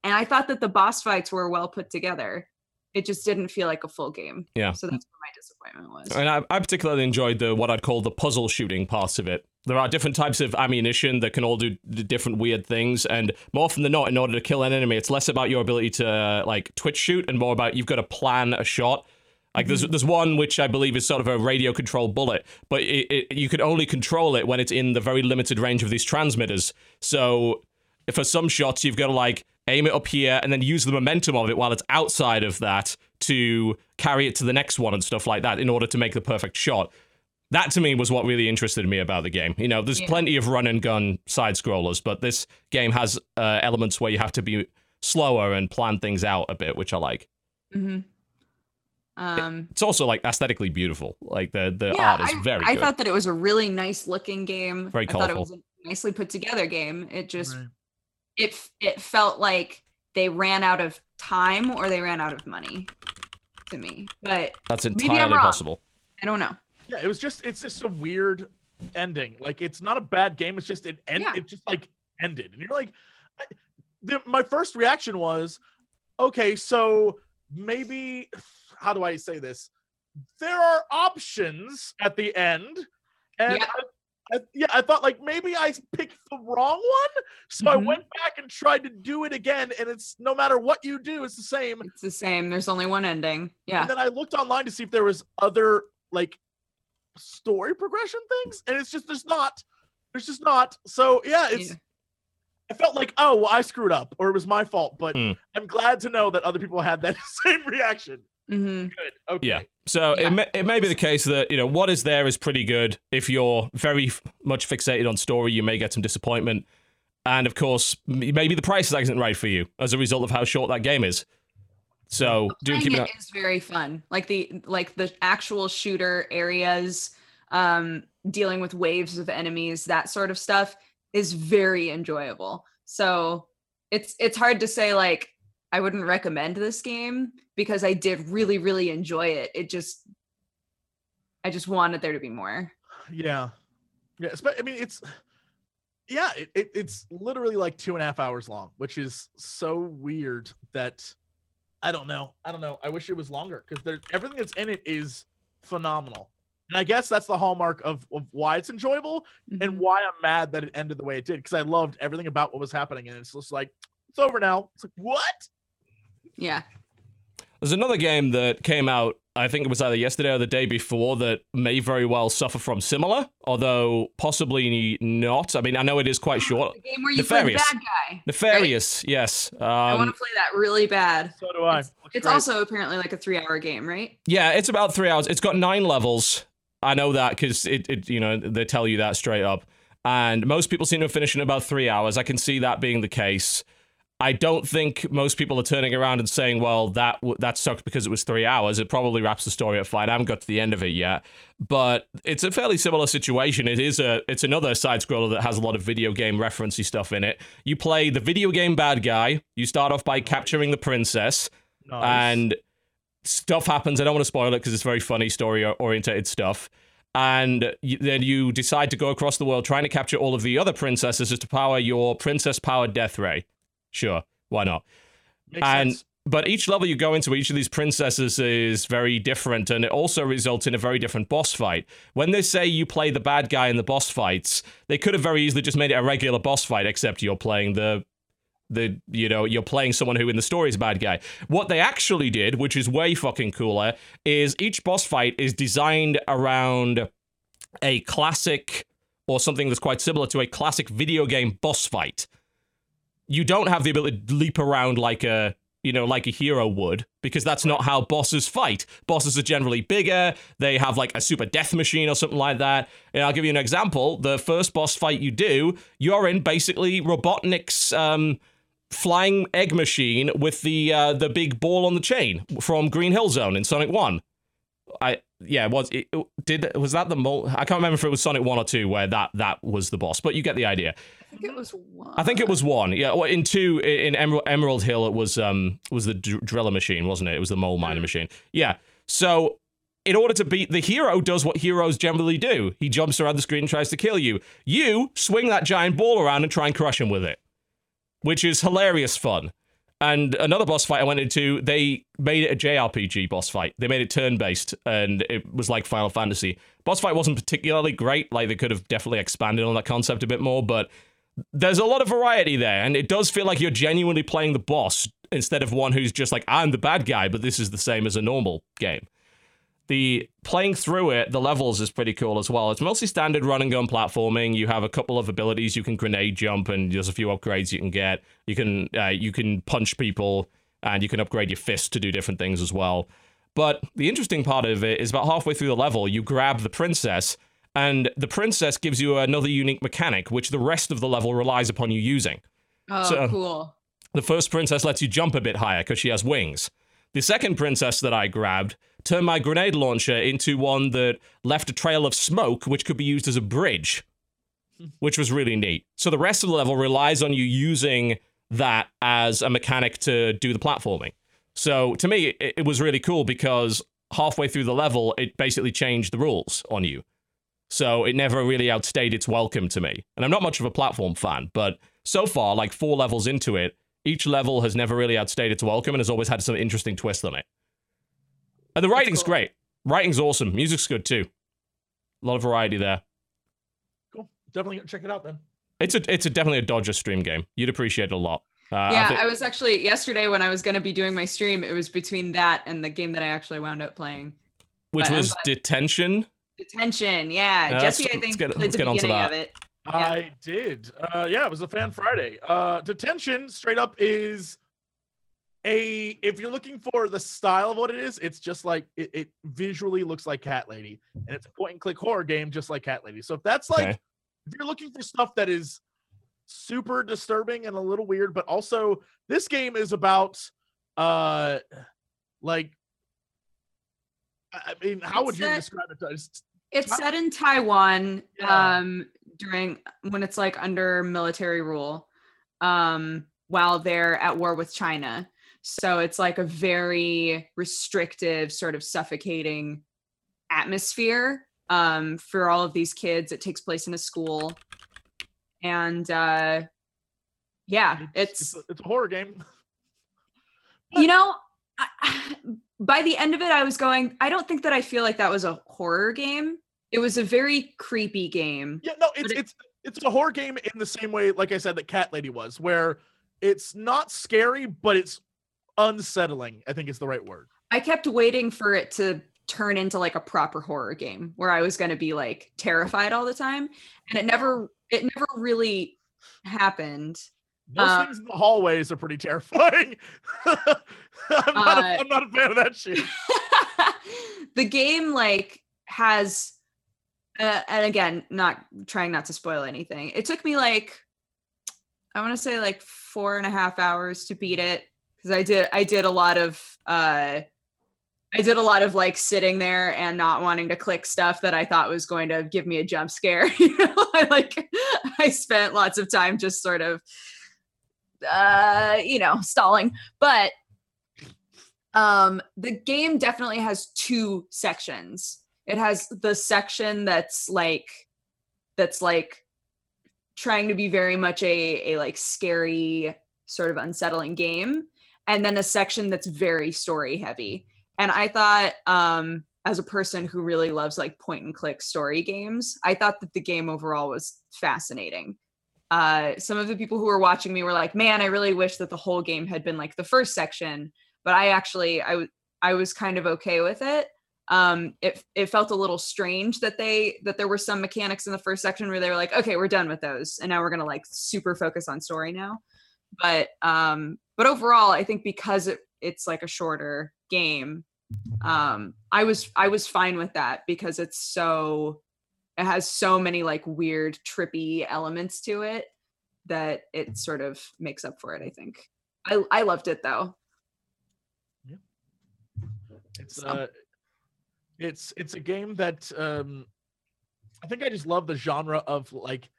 Speaker 4: and I thought that the boss fights were well put together. It just didn't feel like a full game.
Speaker 1: Yeah.
Speaker 4: So that's what my disappointment was.
Speaker 1: And I, I particularly enjoyed the what I'd call the puzzle shooting parts of it. There are different types of ammunition that can all do different weird things, and more often than not, in order to kill an enemy, it's less about your ability to uh, like twitch shoot and more about you've got to plan a shot. Like there's there's one which I believe is sort of a radio controlled bullet, but it, it, you can only control it when it's in the very limited range of these transmitters. So for some shots, you've got to like aim it up here and then use the momentum of it while it's outside of that to carry it to the next one and stuff like that in order to make the perfect shot. That to me was what really interested me about the game. You know, there's
Speaker 4: Yeah.
Speaker 1: plenty of run and gun side scrollers, but this game has uh, elements where you have to be slower and plan things out a bit, which I like.
Speaker 4: hmm Um,
Speaker 1: It's also like aesthetically beautiful. Like the the
Speaker 4: yeah,
Speaker 1: art is
Speaker 4: I,
Speaker 1: very
Speaker 4: I
Speaker 1: good.
Speaker 4: thought that it was a really nice looking game.
Speaker 1: Very
Speaker 4: I thought it
Speaker 1: colorful.
Speaker 4: was a nicely put together game. It just
Speaker 2: Right.
Speaker 4: it it felt like they ran out of time or they ran out of money to me. But
Speaker 1: That's
Speaker 4: maybe I'm
Speaker 1: entirely
Speaker 4: wrong.
Speaker 1: possible.
Speaker 4: I don't know.
Speaker 2: Yeah, it was just it's just a weird ending. Like it's not a bad game. It's just it end.
Speaker 4: Yeah.
Speaker 2: It just like ended, and you're like, I, the, my first reaction was, okay, so maybe how do I say this? There are options at the end, and
Speaker 4: Yeah.
Speaker 2: I, I, yeah, I thought like maybe I picked the wrong one, so I
Speaker 4: Mhm.
Speaker 2: went back and tried to do it again, and it's no matter what you do, it's the same.
Speaker 4: It's the same. There's only one ending. Yeah.
Speaker 2: And then I looked online to see if there was other like story progression things, and it's just there's not. There's just not. So yeah, it's.
Speaker 4: Yeah.
Speaker 2: I felt like oh well, I screwed up or it was my fault, but
Speaker 1: Hmm.
Speaker 2: I'm glad to know that other people had that same reaction.
Speaker 4: Hmm
Speaker 2: Good. Okay.
Speaker 1: Yeah. So
Speaker 4: Yeah.
Speaker 1: it may, it may be the case that you know what is there is pretty good. If you're very f- much fixated on story, you may get some disappointment, and of course, m- maybe the price isn't right for you as a result of how short that game is. So do keep
Speaker 4: it
Speaker 1: it.
Speaker 4: is very fun. Like the like the actual shooter areas, um, dealing with waves of enemies, that sort of stuff is very enjoyable. So it's it's hard to say like I wouldn't recommend this game because I did really really enjoy it. It just I just wanted there to be more.
Speaker 2: Yeah. Yeah. espe- I mean, it's yeah, it, it, it's literally like two and a half hours long, which is so weird that I don't know. I don't know. I wish it was longer because there's everything that's in it is phenomenal. And I guess that's the hallmark of, of why it's enjoyable and
Speaker 4: Mhm.
Speaker 2: why I'm mad that it ended the way it did because I loved everything about what was happening. And it's just like, it's over now. It's like, what?
Speaker 4: Yeah.
Speaker 1: There's another game that came out. I think it was either yesterday or the day before that may very well suffer from similar, although possibly not. I mean, I know it is quite short.
Speaker 4: The game where you play the
Speaker 1: Nefarious.
Speaker 4: bad guy.
Speaker 1: Nefarious, yes.
Speaker 4: I want
Speaker 1: Um,
Speaker 4: to play that really bad.
Speaker 2: So do I.
Speaker 4: It's, it's also apparently like a three hour game, right?
Speaker 1: Yeah, it's about three hours. It's got nine levels. I know that because it, it, you know, they tell you that straight up. And most people seem to finish in about three hours. I can see that being the case. I don't think most people are turning around and saying, "Well, that w- that sucked because it was three hours." It probably wraps the story up fine. I haven't got to the end of it yet, but it's a fairly similar situation. It is a it's another side scroller that has a lot of video game referencey stuff in it. You play the video game bad guy. You start off by capturing the princess
Speaker 2: Nice.
Speaker 1: and stuff happens. I don't want to spoil it because it's very funny story orientated stuff. And then you decide to go across the world trying to capture all of the other princesses to power your princess powered death ray. Sure, why not?
Speaker 2: Makes
Speaker 1: and-
Speaker 2: sense.
Speaker 1: But each level you go into, each of these princesses is very different, and it also results in a very different boss fight. When they say you play the bad guy in the boss fights, they could have very easily just made it a regular boss fight, except you're playing the the you know you're playing someone who in the story is a bad guy. What they actually did, which is way fucking cooler, is each boss fight is designed around a classic or something that's quite similar to a classic video game boss fight. You don't have the ability to leap around like a you know, like a hero would, because that's not how bosses fight. Bosses are generally bigger, they have like a super death machine or something like that. And I'll give you an example. The first boss fight you do, you're in basically Robotnik's um, flying egg machine with the uh, the big ball on the chain from Green Hill Zone in Sonic 1. I yeah, was it did was that the I can't remember if it was Sonic 1 or 2 where that that was the boss, but you get the idea.
Speaker 4: I think it was one.
Speaker 1: I think it was one. Yeah, well, in two in Emerald, Emerald Hill, it was um was the dr- driller machine, wasn't it? It was the mole miner machine. Yeah. So in order to beat the hero does what heroes generally do. He jumps around the screen and tries to kill you. You swing that giant ball around and try and crush him with it. Which is hilarious fun. And another boss fight I went into, they made it a JRPG boss fight. They made it turn based and it was like Final Fantasy. Boss fight wasn't particularly great. Like they could have definitely expanded on that concept a bit more, but there's a lot of variety there. And it does feel like you're genuinely playing the boss instead of one who's just like, I'm the bad guy, but this is the same as a normal game. The playing through it, the levels is pretty cool as well. It's mostly standard run and gun platforming. You have a couple of abilities. You can grenade jump, and there's a few upgrades you can get. You can uh, you can punch people, and you can upgrade your fist to do different things as well. But the interesting part of it is about halfway through the level, you grab the princess, and the princess gives you another unique mechanic, which the rest of the level relies upon you using.
Speaker 4: Oh,
Speaker 1: So-
Speaker 4: cool.
Speaker 1: The first princess lets you jump a bit higher because she has wings. The second princess that I grabbed turned my grenade launcher into one that left a trail of smoke, which could be used as a bridge, which was really neat. So the rest of the level relies on you using that as a mechanic to do the platforming. So to me, it, it was really cool because halfway through the level, it basically changed the rules on you. So it never really outstayed its welcome to me. And I'm not much of a platform fan, but so far, like four levels into it, each level has never really outstayed its welcome and has always had some interesting twist on it. And the writing's
Speaker 4: cool.
Speaker 1: great. Writing's awesome. Music's good too. A lot of variety there.
Speaker 2: Cool. Definitely check it out then.
Speaker 1: It's a it's a definitely a Dodger stream game. You'd appreciate it a lot. Uh, I
Speaker 4: yeah, I was actually yesterday when I was going to be doing my stream, it was between that and the game that I actually wound up playing.
Speaker 1: which
Speaker 4: but
Speaker 1: was
Speaker 4: glad-
Speaker 1: detention.
Speaker 4: Detention. Yeah,
Speaker 1: Yeah,
Speaker 4: Jesse, I
Speaker 1: let's
Speaker 4: think
Speaker 1: get-
Speaker 4: played
Speaker 1: let's
Speaker 4: the
Speaker 1: get onto
Speaker 4: beginning
Speaker 1: that.
Speaker 4: of it.
Speaker 2: I did. Uh, yeah, it was a fan Friday. Uh, detention straight up is a. If you're looking for the style of what it is, it's just like it, it visually looks like Cat Lady, and it's a point and click horror game just like Cat Lady. So if that's like,
Speaker 1: Okay.
Speaker 2: if you're looking for stuff that is super disturbing and a little weird, but also this game is about, uh, like. I mean, how would
Speaker 4: It's
Speaker 2: you
Speaker 4: that-
Speaker 2: describe it? It's-
Speaker 4: It's set in Taiwan
Speaker 2: Yeah.
Speaker 4: um, during when it's like under military rule, um, while they're at war with China. So it's like a very restrictive, sort of suffocating atmosphere um, for all of these kids. It takes place in a school, and uh, yeah, it's
Speaker 2: it's, a, it's a horror game.
Speaker 4: you know I, by the end of it i was going i don't think that i feel like that was a horror game it was a very creepy game
Speaker 2: Yeah, no, it's
Speaker 4: it-
Speaker 2: it's it's a horror game in the same way, like I said, that Cat Lady was, where it's not scary, but it's unsettling. I think is the right word.
Speaker 4: i kept waiting for it to turn into like a proper horror game where i was going to be like terrified all the time and it never it never really happened
Speaker 2: Most
Speaker 4: Uh,
Speaker 2: things in the hallways are pretty terrifying. I'm, not
Speaker 4: Uh,
Speaker 2: a, I'm not a fan of that shit.
Speaker 4: the game like has uh, and again not trying not to spoil anything it took me like i want to say like four and a half hours to beat it because i did i did a lot of uh i did a lot of like sitting there and not wanting to click stuff that i thought was going to give me a jump scare you know i like i spent lots of time just sort of uh you know stalling. But um the game definitely has two sections. It has the section that's like that's like trying to be very much a a like scary sort of unsettling game and then a section that's very story heavy. And i thought um as a person who really loves like point and click story games i thought that the game overall was fascinating uh some of the people who were watching me were like man i really wish that the whole game had been like the first section but I actually I was I was kind of okay with it. Um, it it felt a little strange that they that there were some mechanics in the first section where they were like, okay, we're done with those, and now we're gonna like super focus on story now. But um, but overall, I think because it it's like a shorter game, um, I was I was fine with that because it's so it has so many like weird trippy elements to it that it sort of makes up for it. I think. I I loved it though. Yeah.
Speaker 2: It's
Speaker 4: So-
Speaker 2: uh, it's it's a game that um, I think I just love the genre of like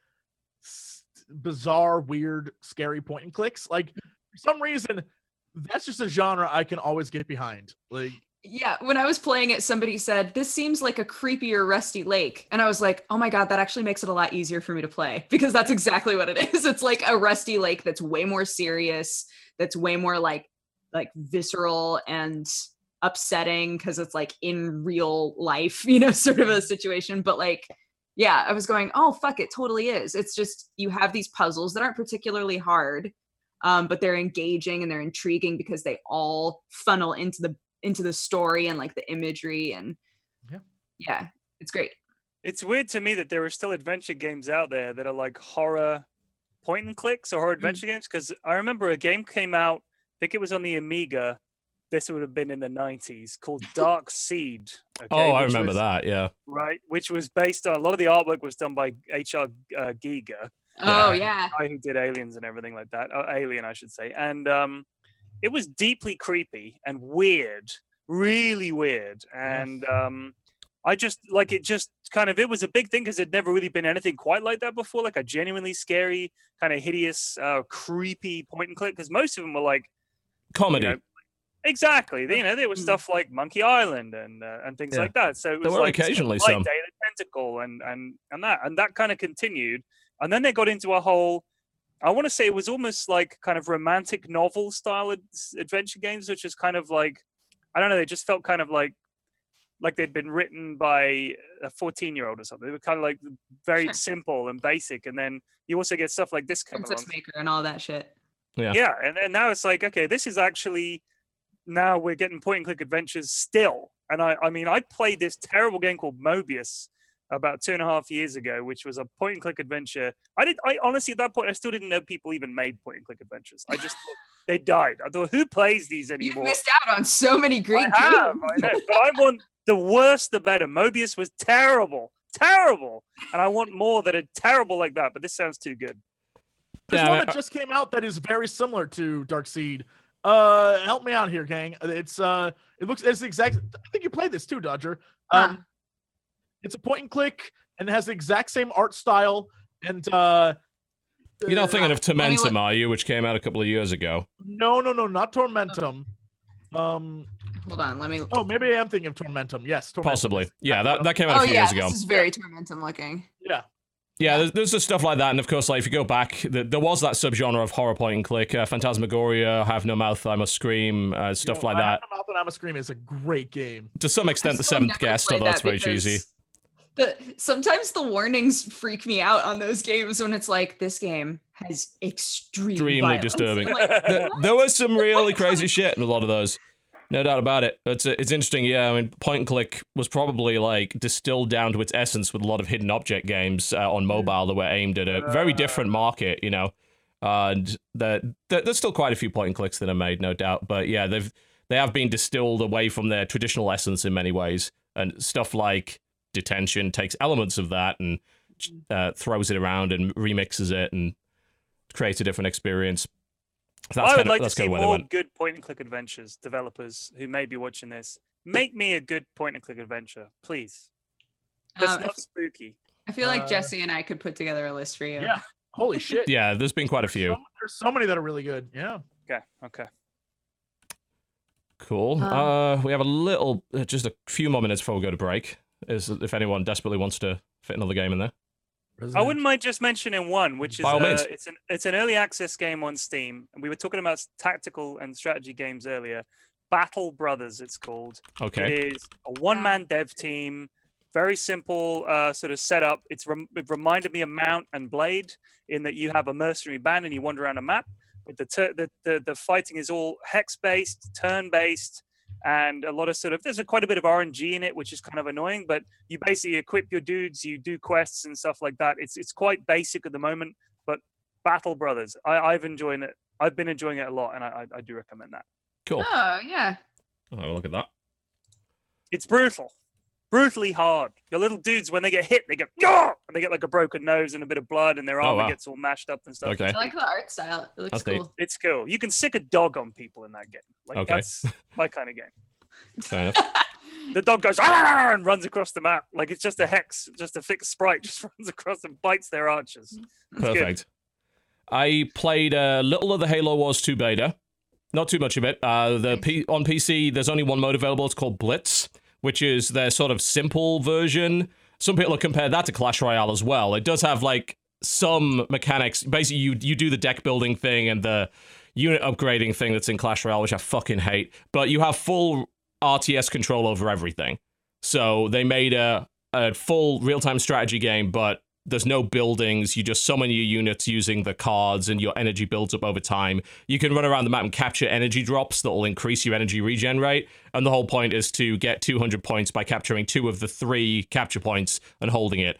Speaker 2: s- bizarre, weird, scary point and clicks. Like for some reason, that's just a genre I can always get behind. Like
Speaker 4: Yeah, when I was playing it, somebody said, This seems like a creepier Rusty Lake. And I was like, Oh my God, that actually makes it a lot easier for me to play because that's exactly what it is. It's like a Rusty Lake that's way more serious, that's way more like like visceral and upsetting because it's like in real life, you know, sort of a situation. But like, yeah, I was going, Oh, fuck, it totally is. It's just you have these puzzles that aren't particularly hard. Um, but they're engaging and they're intriguing because they all funnel into the into the story and like the imagery and
Speaker 2: Yeah.
Speaker 4: yeah it's great
Speaker 3: It's weird to me that there are still adventure games out there that are like horror point and clicks or horror adventure games. Because I remember a game came out, I think it was on the Amiga. This would have been in the 90s called Dark Seed. okay,
Speaker 1: oh, I
Speaker 3: which
Speaker 1: remember
Speaker 3: was-
Speaker 1: that. Yeah.
Speaker 3: Right, which was based on a lot of the artwork was done by H.R. Uh, Giger,
Speaker 4: oh
Speaker 1: Yeah.
Speaker 4: yeah
Speaker 3: guy who did Aliens and everything like that. Uh, Alien, I should say. And um, it was deeply creepy and weird, really weird. And um, I just like it. Just kind of, it was a big thing because it'd never really been anything quite like that before. Like a genuinely scary, kind of hideous, uh, creepy point and click. Because most of them were like
Speaker 1: Comedy.
Speaker 3: know, Exactly. You know, there was
Speaker 4: Mm.
Speaker 3: stuff like Monkey Island and uh, and things
Speaker 1: Yeah.
Speaker 3: like that. So it
Speaker 1: There were
Speaker 3: like
Speaker 1: occasionally some.
Speaker 3: Day the Tentacle and and and that and that kind of continued. And then they got into a whole. I want to say it was almost like kind of romantic novel style ad- adventure games, which is kind of like I don't know. They just felt kind of like like they'd been written by a 14 year old or something. They were kind of like very
Speaker 4: Sure.
Speaker 3: simple and basic. And then you also get stuff like this coming along
Speaker 4: maker and all that shit
Speaker 1: Yeah.
Speaker 3: yeah and, and now it's like okay this is actually now we're getting point and click adventures still and i i mean i played this terrible game called mobius about two and a half years ago which was a point and click adventure i did i honestly at that point i still didn't know people even made point and click adventures i just they died i thought who plays these anymore?
Speaker 4: you've missed out on so many great
Speaker 3: I have,
Speaker 4: games
Speaker 3: I know, but I want the worse the better. Mobius was terrible, terrible, and I want more that are terrible like that. But this sounds too good.
Speaker 2: There's
Speaker 1: Yeah,
Speaker 2: one that just came out that is very similar to Dark Seed. Uh, help me out here, gang. It's uh, it looks it's the exact. I think you played this too, Dodger. Um,
Speaker 4: Huh.
Speaker 2: It's a point and click and it has the exact same art style. And uh,
Speaker 1: You're not thinking of Tormentum,
Speaker 4: look-
Speaker 1: are you? Which came out a couple of years ago.
Speaker 2: no, no, no, not Tormentum. Um,
Speaker 4: hold on let me
Speaker 2: oh, maybe I am thinking of Tormentum. Yes, Tormentum.
Speaker 1: Possibly. Yeah, that, that came out
Speaker 4: oh
Speaker 1: a few
Speaker 4: yeah
Speaker 1: years ago.
Speaker 4: this is very tormentum looking
Speaker 2: Yeah,
Speaker 1: Yeah, there's, there's just stuff like that, and of course, like if you go back, th there was that subgenre of horror point and click, uh, Phantasmagoria, Have No Mouth, I Must Scream, uh, stuff
Speaker 2: You
Speaker 1: like
Speaker 2: I
Speaker 1: that.
Speaker 2: Have No Mouth and I'm a Scream is a great game.
Speaker 1: To some extent, the seventh guest, although that's
Speaker 4: that
Speaker 1: very cheesy.
Speaker 4: Because The, sometimes the warnings freak me out on those games when it's like this game has extreme
Speaker 1: Extremely
Speaker 4: violence."
Speaker 1: disturbing.
Speaker 4: Like,
Speaker 1: There, there was some really crazy shit in a lot of those. No doubt about it. It's uh, it's interesting. Yeah, I mean, point and click was probably like distilled down to its essence with a lot of hidden object games uh, on mm. mobile that were aimed at a very uh. different market. You know, and there, there- there's still quite a few point and clicks that are made, no doubt. But yeah, they've they have been distilled away from their traditional essence in many ways, and stuff like detention takes elements of that and uh, throws it around and remixes it and creates a different experience. That's
Speaker 3: I would
Speaker 1: kinda-
Speaker 3: like to see
Speaker 1: kinda where they
Speaker 3: more good point and click adventures. Developers who may be watching this, make me a good point and click adventure, please. That's
Speaker 4: Um, I
Speaker 3: not spooky.
Speaker 4: I feel like
Speaker 2: Uh,
Speaker 4: Jesse and I could put together a list for you.
Speaker 2: Yeah. Holy shit.
Speaker 1: Yeah, there's been quite a
Speaker 2: There's
Speaker 1: few.
Speaker 2: so, there's so many that are really good. Yeah.
Speaker 3: Okay, okay.
Speaker 1: Cool.
Speaker 4: Um,
Speaker 1: uh, we have a little, uh, just a few more minutes before we go to break. Is if anyone desperately wants to fit another game in there.
Speaker 3: I wouldn't mind just mentioning one, which is uh, it's an it's an early access game on Steam, and we were talking about tactical and strategy games earlier. Battle Brothers, it's called.
Speaker 1: Okay.
Speaker 3: It is a one man dev team, very simple uh, sort of setup. It's rem- it reminded me of Mount and Blade in that you have a mercenary band and you wander around a map. But the tur- the, the the fighting is all hex based, turn based, and a lot of sort of there's a, quite a bit of RNG in it, which is kind of annoying. But you basically equip your dudes, you do quests and stuff like that. It's it's quite basic at the moment, but Battle Brothers, I, I've enjoying it. I've been enjoying it a lot, and I, I, I do recommend that.
Speaker 1: Cool.
Speaker 4: Oh yeah.
Speaker 1: Oh, have a look at that.
Speaker 3: it's brutal, brutally hard. Your little dudes, when they get hit, they get "Gah!" and they get like a broken nose and a bit of blood, and their
Speaker 1: Oh,
Speaker 3: armor
Speaker 1: wow.
Speaker 3: gets all mashed up and stuff.
Speaker 1: Okay.
Speaker 4: I like the art style. It looks
Speaker 1: That's neat.
Speaker 4: cool.
Speaker 3: It's cool. You can sic a dog on people in that game. Like
Speaker 1: Okay.
Speaker 3: that's my kind of game.
Speaker 1: Fair.
Speaker 3: The dog goes and runs across the map like it's just a hex, just a fixed sprite, just runs across and bites their archers. It's good.
Speaker 1: Perfect. I played a little of the Halo Wars 2 beta. not too much of it. Uh, the P- on PC, there's only one mode available. It's called Blitz, which is their sort of simple version. Some people have compared that to Clash Royale as well. It does have like some mechanics. Basically, you you do the deck building thing and the unit upgrading thing that's in Clash Royale, which I fucking hate. But you have full RTS control over everything. So they made a a full real time strategy game, but there's no buildings. You just summon your units using the cards, and your energy builds up over time. You can run around the map and capture energy drops that will increase your energy regen rate. And the whole point is to get 200 points by capturing two of the three capture points and holding it.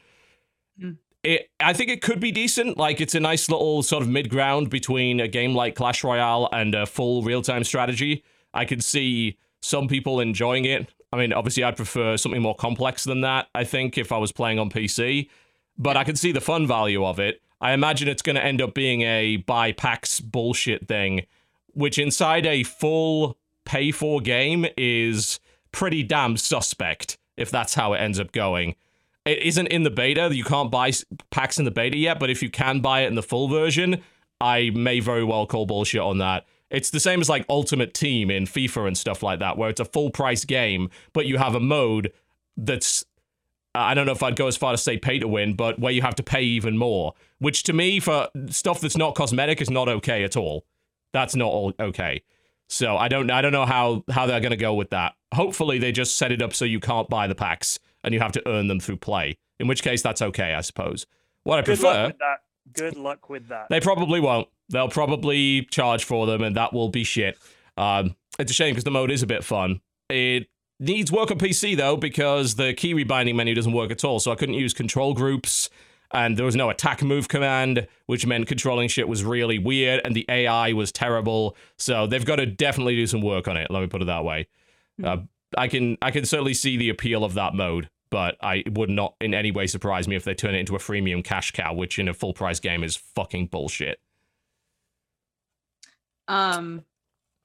Speaker 4: Mm.
Speaker 1: It, I think it could be decent. Like it's a nice little sort of mid ground between a game like Clash Royale and a full real time strategy. I could see some people enjoying it. I mean, obviously, I'd prefer something more complex than that. I think if I was playing on PC, but I can see the fun value of it. I imagine it's going to end up being a buy packs bullshit thing, which inside a full pay for game is pretty damn suspect if that's how it ends up going. It isn't in the beta. You can't buy packs in the beta yet, but if you can buy it in the full version, I may very well call bullshit on that. It's the same as like Ultimate Team in FIFA and stuff like that, where it's a full price game, but you have a mode that's I don't know if I'd go as far to say pay to win, but where you have to pay even more, which to me for stuff that's not cosmetic is not okay at all. That's not all okay. So I don't I don't know how how they're gonna go with that. Hopefully they just set it up so you can't buy the packs and you have to earn them through play. In which case that's okay, I suppose. What I
Speaker 3: Good
Speaker 1: prefer
Speaker 3: luck with that. Good luck with that.
Speaker 1: they probably won't. They'll probably charge for them, and that will be shit. Um, it's a shame because the mode is a bit fun. It needs work on PC though because the key rebinding menu doesn't work at all. So I couldn't use control groups, and there was no attack move command, which meant controlling shit was really weird, and the AI was terrible. So they've got to definitely do some work on it. Let me put it that way. Uh, I can I can certainly see the appeal of that mode, but I it would not in any way surprise me if they turn it into a freemium cash cow, which in a full price game is fucking bullshit.
Speaker 4: Um,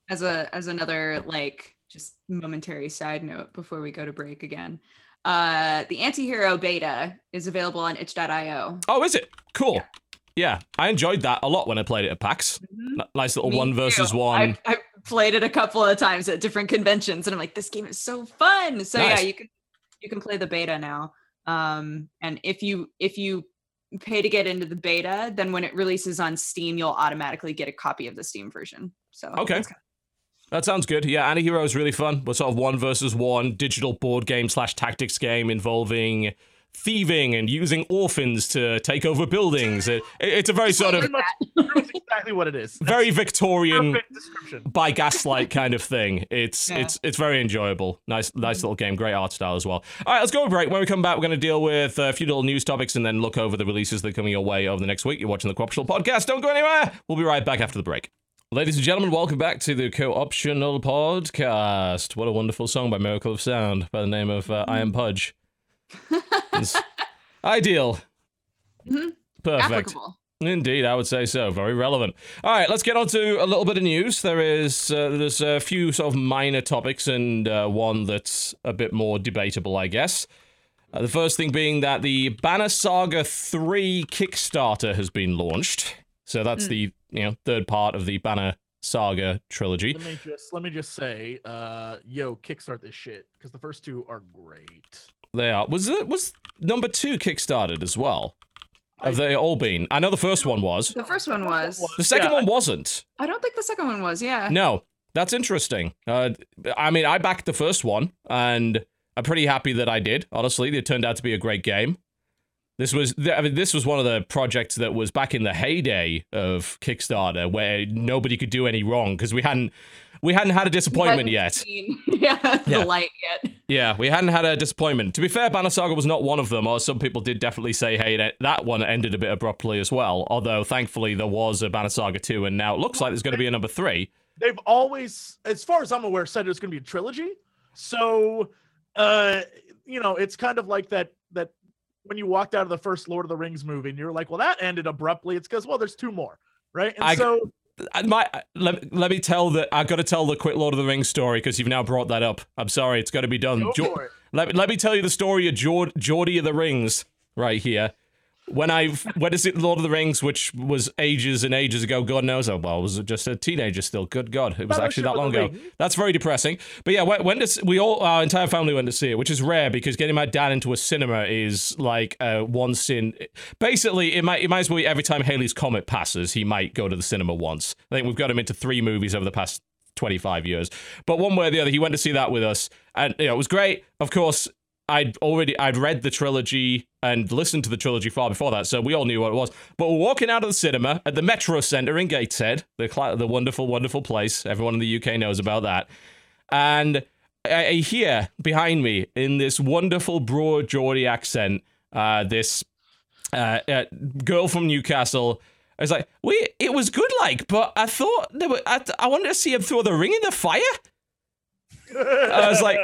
Speaker 4: as a as another like just momentary side note before we go to break again, uh, the Antihero beta is available on itch.io.
Speaker 1: Oh, is it? Cool. Yeah. I enjoyed that a lot when I played it at PAX.
Speaker 4: Mhm.
Speaker 1: Nice little
Speaker 4: Me
Speaker 1: one versus
Speaker 4: too.
Speaker 1: one.
Speaker 4: I've, I've played it a couple of times at different conventions, and I'm like, this game is so fun. So
Speaker 1: Nice.
Speaker 4: yeah, you can you can play the beta now. Um, and if you if you pay to get into the beta, then when it releases on Steam, you'll automatically get a copy of the Steam version. So
Speaker 1: Okay.
Speaker 4: That's kinda-
Speaker 1: That sounds good. Yeah, Antihero is really fun. We're sort of one versus one digital board game slash tactics game involving thieving and using orphans to take over buildings. It, it- it's a very sort of
Speaker 2: Pretty exactly what it is. That's
Speaker 1: very Victorian by gaslight kind of thing. It's
Speaker 4: Yeah.
Speaker 1: it's it's very enjoyable. Nice nice little game. Great art style as well. All right, let's go to break. When we come back, we're going to deal with a few little news topics and then look over the releases that are coming your way over the next week. You're watching the Co-optional podcast. Don't go anywhere. We'll be right back after the break. Ladies and gentlemen, welcome back to the Co-optional podcast. What a wonderful song by Miracle of Sound by the name of uh, I Am Pudge. It's ideal.
Speaker 4: Mhm.
Speaker 1: Perfect.
Speaker 4: applicable.
Speaker 1: Indeed, I would say so. Very relevant. All right, let's get on to a little bit of news. There is uh, there's a few sort of minor topics and uh, one that's a bit more debatable, I guess. Uh, the first thing being that the Banner Saga 3 Kickstarter has been launched. So that's the you know third part of the Banner Saga trilogy.
Speaker 2: Let me just let me just say, uh, yo, kickstart this shit because the first two are great.
Speaker 1: They are. Was it was number two kickstarted as well? Have they all been? I know the first one was.
Speaker 4: The first one was.
Speaker 1: The second
Speaker 2: Yeah,
Speaker 1: one wasn't.
Speaker 4: I don't think the second one was. Yeah.
Speaker 1: No, that's interesting. Uh, I mean, I backed the first one, and I'm pretty happy that I did. Honestly, it turned out to be a great game. This was, I mean, this was one of the projects that was back in the heyday of Kickstarter, where nobody could do any wrong because we hadn't, we hadn't had a disappointment yet.
Speaker 4: seen, yeah, the
Speaker 1: Yeah.
Speaker 4: light yet.
Speaker 1: Yeah, we hadn't had a disappointment. To be fair, Banner Saga was not one of them, or some people did definitely say, hey, that, that one ended a bit abruptly as well. Although, thankfully, there was a Banner Saga 2, and now it looks like there's going to be a number 3.
Speaker 2: They've always, as far as I'm aware, said it's going to be a trilogy. So, uh, you know, it's kind of like that that when you walked out of the first Lord of the Rings movie and you're like, well, that ended abruptly. It's because well, there's two more, right? And
Speaker 1: I-
Speaker 2: so
Speaker 1: My, let, let me tell the, I got to tell the quick Lord of the Rings story because you've now brought that up. I'm sorry, it's got to be done.
Speaker 2: go
Speaker 1: Jo- let, let me tell you the story of Jord- Geordie of the Rings right here. When I went to see Lord of the Rings, which was ages and ages ago, God knows, oh, well, I was just a teenager still. Good God, it was actually that long ago. That's very depressing. But yeah, when, when does we all our entire family went to see it, which is rare because getting my dad into a cinema is like uh, once in. Basically, it might it might as well be every time Halley's Comet passes, he might go to the cinema once. I think we've got him into three movies over the past 25 years. But one way or the other, he went to see that with us, and you know, it was great. Of course, I'd already I'd read the trilogy and listened to the trilogy far before that, so we all knew what it was. But we're walking out of the cinema at the Metro Centre in Gateshead, the the wonderful, wonderful place. Everyone in the UK knows about that. And I, I hear behind me in this wonderful broad Geordie accent, uh, this uh, uh, girl from Newcastle. I was like, "We, it was good, like, but I thought there were, I, I wanted to see him throw the ring in the fire." I was like,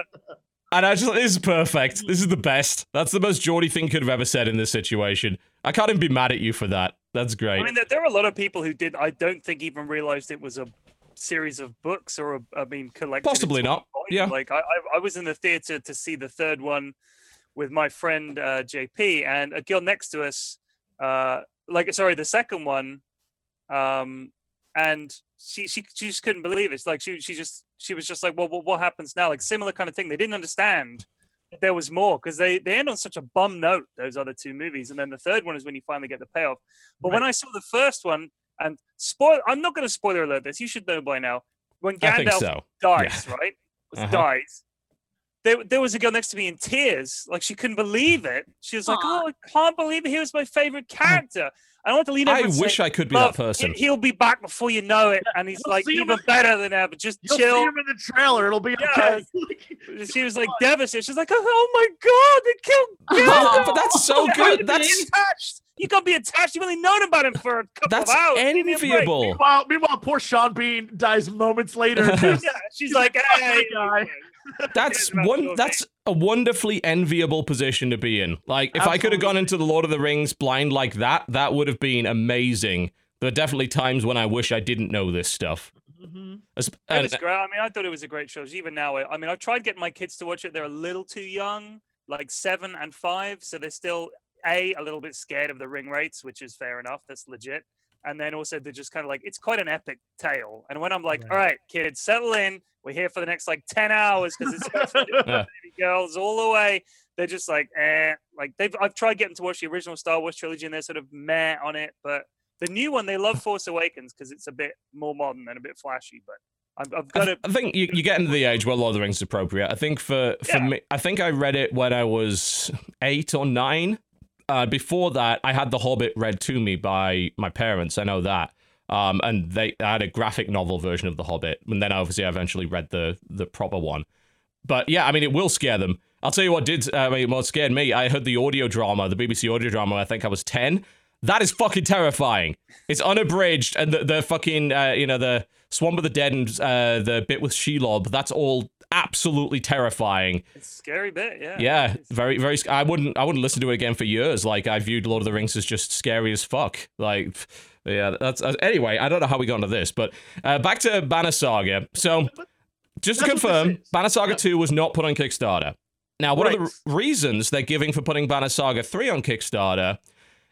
Speaker 1: and I just this is perfect. This is the best. That's the most Geordie thing could have ever said in this situation. I can't even be mad at you for that. That's great.
Speaker 3: I mean, there, there are a lot of people who did. I don't think even realized it was a series of books or a, I mean, collected.
Speaker 1: Possibly not.
Speaker 3: volume.
Speaker 1: Yeah.
Speaker 3: Like I, I, I was in the theater to see the third one with my friend uh, JP, and a girl next to us, uh, like sorry, the second one, um, and she she she just couldn't believe it. It's like she she just she was just like, well, what, what happens now? Like similar kind of thing. They didn't understand that there was more because they they end on such a bum note. Those other two movies, and then the third one is when you finally get the payoff. But when I saw the first one, and spoil, I'm not going to spoiler alert this. You should know by now. When Gandalf
Speaker 1: so.
Speaker 3: dies, right?
Speaker 1: Uh-huh.
Speaker 3: Dies. There, there was a girl next to me in tears, like she couldn't believe it. She was like, "Oh, I can't believe it. He was my favorite character." I don't want to lean over
Speaker 1: I
Speaker 3: and say,
Speaker 1: wish I could be that person.
Speaker 3: he- He'll be back before you know it, and he's
Speaker 2: You'll
Speaker 3: like
Speaker 2: see him
Speaker 3: even
Speaker 2: in-
Speaker 3: better than ever. Just
Speaker 2: You'll
Speaker 3: chill.
Speaker 2: see him in the trailer. It'll be
Speaker 3: Yeah.
Speaker 2: okay.
Speaker 3: She was like devastated. She's like, "Oh, oh my god, they killed
Speaker 1: Oh, but that's so
Speaker 3: You
Speaker 1: good.
Speaker 3: can't be
Speaker 1: That's
Speaker 3: attached. You can't be attached. You've only known about him for a couple
Speaker 1: that's
Speaker 3: of hours. Give me a break.
Speaker 1: enviable.
Speaker 2: Meanwhile, meanwhile, poor Sean Bean dies moments later.
Speaker 3: Yeah, she's like, "Hey,
Speaker 2: guy."
Speaker 1: That's one.
Speaker 3: that's
Speaker 1: a wonderfully enviable position to be in. Like, if I could have gone into the Lord of the Rings blind like that, that would have been amazing. There are definitely times when I wish I didn't know this stuff.
Speaker 2: Mhm.
Speaker 1: As- and-
Speaker 3: was great. I mean, I thought it was a great show. Even now, I I mean, I've tried getting my kids to watch it. They're a little too young, like seven and five, so they're still a a little bit scared of the Ringwraiths, which is fair enough. That's legit. And then also they're just kind of like it's quite an epic tale. And when I'm like,
Speaker 2: Right.
Speaker 3: all right, kids, settle in. We're here for the next like ten hours because it's
Speaker 1: Yeah.
Speaker 3: girls all the way. They're just like, eh. Like they've I've tried getting to watch the original Star Wars trilogy and they're sort of meh on it, but the new one they love Force Awakens because it's a bit more modern and a bit flashy. But I've, I've got
Speaker 1: th-
Speaker 3: to
Speaker 1: I think you, you get into the age where Lord of the Rings is appropriate. I think for for
Speaker 3: Yeah.
Speaker 1: me, I think I read it when I was eight or nine. Uh, before that, I had The Hobbit read to me by my parents. I know that. Um, and they I had a graphic novel version of The Hobbit, and then obviously I eventually read the the proper one. But yeah, I mean, it will scare them. I'll tell you what did. uh, I mean, what scared me. I heard the audio drama, the BBC audio drama. I think I was ten. That is fucking terrifying. It's unabridged, and the, the fucking uh, you know the Swamp of the Dead and uh, the bit with Shelob. That's all absolutely terrifying.
Speaker 3: It's a scary bit, yeah.
Speaker 1: Yeah, very very. sc- I wouldn't I wouldn't listen to it again for years. Like I viewed Lord of the Rings as just scary as fuck. Like. Yeah, that's uh, anyway. I don't know how we got into this, but uh, back to Banner Saga. So, just to
Speaker 2: That's
Speaker 1: confirm. Banner Saga
Speaker 2: Yeah.
Speaker 1: 2 was not put on Kickstarter. Now, one of the reasons they're giving for putting Banner Saga 3 on Kickstarter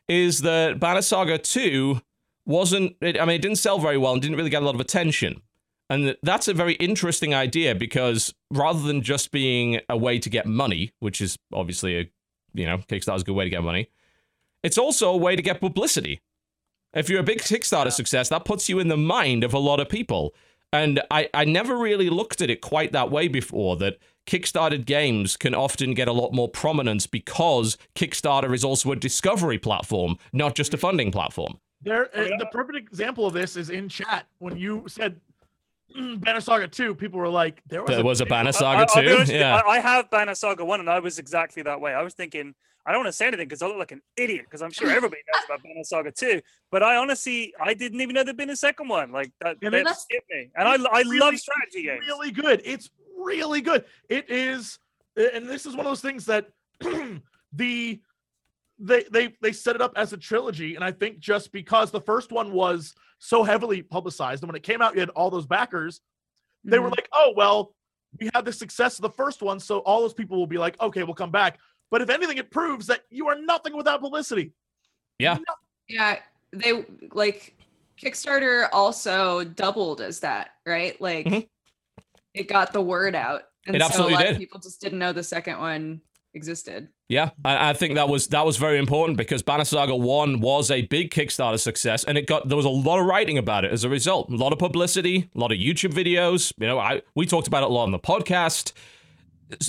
Speaker 1: is that Banner Saga 2 wasn't, it, I mean, it didn't sell very well and didn't really get a lot of attention. And that's a very interesting idea because rather than just being a way to get money, which is obviously a, you know, Kickstarter's a good way to get money, it's also a way to get publicity. If you're a big Kickstarter success, that puts you in the mind of a lot of people. And I, I never really looked at it quite that way before that Kickstarted games can often get a lot more prominence because Kickstarter is also a discovery platform, not just a funding platform.
Speaker 2: There,
Speaker 3: I mean,
Speaker 2: uh, the perfect example of this is in chat when you said "Mm, Banner Saga 2. People were like, "There was,
Speaker 1: There was a Banner Saga
Speaker 3: I'll
Speaker 1: 2.
Speaker 3: honest with you,
Speaker 1: Yeah.
Speaker 3: I, I have Banner Saga 1, and I was exactly that way. I was thinking, I don't want to say anything because I look like an idiot because I'm sure everybody knows about Banner Saga 2. But I honestly, I didn't even know there'd been a second one. Like, that,
Speaker 2: And
Speaker 3: that
Speaker 2: it's-
Speaker 3: hit me. And I,
Speaker 2: it's
Speaker 3: I love strategy games.
Speaker 2: really good. It's really good. It is, and this is one of those things that the they they they set it up as a trilogy, and I think just because the first one was so heavily publicized, and when it came out, you had all those backers. They were
Speaker 4: Mhm.
Speaker 2: like, "Oh well, we had the success of the first one, so all those people will be like, okay, we'll come back." But if anything, it proves that you are nothing without publicity.
Speaker 1: Yeah.
Speaker 4: Yeah, they like Kickstarter also doubled as that, right? Like
Speaker 1: Mhm.
Speaker 4: it got the word out. And
Speaker 1: It
Speaker 4: so a lot
Speaker 1: did.
Speaker 4: of people just didn't know the second one existed.
Speaker 1: Yeah, I, think that was that was very important because Banner Saga One was a big Kickstarter success, and it got there was a lot of writing about it as a result, a lot of publicity, a lot of YouTube videos. You know, I we talked about it a lot on the podcast,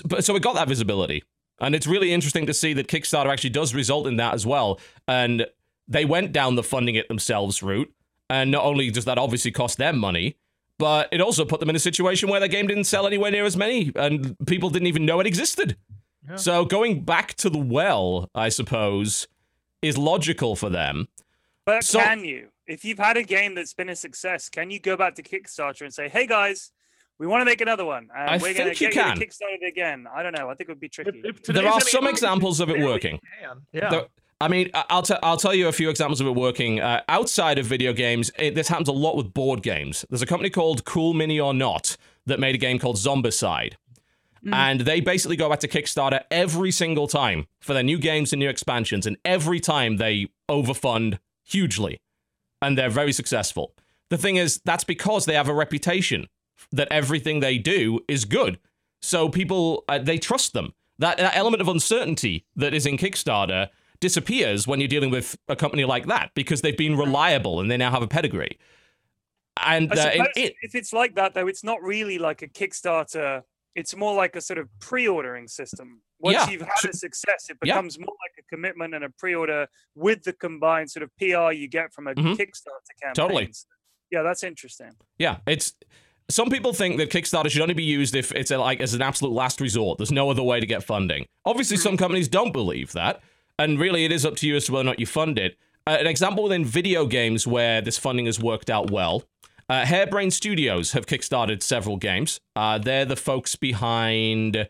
Speaker 1: but so it got that visibility, and it's really interesting to see that Kickstarter actually does result in that as well, and they went down the funding it themselves route, and not only does that obviously cost them money. But it also put them in a situation where their game didn't sell anywhere near as many, and people didn't even know it existed.
Speaker 2: Yeah.
Speaker 1: So going back to the well, I suppose, is logical for them.
Speaker 3: But
Speaker 1: So-
Speaker 3: can you, if you've had a game that's been a success, can you go back to Kickstarter and say, "Hey guys, we want to make another one, and
Speaker 1: I
Speaker 3: we're going to
Speaker 1: you
Speaker 3: get
Speaker 1: can.
Speaker 3: you Kickstarter it again"? I don't know. I think it would be tricky.
Speaker 2: If, if
Speaker 1: There are some examples of it working.
Speaker 2: Yeah.
Speaker 1: The- I mean, I- I'll, t- I'll tell you a few examples of it working. Uh, outside of video games, it, this happens a lot with board games. There's a company called Cool Mini or Not that made a game called Zombicide. And they basically go back to Kickstarter every single time for their new games and new expansions. And every time they overfund hugely. And they're very successful. The thing is, that's because they have a reputation that everything they do is good. So people, uh, they trust them. That, that element of uncertainty that is in Kickstarter disappears when you're dealing with a company like that because they've been reliable and they now have a pedigree. And uh, it, it,
Speaker 3: if it's like that, though, it's not really like a Kickstarter. It's more like a sort of pre-ordering system. Once
Speaker 1: Yeah,
Speaker 3: you've had a success, it
Speaker 1: yeah.
Speaker 3: becomes more like a commitment and a pre-order with the combined sort of PR you get from a
Speaker 1: Mhm.
Speaker 3: Kickstarter campaign.
Speaker 1: Totally.
Speaker 3: Yeah, that's interesting.
Speaker 1: Yeah, it's some people think that Kickstarter should only be used if it's a, like as an absolute last resort. There's no other way to get funding. Obviously, some companies don't believe that, and really, it is up to you as to whether or not you fund it. Uh, an example within video games where this funding has worked out well. Uh, Hairbrain Studios have kickstarted several games. Uh, they're the folks behind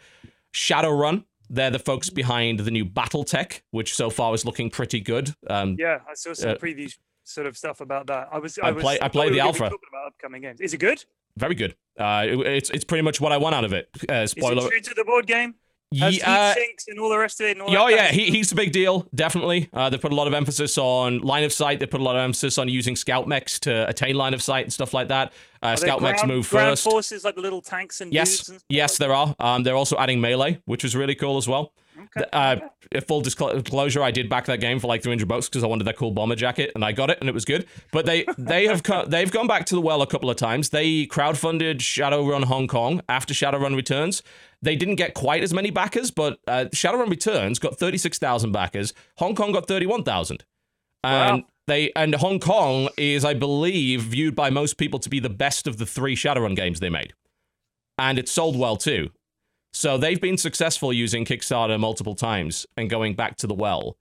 Speaker 1: Shadowrun. They're the folks behind the new BattleTech, which so far is looking pretty good. Um,
Speaker 3: Yeah, I saw some
Speaker 1: Uh,
Speaker 3: preview sort of stuff about that. I was,
Speaker 1: I
Speaker 3: I, was,
Speaker 1: play- I played the alpha.
Speaker 3: Talking about upcoming games. Is it good?
Speaker 1: very good. Uh, it- it's it's pretty much what I want out of it. Uh,
Speaker 3: Is
Speaker 1: spoiler.
Speaker 3: it true to the board game? Has
Speaker 1: Ye- uh,
Speaker 3: heat sinks and all the rest of it? And all
Speaker 1: Yeah, oh
Speaker 3: that
Speaker 1: yeah, he, he's a big deal, definitely. Uh, they put a lot of emphasis on line of sight. They put a lot of emphasis on using scout mechs to attain line of sight and stuff like that. Uh, scout mechs move
Speaker 3: ground
Speaker 1: first.
Speaker 3: forces like the little tanks and
Speaker 1: Yes,
Speaker 3: and
Speaker 1: yes, there are. Um, they're also adding melee, which is really cool as well.
Speaker 3: That?
Speaker 1: Uh, full disclosure, I did back that game for like 300 bucks because I wanted that cool bomber jacket, and I got it, and it was good. But they they have co- they've gone back to the well a couple of times. They crowdfunded Shadowrun Hong Kong after Shadowrun Returns. They didn't get quite as many backers, but uh, Shadowrun Returns got 36,000 backers. Hong Kong got 31,000. And
Speaker 3: Wow.
Speaker 1: they and Hong Kong is, I believe, viewed by most people to be the best of the three Shadowrun games they made, and it sold well too. So they've been successful using Kickstarter multiple times and going back to the well.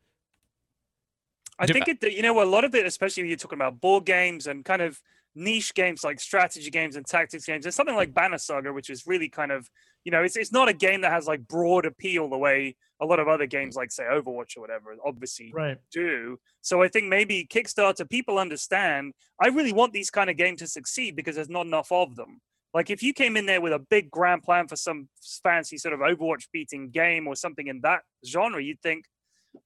Speaker 3: I think it, you know, a lot of it, especially when you're talking about board games and kind of niche games like strategy games and tactics games. There's something like Banner Saga, which is really kind of, you know, it's it's not a game that has like broad appeal the way a lot of other games like say Overwatch or whatever obviously
Speaker 2: Right.
Speaker 3: do. So I think maybe Kickstarter people understand. I really want these kind of games to succeed because there's not enough of them. Like if you came in there with a big grand plan for some fancy sort of Overwatch beating game or something in that genre, you'd think,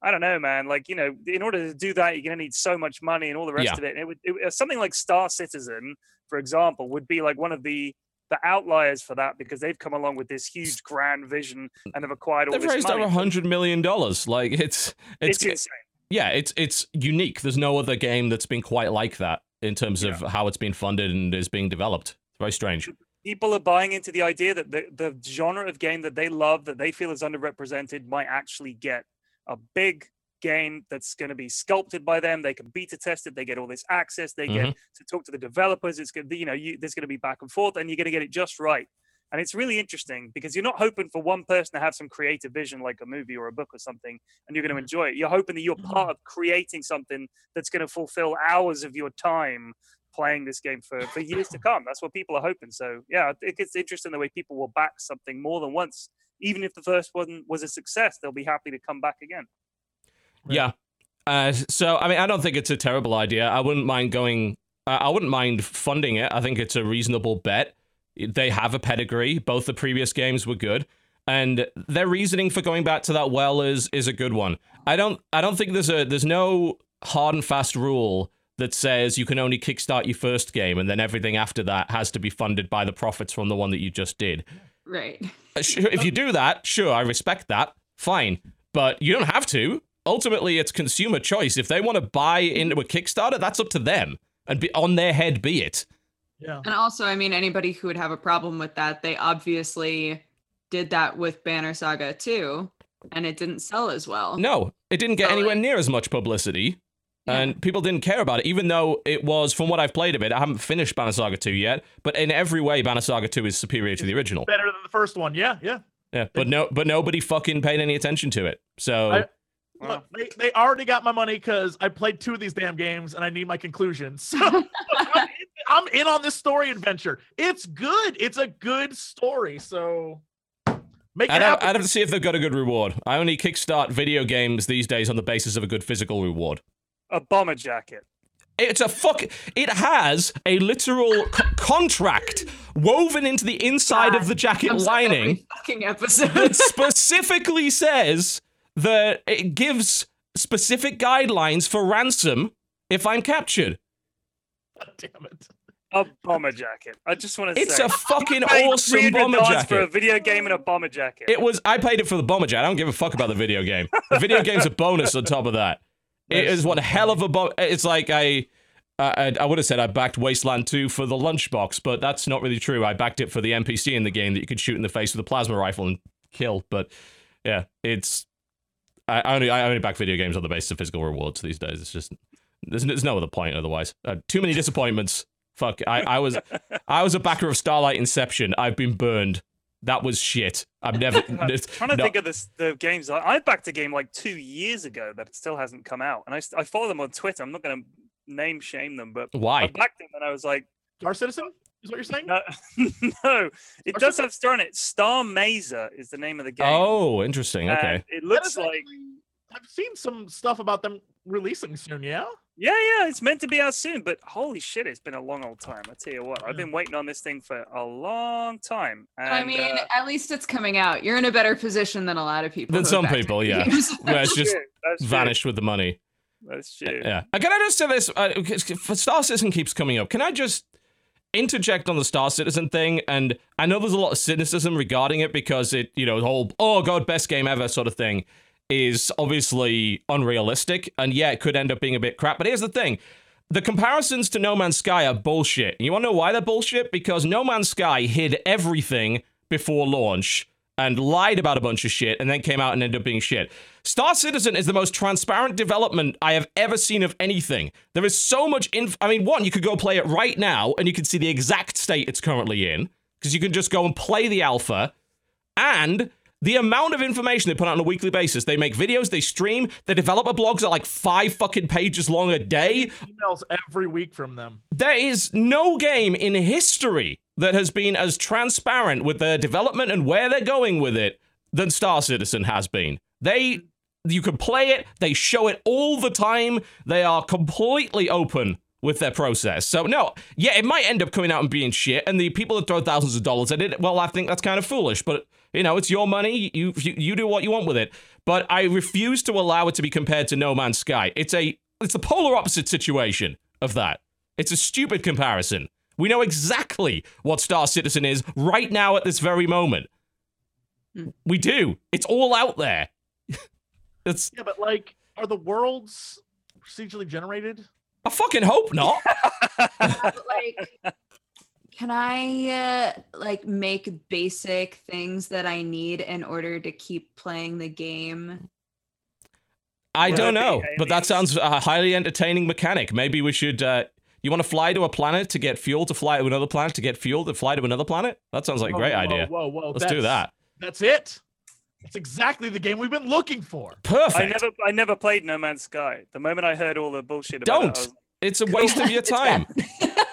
Speaker 3: I don't know, man. Like you know, in order to do that, you're gonna need so much money and all the rest
Speaker 1: Yeah.
Speaker 3: of it. And it would it, uh, something like Star Citizen, for example, would be like one of the the outliers for that because they've come along with this huge grand vision and have acquired all
Speaker 1: They've
Speaker 3: this
Speaker 1: raised
Speaker 3: money.
Speaker 1: over hundred million dollars. Like it's
Speaker 3: It's,
Speaker 1: it's,
Speaker 3: insane.
Speaker 1: yeah, it's it's unique. There's no other game that's been quite like that in terms of how it's been funded and is being developed. It's very strange.
Speaker 3: people are buying into the idea that the, the genre of game that they love that they feel is underrepresented might actually get a big game that's going to be sculpted by them. They can beta test it. They get all this access. They get mm-hmm. to talk to the developers. It's going to you know you, there's going to be back and forth and you're going to get it just right. And it's really interesting because you're not hoping for one person to have some creative vision like a movie or a book or something and you're going to mm-hmm. enjoy it. You're hoping that you're mm-hmm. part of creating something that's going to fulfill hours of your time playing this game for, for years to come. That's what people are hoping. So yeah, I think it's interesting the way people will back something more than once. Even if the first one was a success, they'll be happy to come back again.
Speaker 2: Right.
Speaker 1: Yeah. Uh, so I mean, I don't think it's a terrible idea. I wouldn't mind going. Uh, I wouldn't mind funding it. I think it's a reasonable bet. They have a pedigree. Both the previous games were good, and their reasoning for going back to that well is is a good one. I don't. I don't think there's a there's no hard and fast rule that says you can only kickstart your first game and then everything after that has to be funded by the profits from the one that you just did.
Speaker 4: Right.
Speaker 1: Uh, if you do that, sure, I respect that. Fine. But you don't have to. Ultimately, it's consumer choice. If they want to buy into a Kickstarter, that's up to them. And be on their head be it.
Speaker 2: Yeah.
Speaker 4: And also, I mean, anybody who would have a problem with that, they obviously did that with Banner Saga too, and it didn't sell as well.
Speaker 1: No, it didn't get
Speaker 4: So,
Speaker 1: anywhere
Speaker 4: like-
Speaker 1: near as much publicity.
Speaker 4: Yeah.
Speaker 1: And people didn't care about it, even though it was, from what I've played of it, I haven't finished Banner Saga 2 yet, but in every way, Banner Saga 2 is superior to the original.
Speaker 2: Better than the first one. Yeah, yeah.
Speaker 1: Yeah, but no, but nobody fucking paid any attention to it. So
Speaker 2: I- Look, they, they already got my money because I played two of these damn games and I need my conclusions. So I'm, in, I'm in on this story adventure. It's good. It's a good story. So make it
Speaker 1: I'd have,
Speaker 2: happen.
Speaker 1: I'd have to see if they've got a good reward. I only kickstart video games these days on the basis of a good physical reward.
Speaker 3: A bomber jacket.
Speaker 1: It's a fuck. It has a literal co- contract woven into the inside of the jacket
Speaker 4: I'm
Speaker 1: lining
Speaker 4: fucking episode.
Speaker 1: that specifically says that it gives specific guidelines for ransom if I'm captured.
Speaker 2: Damn it.
Speaker 3: A bomber jacket. I just want to
Speaker 1: It's
Speaker 3: say.
Speaker 1: It's a fucking awesome
Speaker 3: $300
Speaker 1: bomber
Speaker 3: for a video game and a bomber jacket.
Speaker 1: It was. I paid it for the bomber jacket. I don't give a fuck about the video game. The video game's a bonus on top of that. It is
Speaker 2: so
Speaker 1: one hell of a bo- It's like I, I, I would have said I backed Wasteland 2 for the lunchbox, but that's not really true. I backed it for the NPC in the game that you could shoot in the face with a plasma rifle and kill. But yeah, it's. I I only I only back video games on the basis of physical rewards these days. It's just there's, there's no other point otherwise. Uh, too many disappointments. Fuck. I, I was I was a backer of Starlight Inception. I've been burned. That was shit. I've never.
Speaker 3: I'm trying to
Speaker 1: no.
Speaker 3: think of this, the games. I, I backed a game like two years ago that still hasn't come out, and I, I follow them on Twitter. I'm not going to name shame them, but
Speaker 1: why I
Speaker 3: backed them and I was like,
Speaker 2: Star Citizen is what you're saying?
Speaker 3: no, no. It
Speaker 2: Or
Speaker 3: does
Speaker 2: something-
Speaker 3: have Star in it. Star Mazer is the name of the game.
Speaker 1: Oh, interesting.
Speaker 3: and
Speaker 1: Okay.
Speaker 3: it looks like
Speaker 2: actually- I've seen some stuff about them releasing soon. Yeah.
Speaker 3: Yeah, yeah, it's meant to be out soon, but holy shit, it's been a long old time. I tell you what, I've been waiting on this thing for a long time. And,
Speaker 4: I mean,
Speaker 3: uh,
Speaker 4: at least it's coming out. You're in a better position than a lot of people.
Speaker 1: Than some people, yeah. Where it's just
Speaker 3: true, that's true,
Speaker 1: vanished with the money.
Speaker 3: That's true.
Speaker 1: Yeah. Can I just say this? Uh, 'cause for Star Citizen keeps coming up. Can I just interject on the Star Citizen thing? And I know there's a lot of cynicism regarding it because it, you know, the whole oh god, best game ever sort of thing is obviously unrealistic, and yeah, it could end up being a bit crap. But here's the thing. The comparisons to No Man's Sky are bullshit. You want to know why they're bullshit? Because No Man's Sky hid everything before launch and lied about a bunch of shit and then came out and ended up being shit. Star Citizen is the most transparent development I have ever seen of anything. There is so much inf- I mean, one, you could go play it right now and you can see the exact state it's currently in because you can just go and play the alpha and the amount of information they put out on a weekly basis. They make videos, they stream, the developer blogs are like five fucking pages long a day.
Speaker 2: Emails every week from them.
Speaker 1: There is no game in history that has been as transparent with their development and where they're going with it than Star Citizen has been. They you can play it, they show it all the time. They are completely open with their process. So no, yeah, it might end up coming out and being shit and the people that throw thousands of dollars at it, well, I think that's kind of foolish, but you know, it's your money. You, you you do what you want with it. But I refuse to allow it to be compared to No Man's Sky. It's a it's the polar opposite situation of that. It's a stupid comparison. We know exactly what Star Citizen is right now at this very moment.
Speaker 4: Hmm.
Speaker 1: We do. It's all out there. it's
Speaker 2: Yeah, but like, are the worlds procedurally generated?
Speaker 1: I fucking hope not.
Speaker 4: like can i uh, like make basic things that i need in order to keep playing the game
Speaker 1: I don't know, but that sounds a highly entertaining mechanic. Maybe we should. Uh, you want to fly to a planet to get fuel to fly to another planet to get fuel to fly to another planet? That sounds like a great
Speaker 2: whoa,
Speaker 1: idea.
Speaker 2: Whoa, whoa,
Speaker 1: Let's do that.
Speaker 2: That's it. That's exactly the game we've been looking for.
Speaker 1: Perfect.
Speaker 3: I never, I never played No Man's Sky. The moment I heard all the bullshit about
Speaker 1: Don't.
Speaker 3: it, I was
Speaker 1: It's a waste of your time.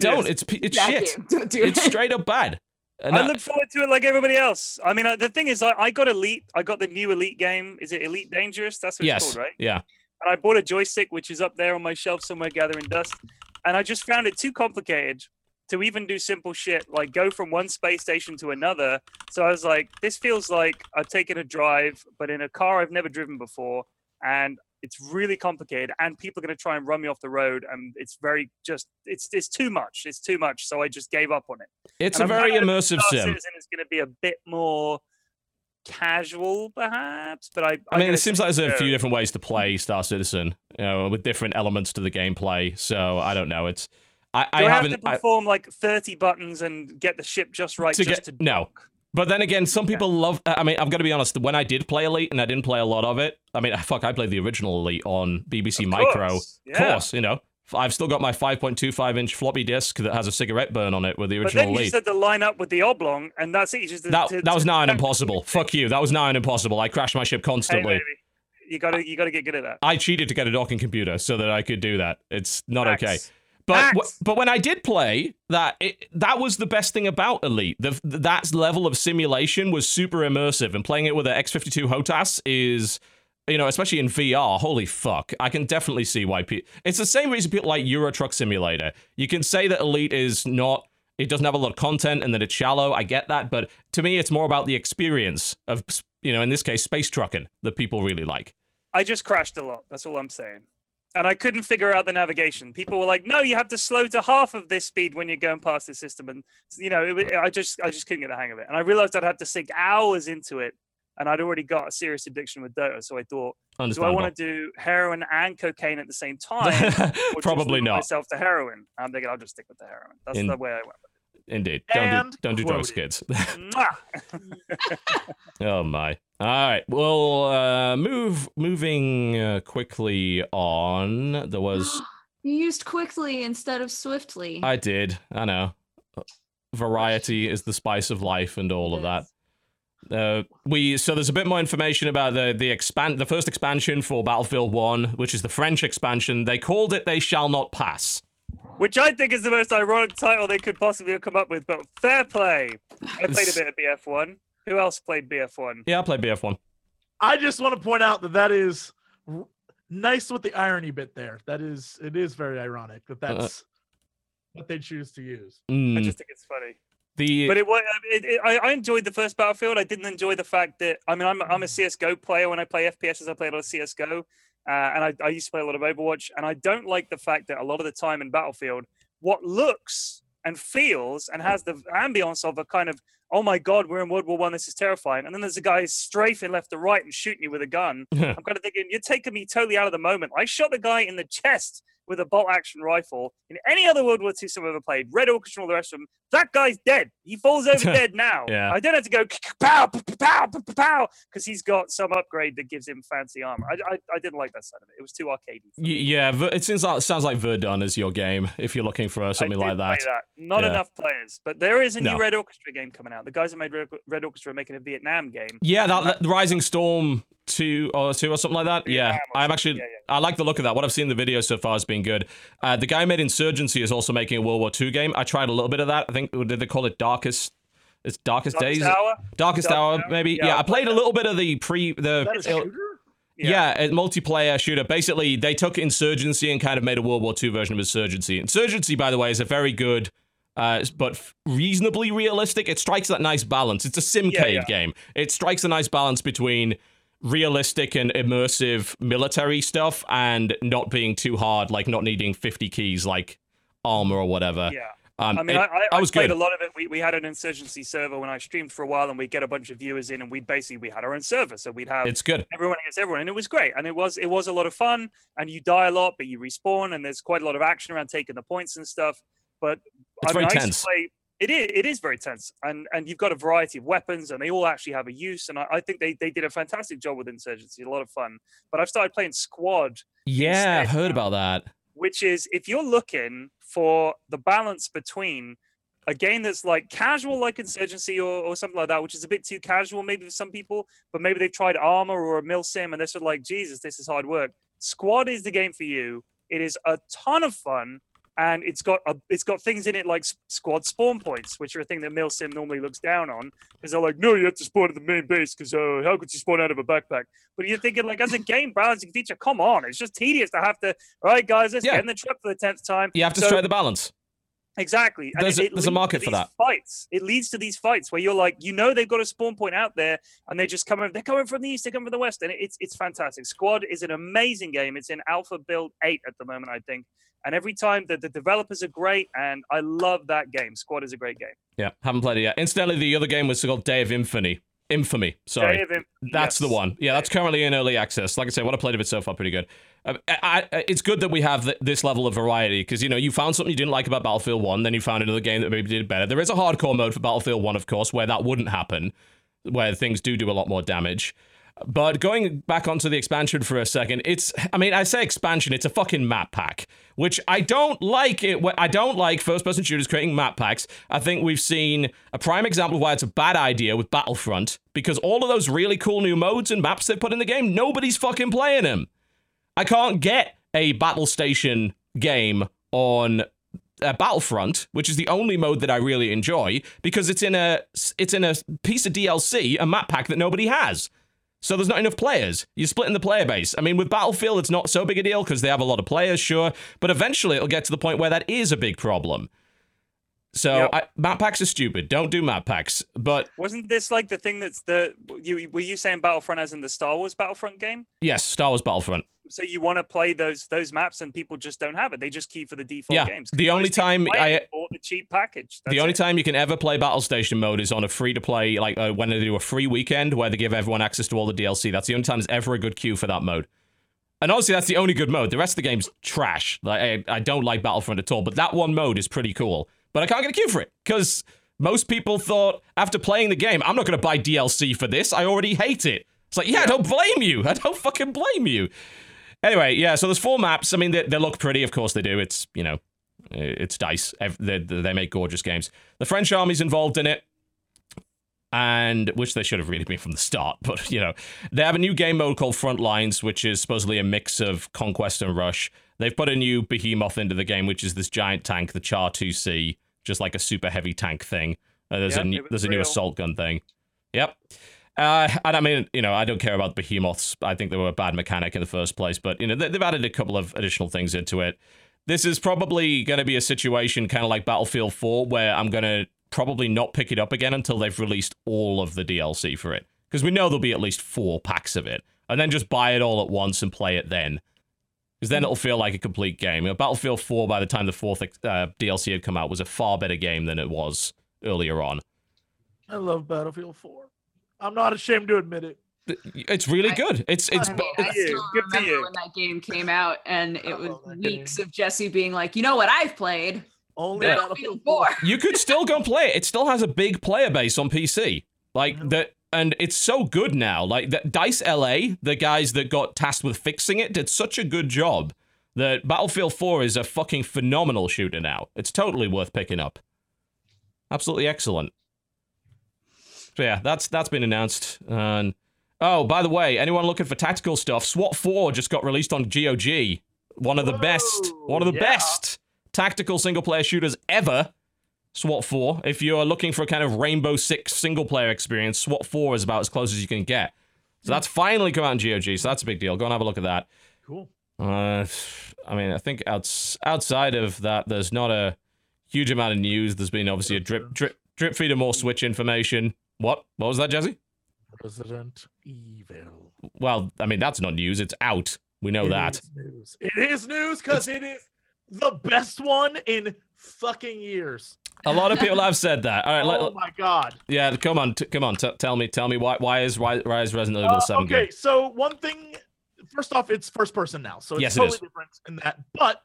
Speaker 4: bad.
Speaker 1: Don't. It's it's
Speaker 4: Bad
Speaker 1: shit.
Speaker 4: game. Don't do
Speaker 1: It's straight up bad. And
Speaker 3: I
Speaker 1: I-
Speaker 3: look forward to it like everybody else. I mean, uh, the thing is, I, I got Elite. I got the new Elite game. Is it Elite Dangerous? That's what it's called, right?
Speaker 1: Yeah.
Speaker 3: And I bought a joystick, which is up there on my shelf somewhere, gathering dust. And I just found it too complicated to even do simple shit like go from one space station to another. So I was like, this feels like I've taken a drive, but in a car I've never driven before. And It's really complicated, and people are going to try and run me off the road, and it's very just it's it's too much. It's too much, so I just gave up on it.
Speaker 1: It's
Speaker 3: And
Speaker 1: a
Speaker 3: I'm
Speaker 1: very immersive
Speaker 3: Star
Speaker 1: sim.
Speaker 3: Citizen is going to be a bit more casual, perhaps. But I,
Speaker 1: I
Speaker 3: I'm
Speaker 1: mean, it seems like there's a few different ways to play Star Citizen, you know, with different elements to the gameplay. So I don't know. It's I, I
Speaker 3: I,
Speaker 1: haven't.
Speaker 3: have to
Speaker 1: I-
Speaker 3: perform like 30 buttons and get the ship just right
Speaker 1: To
Speaker 3: just
Speaker 1: get-
Speaker 3: to
Speaker 1: no. But then again, some people love. I mean, I'm going to be honest. When I did play Elite, and I didn't play a lot of it. I mean, fuck, I played the original Elite on BBC
Speaker 3: Of
Speaker 1: Micro.
Speaker 3: course,
Speaker 1: Of
Speaker 3: yeah.
Speaker 1: course, you know. I've still got my 5.25 inch floppy disk that has a cigarette burn on it with the original.
Speaker 3: But then you just had to line up with the oblong, and that's it. Just
Speaker 1: that,
Speaker 3: to-
Speaker 1: that was now an impossible. Fuck you. That was now an impossible. I crashed my ship
Speaker 3: Hey,
Speaker 1: constantly.
Speaker 3: baby, you gotta you gotta get good at that.
Speaker 1: I cheated to get a docking computer so that I could do that. It's not okay.
Speaker 3: Facts.
Speaker 1: But w- but when I did play that, it, that was the best thing about Elite. The, that level of simulation was super immersive, and playing it with an X52 HOTAS is, you know, especially in VR. Holy fuck! I can definitely see why people. It's the same reason people like Euro Truck Simulator. You can say that Elite is not. It doesn't have a lot of content and that it's shallow. I get that, but to me, it's more about the experience of, you know, in this case, space trucking that people really like.
Speaker 3: I just crashed a lot. That's all I'm saying. And I couldn't figure out the navigation. People were like, "No, you have to slow to half of this speed when you're going past this system." And you know, it, I just, I just couldn't get the hang of it. And I realized I'd have to sink hours into it, and I'd already got a serious addiction with Dota. So I thought, do I want to do heroin and cocaine at the same time?
Speaker 1: Probably not.
Speaker 3: Myself to heroin. I'm thinking I'll just stick with the heroin. That's
Speaker 1: In-
Speaker 3: the way I went.
Speaker 1: Indeed. Don't
Speaker 2: And
Speaker 1: do, don't do drugs, kids. Oh my. All right. Well, uh, move moving uh, quickly on. There was
Speaker 4: You used quickly instead of swiftly.
Speaker 1: I did. I know. Variety is the spice of life and all of that. Uh, we so there's a bit more information about the the expand the first expansion for Battlefield One, which is the French expansion. They called it "They Shall Not Pass."
Speaker 3: Which I think is the most ironic title they could possibly have come up with, but fair play. I played a bit of BF1. Who else played BF1?
Speaker 1: Yeah, I played BF One.
Speaker 2: I just want to point out that that is r- nice with the irony bit there. That is, it is very ironic that that's what they choose to use.
Speaker 3: I
Speaker 1: Mm,
Speaker 3: just think it's funny.
Speaker 1: the
Speaker 3: But it was. It, it, I, I enjoyed the first Battlefield. I didn't enjoy the fact that I mean I'm I'm a CS:GO player. When I play FPS, I play a lot of CS:GO, uh, and I, I used to play a lot of Overwatch. And I don't like the fact that a lot of the time in Battlefield, what looks and feels and has the ambience of a kind of oh my god, we're in World War One. This is terrifying. And then there's a guy strafing left to right and shooting you with a gun. I'm kind of thinking you're taking me totally out of the moment. I shot the guy in the chest with a bolt action rifle. In any other World War II I've ever played, Red Orchestra and all the rest of them, that guy's dead. He falls over dead now.
Speaker 1: Yeah.
Speaker 3: I don't have to go pow, pow, pow, because he's got some upgrade that gives him fancy armor. I, I, I didn't like that side of it. It was too arcadey.
Speaker 1: Yeah, it seems like, sounds like Verdun is your game if you're looking for something like that.
Speaker 3: play Not
Speaker 1: Yeah.
Speaker 3: enough players, but there is a new
Speaker 1: No.
Speaker 3: Red Orchestra game coming out. The guys that made Red, Red Orchestra are making a Vietnam game.
Speaker 1: Yeah, that, that- the Rising Storm two or two or something like that. Yeah,
Speaker 3: or
Speaker 1: I'm actually
Speaker 3: Yeah,
Speaker 1: I like the look of that. What I've seen in the video so far has been good. Uh, the guy who made Insurgency is also making a World War II game. I tried a little bit of that. I think did they call it Darkest? It's Darkest,
Speaker 3: Darkest
Speaker 1: Days.
Speaker 3: Hour?
Speaker 1: Darkest
Speaker 3: Darkest
Speaker 1: Hour,
Speaker 3: Hour?
Speaker 1: maybe.
Speaker 3: Yeah,
Speaker 1: Yeah,
Speaker 3: I
Speaker 1: played a little bit of the pre the
Speaker 2: Is that a shooter?
Speaker 1: yeah. a multiplayer shooter. Basically, they took Insurgency and kind of made a World War II version of Insurgency. Insurgency, by the way, is a very good, uh, but reasonably realistic. It strikes that nice balance. It's a simcade
Speaker 3: Yeah, yeah.
Speaker 1: game. It strikes a nice balance between realistic and immersive military stuff and not being too hard, like not needing 50 keys like Arma or whatever.
Speaker 3: Yeah.
Speaker 1: Um,
Speaker 3: I mean,
Speaker 1: it-
Speaker 3: I, I,
Speaker 1: I was
Speaker 3: played
Speaker 1: good.
Speaker 3: a lot of it. We, we had an insurgency server when I streamed for a while, and we'd get a bunch of viewers in, and we'd basically we had our own server, so we'd have
Speaker 1: It's good.
Speaker 3: everyone against everyone, and it was great. And it was it was a lot of fun. And you die a lot, but you respawn, and there's quite a lot of action around taking the points and stuff. But
Speaker 1: It's
Speaker 3: I mean,
Speaker 1: very
Speaker 3: I used to play. It is it is very tense, and and you've got a variety of weapons, and they all actually have a use. And I, I think they they did a fantastic job with insurgency, a lot of fun. But I've started playing squad
Speaker 1: Yeah, I've heard
Speaker 3: uh,
Speaker 1: about that.
Speaker 3: which is if you're looking for the balance between a game that's like casual like insurgency or, or something like that which is a bit too casual maybe for some people but maybe they've tried Arma or a mil sim and they're sort of like jesus this is hard work squad is the game for you it is a ton of fun and it's got a, it's got things in it like squad spawn points which are a thing that mil sim normally looks down on because they're like no you have to spawn at the main base because uh, how could you spawn out of a backpack but you're thinking like as a game balancing feature come on it's just tedious to have to all right guys let's
Speaker 1: Yeah.
Speaker 3: get in the truck for the 10th time
Speaker 1: You have to
Speaker 3: So-
Speaker 1: strike the balance.
Speaker 3: Exactly. And
Speaker 1: There's
Speaker 3: it-
Speaker 1: a- there's a market for that.
Speaker 3: Fights. It leads to these fights where you're like, you know, they've got a spawn point out there, and they just coming. They're coming from the east. They're coming from the west, and it's it's fantastic. Squad is an amazing game. It's in alpha build eight at the moment, I think. And every time the, the developers are great, and I love that game. Squad is a great game.
Speaker 1: Yeah, haven't played it yet. Incidentally, the other game was called Day of Infamy. Infamy. Sorry.
Speaker 3: Day of Inf-
Speaker 1: That's the one. Yeah, that's currently in early access. Like I said, what I played of it so far, pretty good. Uh, I, I, it's good that we have th- this level of variety because you know you found something you didn't like about Battlefield One, then you found another game that maybe did better. There is a hardcore mode for Battlefield One, of course, where that wouldn't happen, where things do do a lot more damage. But going back onto the expansion for a second, it's I mean I say expansion, it's a fucking map pack, which I don't like it. I don't like first-person shooters creating map packs. I think we've seen a prime example of why it's a bad idea with Battlefront because all of those really cool new modes and maps they put in the game, nobody's fucking playing them. I can't get a battle station game on uh, Battlefront, which is the only mode that I really enjoy because it's in a it's in a piece of DLC, a map pack that nobody has. So there's not enough players. You're splitting the player base. I mean, with Battlefield, it's not so big a deal because they have a lot of players, sure, but eventually it'll get to the point where that is a big problem. So
Speaker 3: Yep.
Speaker 1: I, map packs are stupid. Don't do map packs. But
Speaker 3: Wasn't this like the thing that's the you were you saying Battlefront as in the Star Wars Battlefront game?
Speaker 1: yes, Star Wars Battlefront.
Speaker 3: So you want to play those those maps and people just don't have it. They just keep for the default
Speaker 1: Yeah,
Speaker 3: games.
Speaker 1: the only time I-
Speaker 3: bought the cheap package.
Speaker 1: the only
Speaker 3: it.
Speaker 1: time you can ever play Battle Station mode is on a free to play, like uh, when they do a free weekend where they give everyone access to all the DLC. That's the only time there's ever a good queue for that mode. And honestly, that's the only good mode. The rest of the game's trash. Like I, I don't like Battlefront at all, but that one mode is pretty cool. But I can't get a queue for it because most people thought after playing the game, I'm not going to buy DLC for this. I already hate it. It's like, yeah, I don't blame you. I don't fucking blame you. Anyway, yeah. So there's four maps. I mean, they, they look pretty. Of course they do. It's you know, it's dice. They, they make gorgeous games. The French army's involved in it, and which they should have really been from the start. But you know, they have a new game mode called Front Lines, which is supposedly a mix of conquest and rush. They've put a new behemoth into the game, which is this giant tank, the Char 2C, just like a super heavy tank thing. Uh, there's
Speaker 3: Yep,
Speaker 1: a new, there's a new
Speaker 3: real.
Speaker 1: assault gun thing. Yep. Uh, and I mean, you know, I don't care about behemoths. I think they were a bad mechanic in the first place, but you know, they, they've added a couple of additional things into it. This is probably going to be a situation kind of like Battlefield 4, where I'm going to probably not pick it up again until they've released all of the DLC for it, because we know there'll be at least four packs of it, and then just buy it all at once and play it then. Because then it'll feel like a complete game. You know, Battlefield 4, by the time the fourth uh, DLC had come out, was a far better game than it was earlier on.
Speaker 2: I love Battlefield 4. I'm not ashamed to admit it.
Speaker 1: It's really
Speaker 4: I-
Speaker 1: good. It's it's
Speaker 4: I, mean, I
Speaker 3: you,
Speaker 4: still
Speaker 3: good for
Speaker 4: remember
Speaker 3: you.
Speaker 4: when that game came out, and it was weeks
Speaker 2: game.
Speaker 4: of Jesse being like, "You know what I've played?
Speaker 2: Only
Speaker 1: Yeah.
Speaker 2: Battlefield
Speaker 4: Battlefield
Speaker 2: 4.
Speaker 4: 4."
Speaker 1: you could still go play it. It still has a big player base on PC. Like
Speaker 2: Yeah.
Speaker 1: that and it's so good now. Like that Dice LA, the guys that got tasked with fixing it, did such a good job that Battlefield 4 is a fucking phenomenal shooter now. It's totally worth picking up. Absolutely excellent. So yeah, that's that's been announced. And oh, by the way, anyone looking for tactical stuff, SWAT 4 just got released on GOG. One of the best, one of the
Speaker 2: yeah.
Speaker 1: best tactical single player shooters ever. SWAT 4. If you're looking for a kind of Rainbow Six single player experience, SWAT 4 is about as close as you can get. So that's finally come out in GOG, so that's a big deal. Go and have a look at that.
Speaker 2: Cool.
Speaker 1: Uh, I mean, I think outs- outside of that, there's not a huge amount of news. There's been obviously a drip, drip, drip feed of more Switch information. What? What was that, Jesse?
Speaker 2: Resident Evil.
Speaker 1: Well, I mean, that's not news. It's out. We know
Speaker 2: It
Speaker 1: that.
Speaker 2: is news. It is news because it is the best one in fucking years.
Speaker 1: A lot of people have said that. All right, let-
Speaker 2: oh my god.
Speaker 1: yeah, come on, t- come on, t- tell me, tell me why, why is why, why is Resident Evil
Speaker 2: Uh,
Speaker 1: Seven
Speaker 2: okay,
Speaker 1: good?
Speaker 2: so one thing, first off, it's first person now, so it's
Speaker 1: Yes, it
Speaker 2: totally
Speaker 1: is.
Speaker 2: different in that. But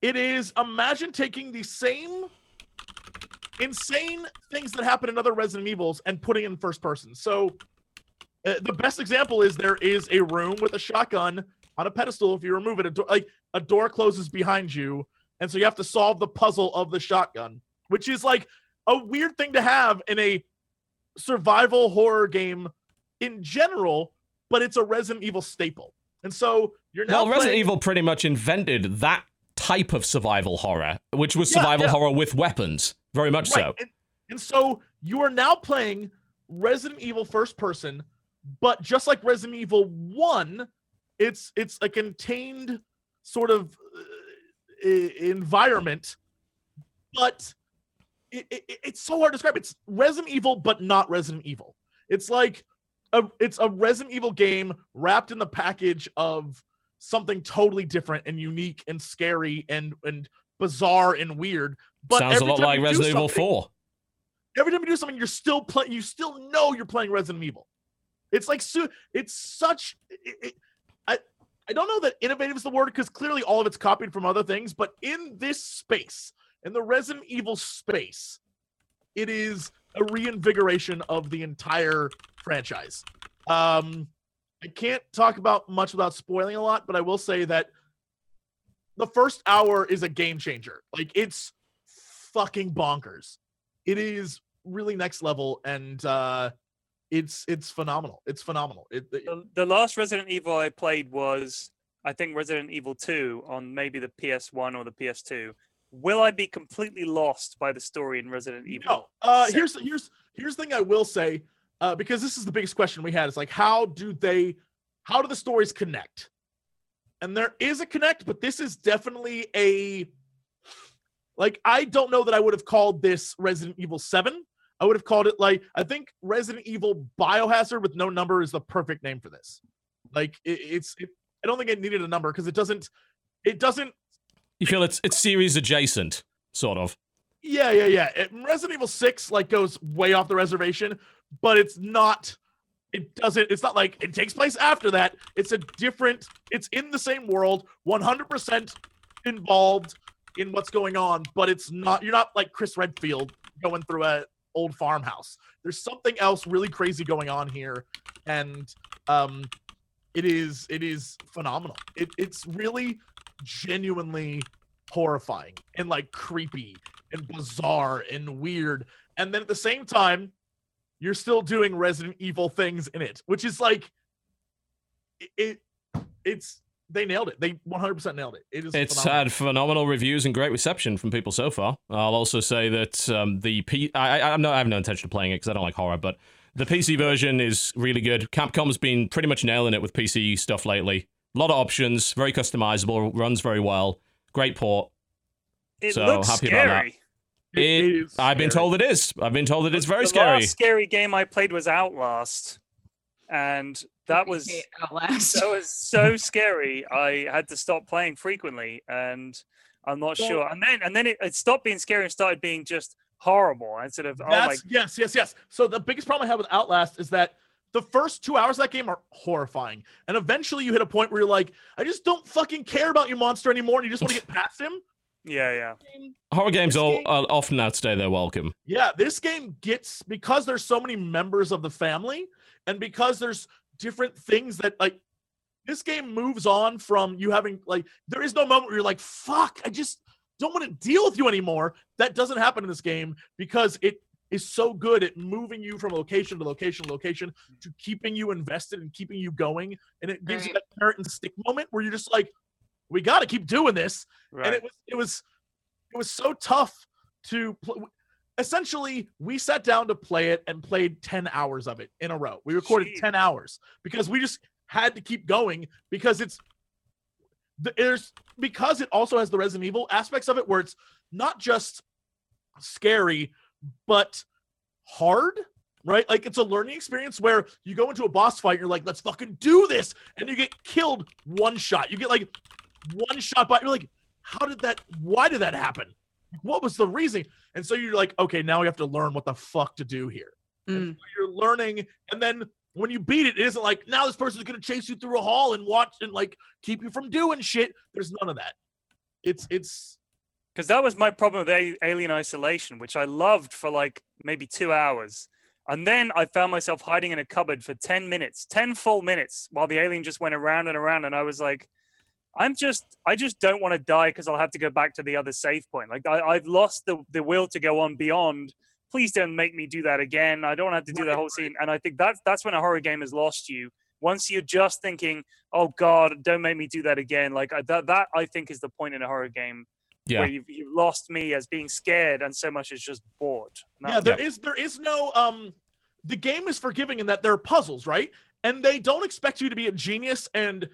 Speaker 2: it is imagine taking the same insane things that happen in other Resident Evils and putting in first person. So uh, the best example is there is a room with a shotgun on a pedestal. If you remove it, a door, like a door closes behind you, and so you have to solve the puzzle of the shotgun, which is like a weird thing to have in a survival horror game in general, but it's a Resident Evil staple. And so you're now
Speaker 1: Well, Resident Evil pretty much invented that type of survival horror, which was
Speaker 2: Yeah,
Speaker 1: survival
Speaker 2: yeah.
Speaker 1: horror with weapons. Very much so.
Speaker 2: And, and so you are now playing Resident Evil first person, but just like Resident Evil 1, it's it's a contained sort of uh, environment but it, it, it's so hard to describe. It's Resident Evil, but not Resident Evil. It's like a it's a Resident Evil game wrapped in the package of something totally different and unique and scary and and bizarre and weird. But
Speaker 1: Sounds a lot like Resident Evil 4.
Speaker 2: every time you do something, you're still playing. You still know you're playing Resident Evil. It's like it's such. It, it, I I don't know that innovative is the word because clearly all of it's copied from other things, but in this space, in the Resident Evil space, it is a reinvigoration of the entire franchise. Um, I can't talk about much without spoiling a lot, but I will say that the first hour is a game changer. Like it's fucking bonkers. It is really next level and uh it's it's phenomenal. It's phenomenal. It, it-
Speaker 3: The, the last Resident Evil I played was, I think, Resident Evil 2 on maybe the PS1 or the PS2. Will I be completely lost by the story in Resident Evil?
Speaker 2: no uh here's here's here's the thing i will say uh because this is the biggest question we had. Is like how do they how do the stories connect? And there is a connect but this is definitely a like i don't know that i would have called this resident evil 7 i would have called it like i think resident evil biohazard with no number is the perfect name for this like it, it's it, i don't think it needed a number because it doesn't it doesn't
Speaker 1: You feel it's it's series adjacent, sort of.
Speaker 2: Yeah, yeah, yeah. It, Resident Evil 6 like goes way off the reservation, but it's not it doesn't it's not like it takes place after that. It's a different it's in the same world, 100% involved in what's going on, but it's not you're not like Chris Redfield going through a old farmhouse. There's something else really crazy going on here and um it is it is phenomenal. It, it's really genuinely horrifying and like creepy and bizarre and weird. And then at the same time, you're still doing Resident Evil things in it, which is like it, it it's they nailed it. They 100% nailed it. It is
Speaker 1: It's
Speaker 2: phenomenal.
Speaker 1: had phenomenal reviews and great reception from people so far. I'll also say that um, the P- I, I, I'm not, I have no intention of playing it because I don't like horror, but the PC version is really good. Capcom's been pretty much nailing it with PC stuff lately. A lot of options, very customizable, runs very well. Great port.
Speaker 3: It
Speaker 1: So,
Speaker 3: looks
Speaker 1: happy about that.
Speaker 3: scary.
Speaker 2: It-
Speaker 1: It- I've been told it is. I've been told it is very
Speaker 3: the
Speaker 1: scary.
Speaker 3: last scary game I played was Outlast, and that was
Speaker 4: Outlast.
Speaker 3: that was so scary. I had to stop playing frequently, and I'm not
Speaker 2: Well-
Speaker 3: sure. And then and then it, it stopped being scary and started being just horrible. Instead of oh my
Speaker 2: yes, yes, yes. So the biggest problem I have with Outlast is that the first two hours of that game are horrifying, and eventually you hit a point where you're like, I just don't fucking care about your monster, anymore, and you just want to get past him.
Speaker 3: yeah yeah.
Speaker 1: Horror games
Speaker 2: This
Speaker 1: all,
Speaker 2: game-
Speaker 1: uh, often outstay their welcome.
Speaker 2: Yeah, this game gets because there's so many members of the family, and because there's different things that like this game moves on from you having like there is no moment where you're like, fuck, I just don't want to deal with you anymore. That doesn't happen in this game because it is so good at moving you from location to location to location to keeping you invested and keeping you going. And it gives you that carrot and stick moment where you're just like, we got to keep doing this
Speaker 3: Right.
Speaker 2: and it was it was it was so tough to pl- essentially we sat down to play it and played 10 hours of it in a row. We recorded
Speaker 3: Jeez.
Speaker 2: 10 hours because we just had to keep going because it's th- there's because it also has the resident evil aspects of it where it's not just scary but hard right? Like it's a learning experience where you go into a boss fight and you're like let's fucking do this and you get killed one shot. You get like one shot by you're like how did that why did that happen what was the reason and so you're like okay now we have to learn what the fuck to do here
Speaker 4: Mm.
Speaker 2: so you're learning and then when you beat it it isn't like now this person's gonna chase you through a hall and watch and like keep you from doing shit there's none of that it's it's
Speaker 3: because that was my problem with A- Alien Isolation, which I loved for like maybe two hours. And then I found myself hiding in a cupboard for 10 minutes, 10 full minutes, while the alien just went around and around. And I was like, I'm just, I just don't want to die because I'll have to go back to the other save point. Like, I, I've lost the, the will to go on beyond. Please don't make me do that again. I don't want to have to do the whole scene. And I think that's, that's when a horror game has lost you. Once you're just thinking, oh God, don't make me do that again. Like, I, that, that I think is the point in a horror game
Speaker 1: Yeah.
Speaker 3: where you've, you've lost me as being scared and so much as just bored. And
Speaker 2: yeah there is there is no um the game is forgiving in that there are puzzles right and they don't expect you to be a genius and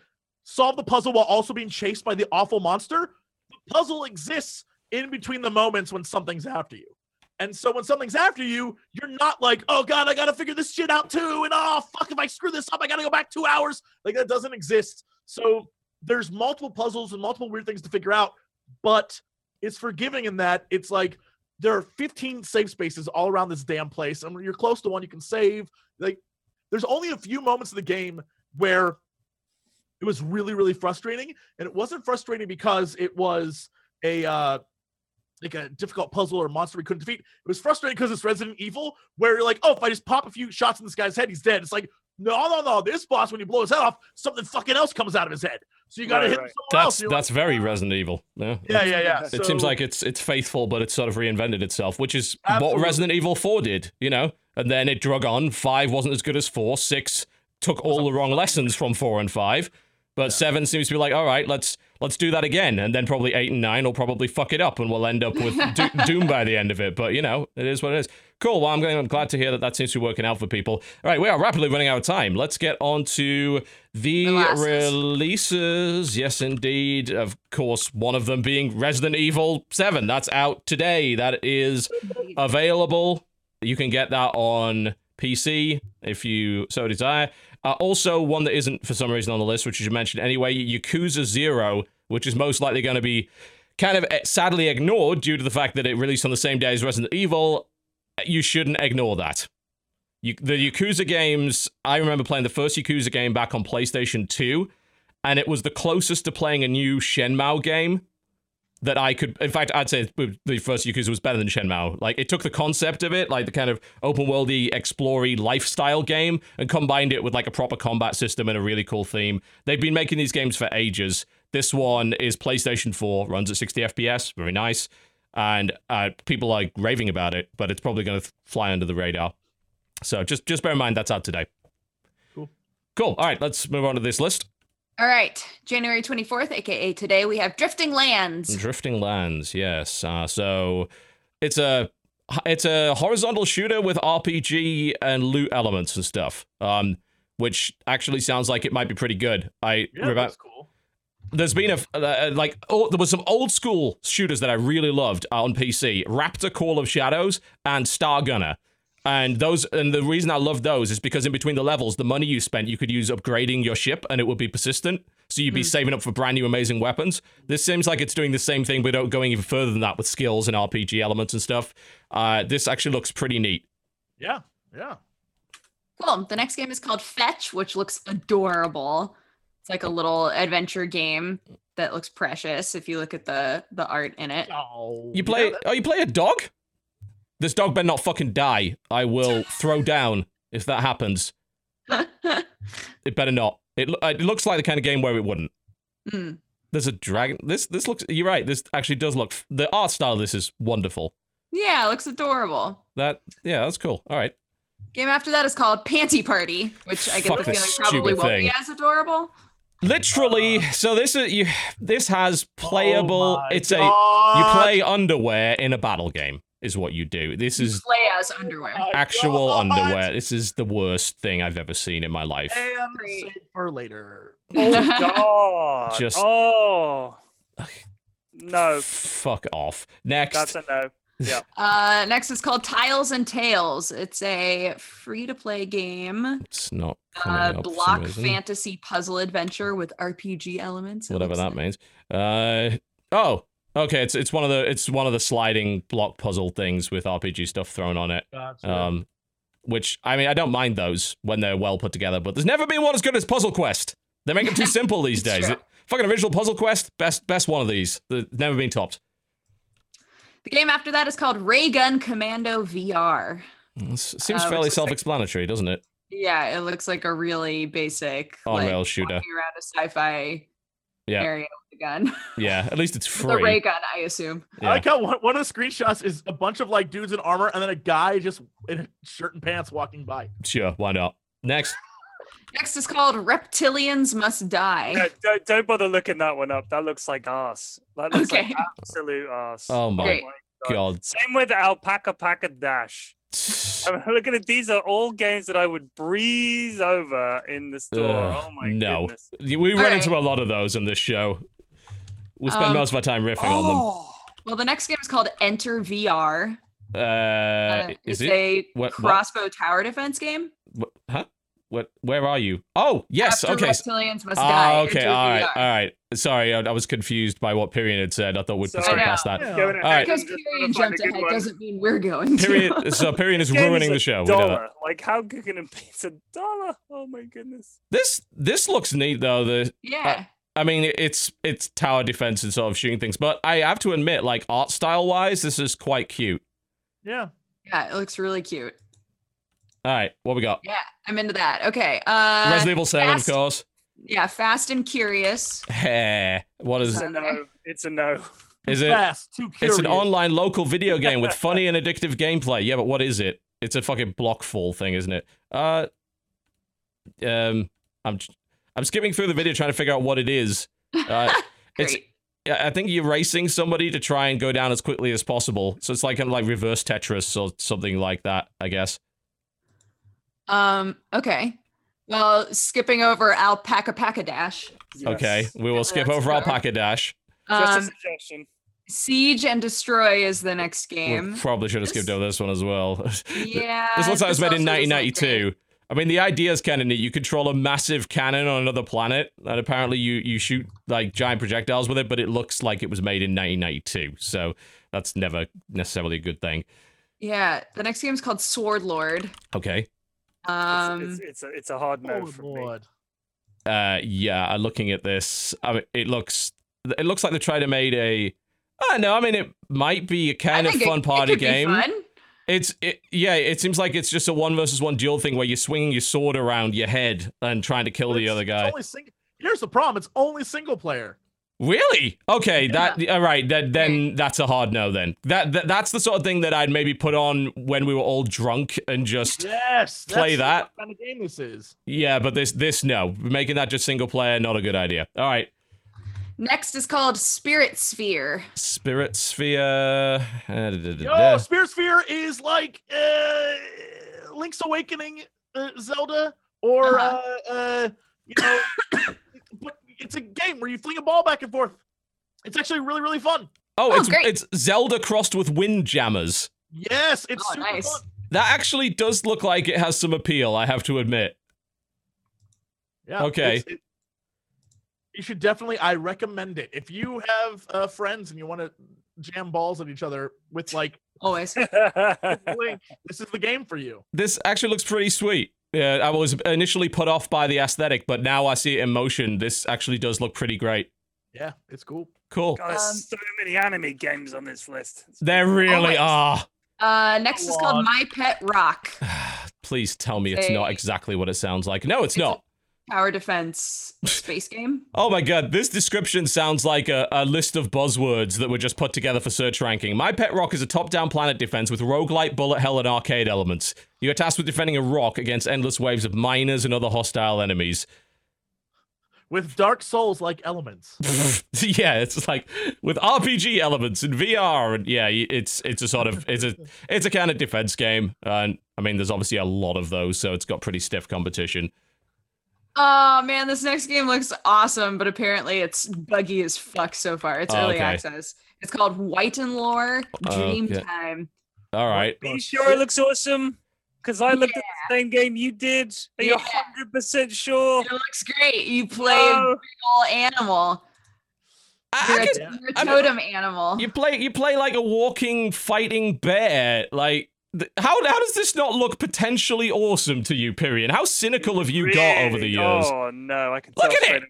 Speaker 2: solve the puzzle while also being chased by the awful monster the puzzle exists in between the moments when something's after you. And so when something's after you, you're not like, oh God, I gotta figure this shit out too. And oh fuck, if I screw this up, I gotta go back two hours. Like that doesn't exist. So there's multiple puzzles and multiple weird things to figure out, but it's forgiving in that it's like there are 15 safe spaces all around this damn place. And when you're close to one, you can save. Like there's only a few moments in the game where it was really, really frustrating. And it wasn't frustrating because it was a uh like a difficult puzzle or monster we couldn't defeat. It was frustrating because it's Resident Evil, where you're like, oh, if I just pop a few shots in this guy's head, he's dead. It's like, no, no, no. This boss, when you blow his head off, something fucking else comes out of his head. So you got to
Speaker 3: Right,
Speaker 2: hit him
Speaker 3: right.
Speaker 2: somewhere else.
Speaker 1: That's
Speaker 2: You're
Speaker 1: very Resident Evil. Yeah.
Speaker 2: yeah, yeah, yeah.
Speaker 1: It seems like it's it's faithful, but it's sort of reinvented itself, which is what Resident Evil 4 did, you know? And then it drug on. 5 wasn't as good as 4. 6 took all the wrong lessons from 4 and 5. But 7 seems to be like, all right, let's let's do that again. And then probably 8 and 9 will probably fuck it up and we'll end up with Do- Doom by the end of it. But, you know, it is what it is. Cool. Well, I'm, going, I'm glad to hear that that seems to be working out for people. All right, we are rapidly running out of time. Let's get on to the
Speaker 4: Molasses.
Speaker 1: releases. Yes, indeed. Of course, one of them being Resident Evil 7. That's out today. That is available. You can get that on PC if you so desire. Uh, also, one that isn't for some reason on the list, which you should mention anyway, Yakuza Zero, which is most likely going to be kind of eh, sadly ignored due to the fact that it released on the same day as Resident Evil. You shouldn't ignore that. You, the Yakuza games, I remember playing the first Yakuza game back on PlayStation 2, and it was the closest to playing a new Shenmue game that I could. In fact, I'd say the first Yakuza was better than Shenmue. Like, it took the concept of it, like the kind of open worldy, explory lifestyle game, and combined it with like a proper combat system and a really cool theme. They've been making these games for ages. This one is PlayStation 4, runs at 60 FPS, very nice, and uh, people are raving about it, but it's probably going to fly under the radar. So just just bear in mind that's out today.
Speaker 2: Cool.
Speaker 1: Cool. All right, let's move on to this list.
Speaker 4: All right, January 24th, aka today, we have Drifting Lands.
Speaker 1: Drifting Lands, yes. Uh, so it's a it's a horizontal shooter with RPG and loot elements and stuff. Um, which actually sounds like it might be pretty good. I
Speaker 2: Yeah,
Speaker 1: remember
Speaker 2: that's cool.
Speaker 1: there's been a uh, like oh, there was some old school shooters that I really loved uh, on PC: Raptor, Call of Shadows, and Star Gunner. And those, and the reason I love those is because in between the levels, the money you spent, you could use upgrading your ship, and it would be persistent. So you'd be saving up for brand new amazing weapons. This seems like it's doing the same thing, but going even further than that with skills and RPG elements and stuff. Uh, this actually looks pretty neat.
Speaker 2: Yeah, yeah.
Speaker 4: Cool. The next game is called Fetch, which looks adorable. It's like a little adventure game that looks precious if you look at the the art in it.
Speaker 2: Oh,
Speaker 1: You play?
Speaker 2: yeah,
Speaker 1: oh, you play a dog? This dog better not fucking die. I will throw down if that happens. It better not. It, it looks like the kind of game where it wouldn't.
Speaker 4: Hmm.
Speaker 1: There's a dragon. This this looks. You're right. This actually does look. The art style of this is wonderful.
Speaker 4: Yeah, it looks adorable.
Speaker 1: That yeah, that's cool. All right.
Speaker 4: Game after that is called Panty Party, which I get
Speaker 1: Fuck
Speaker 4: the feeling probably
Speaker 1: stupid
Speaker 4: won't
Speaker 1: thing.
Speaker 4: be as adorable.
Speaker 1: Literally. So this is you. This has playable.
Speaker 2: Oh my
Speaker 1: it's a you play underwear in a battle game. Is what you do. This is
Speaker 4: Play as underwear.
Speaker 1: Actual
Speaker 2: God.
Speaker 1: underwear. This is the worst thing I've ever seen in my life.
Speaker 2: And for later.
Speaker 3: Oh God!
Speaker 1: Just-
Speaker 3: oh no,
Speaker 1: Fuck off. Next.
Speaker 3: that's a no. Yeah,
Speaker 4: Uh, next is called Tiles and Tales. It's a free to play game,
Speaker 1: it's not coming
Speaker 4: uh,
Speaker 1: up some
Speaker 4: block fantasy puzzle adventure with RPG elements.
Speaker 1: whatever that
Speaker 4: like.
Speaker 1: means. Uh oh, okay. It's it's one of the it's one of the sliding block puzzle things with RPG stuff thrown on it.
Speaker 2: Gotcha.
Speaker 1: Um, which I mean I don't mind those when they're well put together, but there's never been one as good as Puzzle Quest. They make them too simple these days.
Speaker 4: true.
Speaker 1: It- fucking original Puzzle Quest, best best one of these. They've never been topped.
Speaker 4: The game after that is called Ray Gun Commando VR.
Speaker 1: It seems
Speaker 4: Uh,
Speaker 1: fairly self-explanatory, doesn't it?
Speaker 4: Yeah, it looks like a really basic
Speaker 1: On
Speaker 4: like,
Speaker 1: rail shooter.
Speaker 4: walking around a sci-fi
Speaker 1: Yeah.
Speaker 4: area with a gun.
Speaker 1: Yeah, at least it's free.
Speaker 4: the ray gun, I assume.
Speaker 2: I
Speaker 1: Yeah.
Speaker 2: like how one, one of the screenshots is a bunch of like dudes in armor and then a guy just in a shirt and pants walking by.
Speaker 1: Sure, why not? Next.
Speaker 4: Next is called Reptilians Must Die.
Speaker 3: No, don't, don't bother looking that one up. That looks like ass. That looks
Speaker 4: Okay.
Speaker 3: like absolute ass.
Speaker 1: Oh my
Speaker 4: Great.
Speaker 1: Oh god.
Speaker 3: Same with Alpaca Paca Dash. I mean, look at it. These are all games that I would breeze over in the store.
Speaker 1: Ugh,
Speaker 3: oh my
Speaker 1: no.
Speaker 3: goodness.
Speaker 1: We run
Speaker 4: All
Speaker 1: into a lot of those in this show. We spend
Speaker 4: Um,
Speaker 1: most of our time riffing on them.
Speaker 3: Oh,
Speaker 4: Well, the next game is called Enter VR.
Speaker 1: Uh,
Speaker 4: Uh,
Speaker 1: is
Speaker 4: it's
Speaker 1: it?
Speaker 4: a
Speaker 1: what- what?
Speaker 4: crossbow tower defense game.
Speaker 1: What, huh? What? Where are you? Oh, yes.
Speaker 4: After
Speaker 1: okay.
Speaker 4: Reptilians must die.
Speaker 1: Ah, okay. All right.
Speaker 4: VR.
Speaker 1: All right. Sorry, I, I was confused by what Pyrion had said. I thought we'd
Speaker 3: So-
Speaker 1: skip
Speaker 4: I
Speaker 1: past that.
Speaker 2: Yeah.
Speaker 3: Going
Speaker 1: All right.
Speaker 3: ahead
Speaker 4: Because
Speaker 3: and
Speaker 4: Pyrion
Speaker 3: trying to find
Speaker 4: jumped ahead
Speaker 3: one.
Speaker 4: doesn't mean we're going to.
Speaker 1: Pyrion, so Pyrion is ruining
Speaker 3: a
Speaker 1: the show. We know that.
Speaker 3: dollar. Like how can it be? It's a dollar. Oh my goodness.
Speaker 1: This this looks neat though. The
Speaker 4: Yeah.
Speaker 1: I mean, it's it's tower defense and sort of shooting things, but I have to admit, like art style wise, this is quite cute.
Speaker 2: Yeah.
Speaker 4: yeah, it looks really cute.
Speaker 1: All right, what we got?
Speaker 4: Yeah, I'm into that. Okay. Uh
Speaker 1: Resident Evil Seven,
Speaker 4: Fast-
Speaker 1: of course.
Speaker 4: yeah, Fast and Curious.
Speaker 1: Heh. What is
Speaker 3: It's a no. It's a no.
Speaker 1: is it?
Speaker 2: Fast, too curious.
Speaker 1: It's an online local video game with funny and addictive gameplay. Yeah, but what is it? It's a fucking block fall thing, isn't it? Uh, um, I'm I'm skipping through the video trying to figure out what it is. Uh, it's
Speaker 4: Great.
Speaker 1: yeah, I think you're racing somebody to try and go down as quickly as possible. So it's like kind of like reverse Tetris or something like that, I guess.
Speaker 4: Um, okay. Well, skipping over Alpaca Paca Dash.
Speaker 1: Okay, we will skip over. Alpaca Dash.
Speaker 3: Just a
Speaker 4: Um,
Speaker 3: suggestion.
Speaker 4: Siege and Destroy is the next
Speaker 1: We
Speaker 4: game.
Speaker 1: probably should have skipped over this one as well.
Speaker 4: Yeah.
Speaker 1: This looks like it was made in
Speaker 4: also doesn't
Speaker 1: 1992. I mean, the idea is kind of neat. You control a massive cannon on another planet, and apparently you you shoot like giant projectiles with it, but it looks like it was made in 1992. So that's never necessarily a good thing.
Speaker 4: Yeah, the next game is called Sword Lord.
Speaker 1: Okay.
Speaker 4: Um,
Speaker 3: it's, it's, it's a it's a hard no
Speaker 2: Oh,
Speaker 3: for me.
Speaker 2: Lord.
Speaker 1: Uh, yeah. Looking at this, I mean, it looks it looks like they tried to made a. I don't know. I mean, it might be a kind of
Speaker 4: think it-
Speaker 1: fun
Speaker 4: it
Speaker 1: party
Speaker 4: could be
Speaker 1: game.
Speaker 4: fun.
Speaker 1: It's it, yeah. It seems like it's just a one versus one duel thing where you're swinging your sword around your head and trying to kill
Speaker 2: But
Speaker 1: the
Speaker 2: it's-
Speaker 1: other
Speaker 2: it's
Speaker 1: guy.
Speaker 2: only sing- Here's the problem. It's only single player.
Speaker 1: Really? Okay, that all right. That then that's a hard no. Then that, that that's the sort of thing that I'd maybe put on when we were all drunk and just
Speaker 2: Yes.
Speaker 1: Play that.
Speaker 2: Kind of game this is?
Speaker 1: yeah. But this this no, making that just single player, not a good idea. All right,
Speaker 4: Next is called Spirit Sphere.
Speaker 1: Spirit Sphere. uh,
Speaker 2: Yo. Spirit Sphere is like uh, Link's Awakening uh, Zelda, or
Speaker 4: Uh-huh.
Speaker 2: uh, uh, you know, but it's a game where you fling a ball back and forth. It's actually really, really fun.
Speaker 1: Oh,
Speaker 4: Oh,
Speaker 1: it's
Speaker 4: great.
Speaker 1: it's Zelda crossed with Windjammers.
Speaker 2: Yes, it's
Speaker 4: Oh,
Speaker 2: super
Speaker 4: nice.
Speaker 2: fun.
Speaker 1: That actually does look like it has some appeal. I have to admit.
Speaker 2: Yeah.
Speaker 1: Okay.
Speaker 2: it- you should definitely. I recommend it if you have uh, friends and you want to jam balls at each other with like
Speaker 4: Always.
Speaker 2: Link. This is the game for you.
Speaker 1: This actually looks pretty sweet. Yeah, I was initially put off by the aesthetic, but now I see it in motion. This actually does look pretty great.
Speaker 2: Yeah, it's cool.
Speaker 1: Cool.
Speaker 3: God, there's
Speaker 4: Um,
Speaker 3: so many anime games on this list. It's
Speaker 1: There really
Speaker 4: Always.
Speaker 1: are.
Speaker 4: Uh, next is called
Speaker 2: on.
Speaker 4: My Pet Rock.
Speaker 1: Please tell me it's not exactly what it sounds like. No, it's
Speaker 4: It's
Speaker 1: not.
Speaker 4: Tower defense space game.
Speaker 1: Oh my god, this description sounds like a, a list of buzzwords that were just put together for search ranking. My Pet Rock is a top down planet defense with roguelite, bullet hell, and arcade elements. You are tasked with defending a rock against endless waves of miners and other hostile enemies.
Speaker 2: With Dark Souls like elements.
Speaker 1: yeah, it's like with RPG elements and VR, and yeah, it's it's a sort of it's a it's a kind of defense game, and I mean, there's obviously a lot of those, so it's got pretty stiff competition.
Speaker 4: Oh man, this next game looks awesome, but apparently it's buggy as fuck so far. It's
Speaker 1: Oh,
Speaker 4: early
Speaker 1: okay.
Speaker 4: access. It's called White and Lore oh, Dream
Speaker 1: Okay.
Speaker 4: Time.
Speaker 1: All right,
Speaker 3: Be sure it looks awesome. Because I looked at the same game you did. Are you
Speaker 4: Yeah.
Speaker 3: 100% sure?
Speaker 4: It looks great. You play
Speaker 3: No.
Speaker 4: a oh. big ol' animal.
Speaker 1: I,
Speaker 4: You're,
Speaker 1: I
Speaker 4: a,
Speaker 1: could-
Speaker 4: you're a
Speaker 1: I mean-
Speaker 4: totem animal.
Speaker 1: you play you play like a walking fighting bear. Like th- how how does this not look potentially awesome to you? Period. How cynical have you got over the years?
Speaker 3: Oh, no. I can
Speaker 1: Look
Speaker 3: tell
Speaker 1: at it.
Speaker 3: away.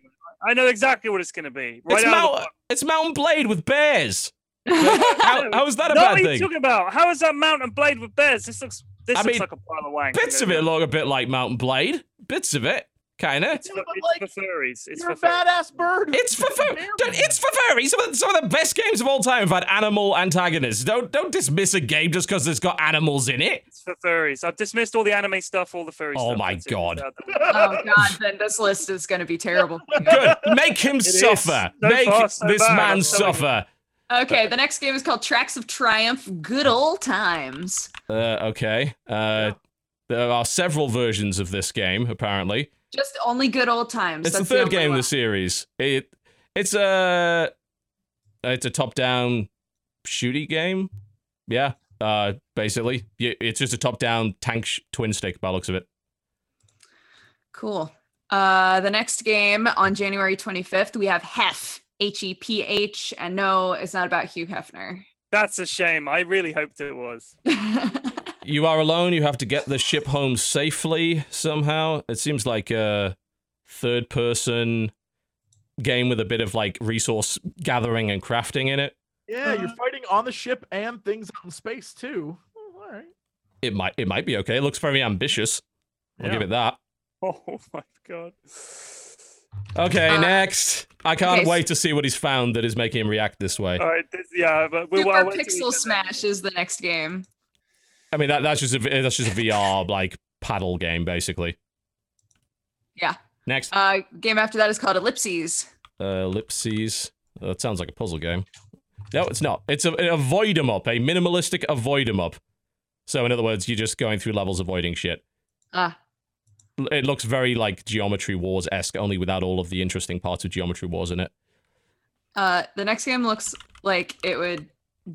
Speaker 3: I know exactly what it's going to be. Right
Speaker 1: it's
Speaker 3: out of
Speaker 1: Mount it's Mount & Blade with bears. How, how is that a
Speaker 3: no,
Speaker 1: bad
Speaker 3: what are you talking about? How is that Mount & Blade with bears? This looks this
Speaker 1: I
Speaker 3: looks
Speaker 1: mean,
Speaker 3: like a pile of wank.
Speaker 1: Bits of it look a bit like Mount & Blade. Bits of it, kinda.
Speaker 3: It's for,
Speaker 2: Yeah, but
Speaker 3: it's for furries. It's
Speaker 2: You're a
Speaker 3: for furries.
Speaker 2: badass bird.
Speaker 1: It's for fur-
Speaker 2: Bear
Speaker 1: dude,
Speaker 2: man.
Speaker 1: it's for furries. Some of, the, some of the best games of all time have had animal antagonists. Don't don't dismiss a game just because it's got animals in it.
Speaker 3: It's for furries. I've dismissed all the anime stuff, all the furry
Speaker 1: Oh
Speaker 3: stuff.
Speaker 1: my God.
Speaker 3: It's out the-
Speaker 4: oh god, then this list is gonna be terrible.
Speaker 1: Good. Make him
Speaker 3: is.
Speaker 1: suffer.
Speaker 3: So
Speaker 1: Make
Speaker 3: far, so
Speaker 1: this
Speaker 3: bad,
Speaker 1: man
Speaker 3: I'm
Speaker 1: suffer.
Speaker 4: Okay, the next game is called Tracks of Triumph Good Old Times.
Speaker 1: Uh, okay. Uh, there are several versions of this game. Apparently,
Speaker 4: Just only good old times.
Speaker 1: it's the third
Speaker 4: only
Speaker 1: game in
Speaker 4: one.
Speaker 1: the series. It it's a it's a top down shooty game. Yeah, uh, basically, it's just a top-down tank sh- twin stick by the looks of it.
Speaker 4: Cool. Uh, the next game on January 25th, we have Heph, H E P H. And no, it's not about Hugh Hefner.
Speaker 3: That's a shame. I really hoped it was.
Speaker 1: You are alone. You have to get the ship home safely somehow. It seems like a third-person game with a bit of like resource gathering and crafting in it.
Speaker 2: Yeah, you're fighting on the ship and things out in space too. Oh, all right.
Speaker 1: It might it might be okay. It looks very ambitious. I'll give it that.
Speaker 3: Oh my god.
Speaker 1: Okay,
Speaker 4: Uh,
Speaker 1: next. I can't
Speaker 4: okay,
Speaker 1: wait to see what he's found that is making him react this way.
Speaker 3: All right. This, yeah, but we'll,
Speaker 4: Super
Speaker 3: I'll wait till we
Speaker 4: Pixel. Smash is the next game.
Speaker 1: I mean, that, that's just a that's just a VR like paddle game, basically.
Speaker 4: Yeah.
Speaker 1: Next,
Speaker 4: Uh, game after that is called Ellipses.
Speaker 1: uh, Ellipses. Uh, that sounds like a puzzle game. No, it's not. It's a, a avoid 'em up, a minimalistic avoid 'em up. So, in other words, you're just going through levels avoiding shit.
Speaker 4: Ah,
Speaker 1: L- It looks very like Geometry Wars esque, only without all of the interesting parts of Geometry Wars in it.
Speaker 4: uh, the next game looks like it would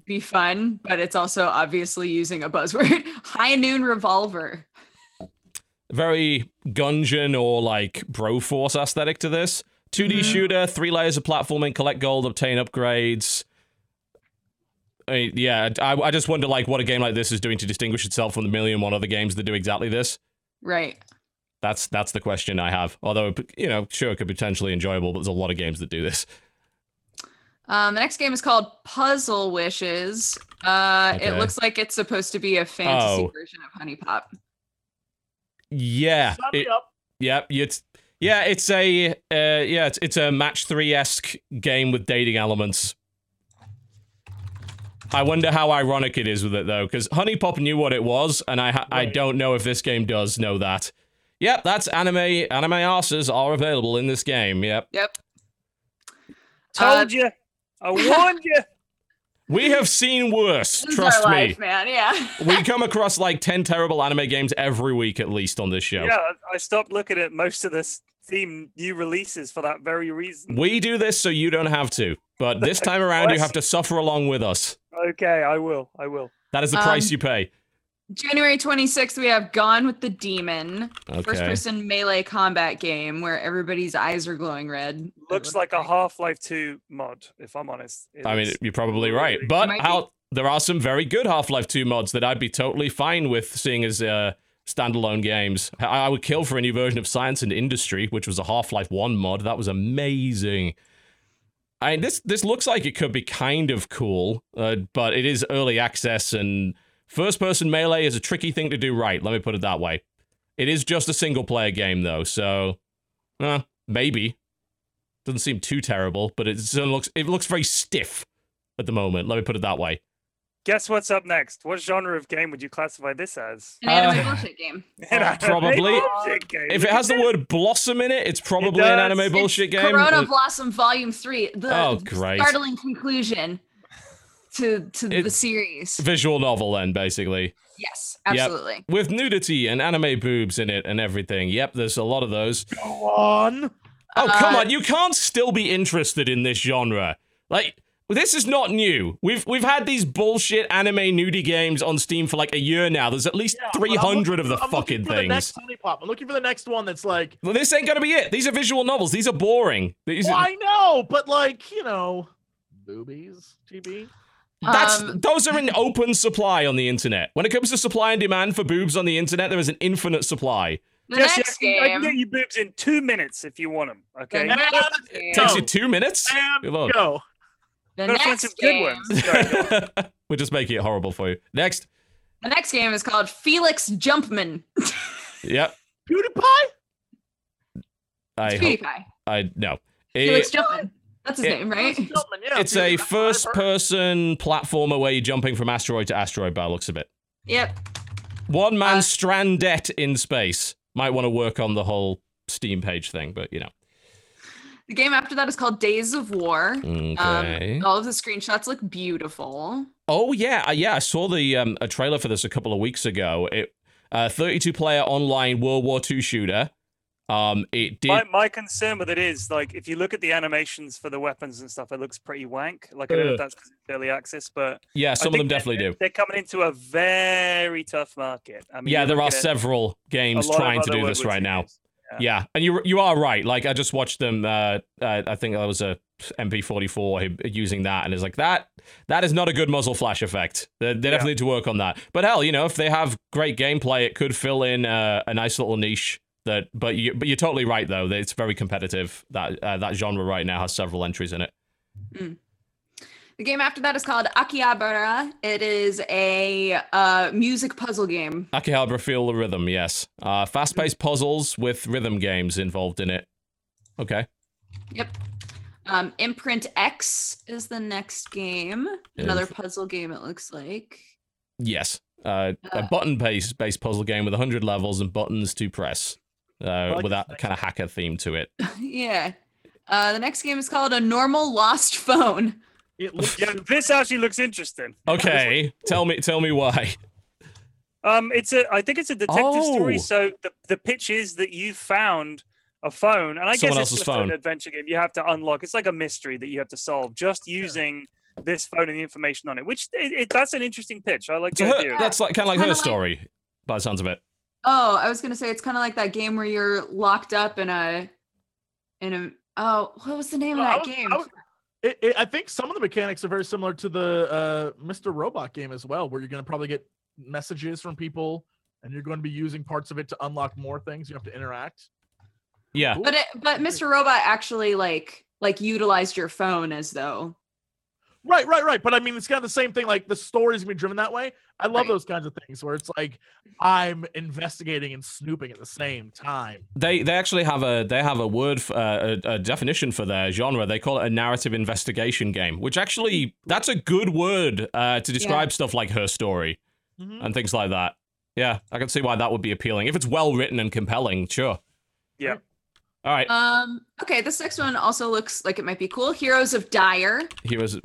Speaker 4: be fun, but it's also obviously using a buzzword. High Noon Revolver.
Speaker 1: very Gungeon or like Broforce aesthetic to this. 2D
Speaker 4: Mhm.
Speaker 1: shooter, three layers of platforming, collect gold, obtain upgrades. I mean, yeah, I, I just wonder like what a game like this is doing to distinguish itself from the million one other games that do exactly this.
Speaker 4: Right.
Speaker 1: That's that's the question I have. Although you know, sure, it could be potentially enjoyable, but there's a lot of games that do this.
Speaker 4: Um, the next game is called Puzzle Wishes. Uh,
Speaker 1: Okay.
Speaker 4: It looks like it's supposed to be a fantasy
Speaker 1: Oh.
Speaker 4: version of HuniePop.
Speaker 1: Yeah,
Speaker 2: Sign
Speaker 1: it-
Speaker 2: up.
Speaker 1: yeah, it's yeah, it's a uh, yeah, it's it's a match three esque game with dating elements. I wonder how ironic it is with it though, because HuniePop knew what it was, and I ha- I don't know if this game does know that. Yep, that's anime. Anime asses are available in this game. Yep,
Speaker 4: Yep.
Speaker 3: Told you. I warned you.
Speaker 1: we have seen worse.
Speaker 4: This
Speaker 1: Trust me.
Speaker 4: life, man. Yeah.
Speaker 1: we come across like ten terrible anime games every week at least on this show.
Speaker 3: Yeah, I- I stopped looking at most of this theme new releases for that very reason.
Speaker 1: We do this so you don't have to, but this time around you have to suffer along with us.
Speaker 3: Okay, I will. I will.
Speaker 1: That is the price
Speaker 4: Um,
Speaker 1: you pay.
Speaker 4: January 26th, we have Gone with the Demon, first person melee combat game where everybody's eyes are glowing red.
Speaker 3: Looks like a Half Life 2 mod, if I'm honest. It
Speaker 1: I mean, you're probably right, but
Speaker 4: Might be.
Speaker 1: there are some very good Half-Life 2 mods that I'd be totally fine with seeing as uh, standalone games. I, I would kill for a new version of Science and Industry, which was a Half-Life 1 mod. That was amazing. I mean, this this looks like it could be kind of cool, uh, but it is early access and first-person melee is a tricky thing to do right. Let me put it that way. It is just a single-player game though, so uh, maybe doesn't seem too terrible, but it looks it looks very stiff at the moment. Let me put it that way.
Speaker 3: Guess what's up next? What genre of game would you classify this as?
Speaker 4: An anime
Speaker 1: Uh,
Speaker 4: bullshit game.
Speaker 3: An anime
Speaker 1: probably.
Speaker 3: bullshit game.
Speaker 1: If it has the word blossom in it, it's probably an anime
Speaker 3: It's
Speaker 1: bullshit
Speaker 4: It's
Speaker 1: game.
Speaker 4: Corona Blossom Volume 3. The
Speaker 1: Oh, great.
Speaker 4: startling conclusion to, to
Speaker 1: It-
Speaker 4: the series.
Speaker 1: visual novel then, basically.
Speaker 4: Yes,
Speaker 1: Yep.
Speaker 4: absolutely.
Speaker 1: With nudity and anime boobs in it and everything. Yep, there's a lot of those.
Speaker 2: Go on.
Speaker 1: Oh, come
Speaker 4: Uh,
Speaker 1: on, you can't still be interested in this genre. Like, this is not new. We've we've had these bullshit anime nudie games on Steam for like a year now. There's at least
Speaker 2: Yeah, but I'm
Speaker 1: 300 of the
Speaker 2: looking- I'm looking
Speaker 1: fucking
Speaker 2: for The next
Speaker 1: things.
Speaker 2: Pop. I'm looking for the next one that's like,
Speaker 1: Well, this ain't gonna be it. These are visual novels. These are boring. These
Speaker 2: well,
Speaker 1: are,
Speaker 2: I know, but like, you know, boobies, GB.
Speaker 1: That's
Speaker 4: Um,
Speaker 1: those are in open supply on the internet. When it comes to supply and demand for boobs on the internet, there is an infinite supply.
Speaker 4: The
Speaker 3: Jesse,
Speaker 4: next
Speaker 3: I, can, I can get you boobs in two minutes if you want them. Okay.
Speaker 4: The next
Speaker 2: And-
Speaker 4: game.
Speaker 1: Takes you two minutes.
Speaker 2: And
Speaker 1: Good lord.
Speaker 2: go.
Speaker 4: The
Speaker 3: Gotta find
Speaker 4: next
Speaker 3: some good
Speaker 4: game.
Speaker 3: ones. Sorry, go.
Speaker 1: We're just making it horrible for you. Next.
Speaker 4: The next game is called Felix Jumpman.
Speaker 1: Yep.
Speaker 2: PewDiePie?
Speaker 1: I
Speaker 4: It's
Speaker 1: hope,
Speaker 4: PewDiePie.
Speaker 1: I no.
Speaker 4: Felix
Speaker 1: It-
Speaker 4: Jumpman. That's his
Speaker 1: it-
Speaker 4: name, right?
Speaker 2: Yeah,
Speaker 1: it's a first person platformer where you're jumping from asteroid to asteroid by the looks of it.
Speaker 4: Yep.
Speaker 1: One man
Speaker 4: Uh,
Speaker 1: stranded in space. Might want to work on the whole Steam page thing, but you know.
Speaker 4: The game after that is called Days of War.
Speaker 1: Okay.
Speaker 4: Um, all of the screenshots look beautiful.
Speaker 1: Oh yeah, yeah. I saw the um, a trailer for this a couple of weeks ago. It uh, 32 player online World War II shooter. Um, it did.
Speaker 3: My, my concern with it is like if you look at the animations for the weapons and stuff, it looks pretty wank. Like I don't know if that's early access, but
Speaker 1: yeah, some of them
Speaker 3: think they're-
Speaker 1: definitely do.
Speaker 3: They're coming into a very tough market. I mean,
Speaker 1: Yeah, there are several games trying to do this right now.
Speaker 3: games.
Speaker 1: Yeah, and you you are right. Like I just watched them. Uh, uh, I think that was a MP44 using that, and it's like that. That is not a good muzzle flash effect. They, they definitely need to work on that. But hell, you know, if they have great gameplay, it could fill in uh, a nice little niche. That, but you, but you're totally right though. That it's very competitive. That uh, that genre right now has several entries in it.
Speaker 4: The game after that is called Akihabara. It is a uh, music puzzle game.
Speaker 1: Akihabara feel the rhythm. Yes, uh, fast-paced puzzles with rhythm games involved in it. Okay.
Speaker 4: Yep. Um, Imprint X is the next game. Another puzzle game, it looks like.
Speaker 1: Yes. Uh, a
Speaker 4: Uh,
Speaker 1: button based based puzzle game with 100 levels and buttons to press. Uh,
Speaker 2: like
Speaker 1: with that
Speaker 2: this
Speaker 1: kind of hacker theme to it.
Speaker 4: yeah. Uh, the next game is called A Normal Lost Phone.
Speaker 2: It looks
Speaker 3: Yeah, this actually looks interesting.
Speaker 1: Okay, tell me tell me why.
Speaker 3: Um, it's a. I think it's a detective story.
Speaker 1: Oh.
Speaker 3: So the the pitch is that you found a phone, and I
Speaker 1: Someone
Speaker 3: guess it's
Speaker 1: else's
Speaker 3: just
Speaker 1: phone.
Speaker 3: an adventure game. You have to unlock. It's like a mystery that you have to solve just using this phone and the information on it. Which it, it, that's an interesting pitch. I like
Speaker 1: So
Speaker 3: the
Speaker 1: her, that's like kind of like
Speaker 4: Kinda
Speaker 1: her
Speaker 4: like-
Speaker 1: story, by the sounds of it.
Speaker 4: Oh, I was gonna say it's kind of like that game where you're locked up in a, in a. Oh, what was the name
Speaker 2: Well,
Speaker 4: of
Speaker 2: I
Speaker 4: that
Speaker 2: was-
Speaker 4: game?
Speaker 2: I was- it, it, I think some of the mechanics are very similar to the uh, Mr. Robot game as well, where you're going to probably get messages from people, and you're going to be using parts of it to unlock more things. You have to interact.
Speaker 1: Yeah.
Speaker 2: Cool.
Speaker 4: But it, but Mr. Robot actually like like utilized your phone as though.
Speaker 2: Right, right, right. But I mean, it's kind of the same thing. Like the story's gonna be driven that way. I love
Speaker 4: Right.
Speaker 2: those kinds of things where it's like I'm investigating and snooping at the same time.
Speaker 1: They they actually have a they have a word f- uh, a, a definition for their genre. They call it a narrative investigation game, which actually that's a good word uh, to describe stuff like her story
Speaker 2: Mhm.
Speaker 1: and things like that. Yeah, I can see why that would be appealing if it's well written and compelling. Sure.
Speaker 3: Yeah.
Speaker 1: All right.
Speaker 4: Um. Okay, this next one also looks like it might be cool. Heroes of Dire.
Speaker 1: Heroes of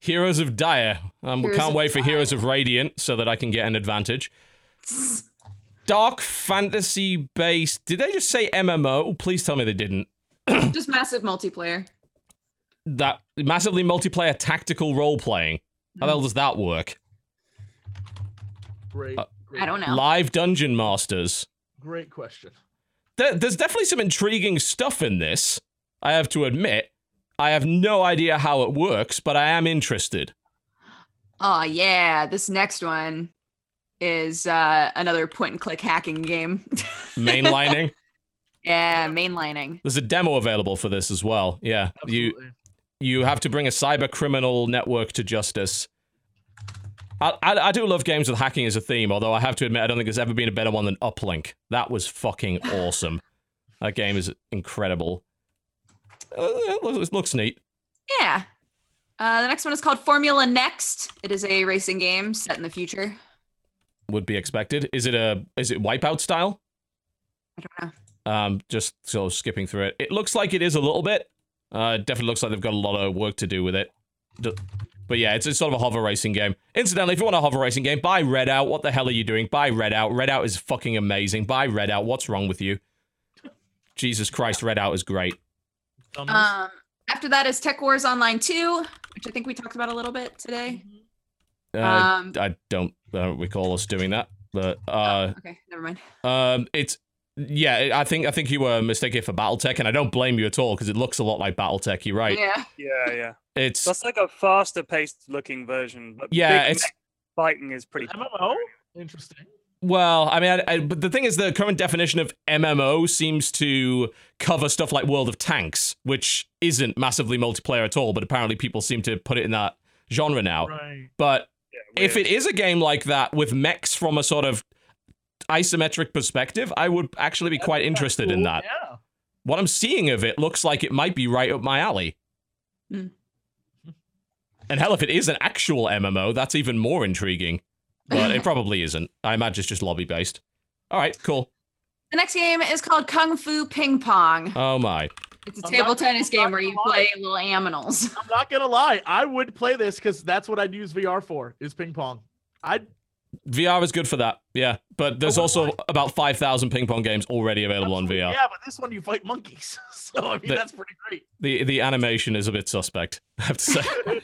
Speaker 1: Heroes of Dire. Um,
Speaker 4: Heroes
Speaker 1: can't wait for Heroes of Radiant so that I can get an advantage. Dark fantasy based. Did they just say MMO? Please tell me they didn't.
Speaker 4: Just massive multiplayer.
Speaker 1: That massively multiplayer tactical role playing. How the hell does that work?
Speaker 2: Great,
Speaker 1: Uh,
Speaker 2: great,
Speaker 4: I don't know.
Speaker 1: Live Dungeon Masters.
Speaker 2: great question.
Speaker 1: There, there's definitely some intriguing stuff in this. I have to admit. I have no idea how it works, but I am interested.
Speaker 4: Oh yeah, this next one is uh another point and click hacking game.
Speaker 1: Mainlining.
Speaker 4: yeah, mainlining.
Speaker 1: There's a demo available for this as well. Yeah, you you have to bring a cyber criminal network to justice. I, I, I do love games with hacking as a theme, although I have to admit I don't think there's ever been a better one than Uplink. That was fucking awesome. that game is incredible. Uh, it looks- it looks neat.
Speaker 4: Yeah. Uh, the next one is called Formula Next. It is a racing game set in the future.
Speaker 1: Would be expected. Is it a is it Wipeout style?
Speaker 4: I don't know.
Speaker 1: Um, just sort of skipping through it. It looks like it is a little bit. Uh, definitely looks like they've got a lot of work to do with it. D- But yeah, it's, it's sort of a hover racing game. Incidentally, if you want a hover racing game, buy Redout. What the hell are you doing? Buy Redout. Redout is fucking amazing. Buy Redout. What's wrong with you? Jesus Christ, Redout is great.
Speaker 4: Um, after that is Tech Wars Online 2, which I think we talked about a little bit today.
Speaker 1: Uh,
Speaker 4: um,
Speaker 1: I don't, I don't recall us doing that, but uh,
Speaker 4: okay, never mind.
Speaker 1: um, it's yeah. I think I think you were mistaken for BattleTech, and I don't blame you at all because it looks a lot like BattleTech. You're right.
Speaker 4: Yeah.
Speaker 3: yeah, yeah.
Speaker 1: It's
Speaker 3: That's like a faster paced looking version. But
Speaker 1: Yeah,
Speaker 3: big
Speaker 1: it's-
Speaker 3: fighting is pretty.
Speaker 2: MMO. Interesting.
Speaker 1: Well, I mean, I, I, but the thing is, the current definition of MMO seems to cover stuff like World of Tanks, which isn't massively multiplayer at all, but apparently people seem to put it in that genre now.
Speaker 2: Right.
Speaker 1: But
Speaker 3: Yeah,
Speaker 1: if it is a game like that with mechs from a sort of isometric perspective, I would actually be quite
Speaker 2: That's
Speaker 1: interested in that.
Speaker 2: Yeah.
Speaker 1: What I'm seeing of it looks like it might be right up my alley.
Speaker 4: Hmm.
Speaker 1: And hell, if it is an actual MMO, that's even more intriguing. But it probably isn't. I imagine it's just lobby based. All right, cool.
Speaker 4: The next game is called Kung Fu Ping Pong.
Speaker 1: Oh my.
Speaker 4: It's a
Speaker 2: I'm
Speaker 4: table
Speaker 2: not-
Speaker 4: tennis
Speaker 2: I'm
Speaker 4: game where you
Speaker 2: lie.
Speaker 4: play little aminals.
Speaker 2: I'm not gonna lie. I would play this because that's what I'd use VR for is ping pong. I'd
Speaker 1: VR is good for that. Yeah, but there's
Speaker 2: Oh,
Speaker 1: also about five thousand ping pong games already available on VR.
Speaker 2: Yeah, but this one you fight monkeys, so I mean
Speaker 1: The-
Speaker 2: that's pretty great.
Speaker 1: The the animation is a bit suspect, I have to say.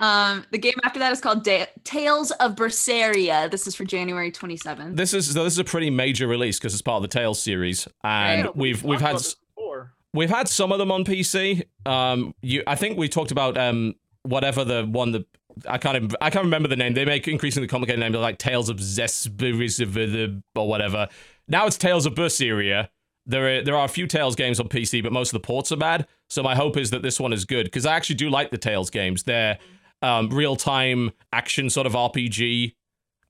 Speaker 4: Um, the game after that is called da- Tales of Berseria. This is for January 27th.
Speaker 1: this is so this is a pretty major release because it's part of the Tales series, and
Speaker 4: Right.
Speaker 1: we've we've had
Speaker 2: about
Speaker 1: s-
Speaker 2: this before.
Speaker 1: we've had some of them on PC. Um, you I think we talked about um whatever the one that I can't I can't remember the name. They make increasingly complicated names like Tales of Zesperis or whatever. Now it's Tales of Berseria. There are there are a few Tales games on PC, but most of the ports are bad. So my hope is that this one is good because I actually do like the Tales games. They're um, real time action sort of RPG,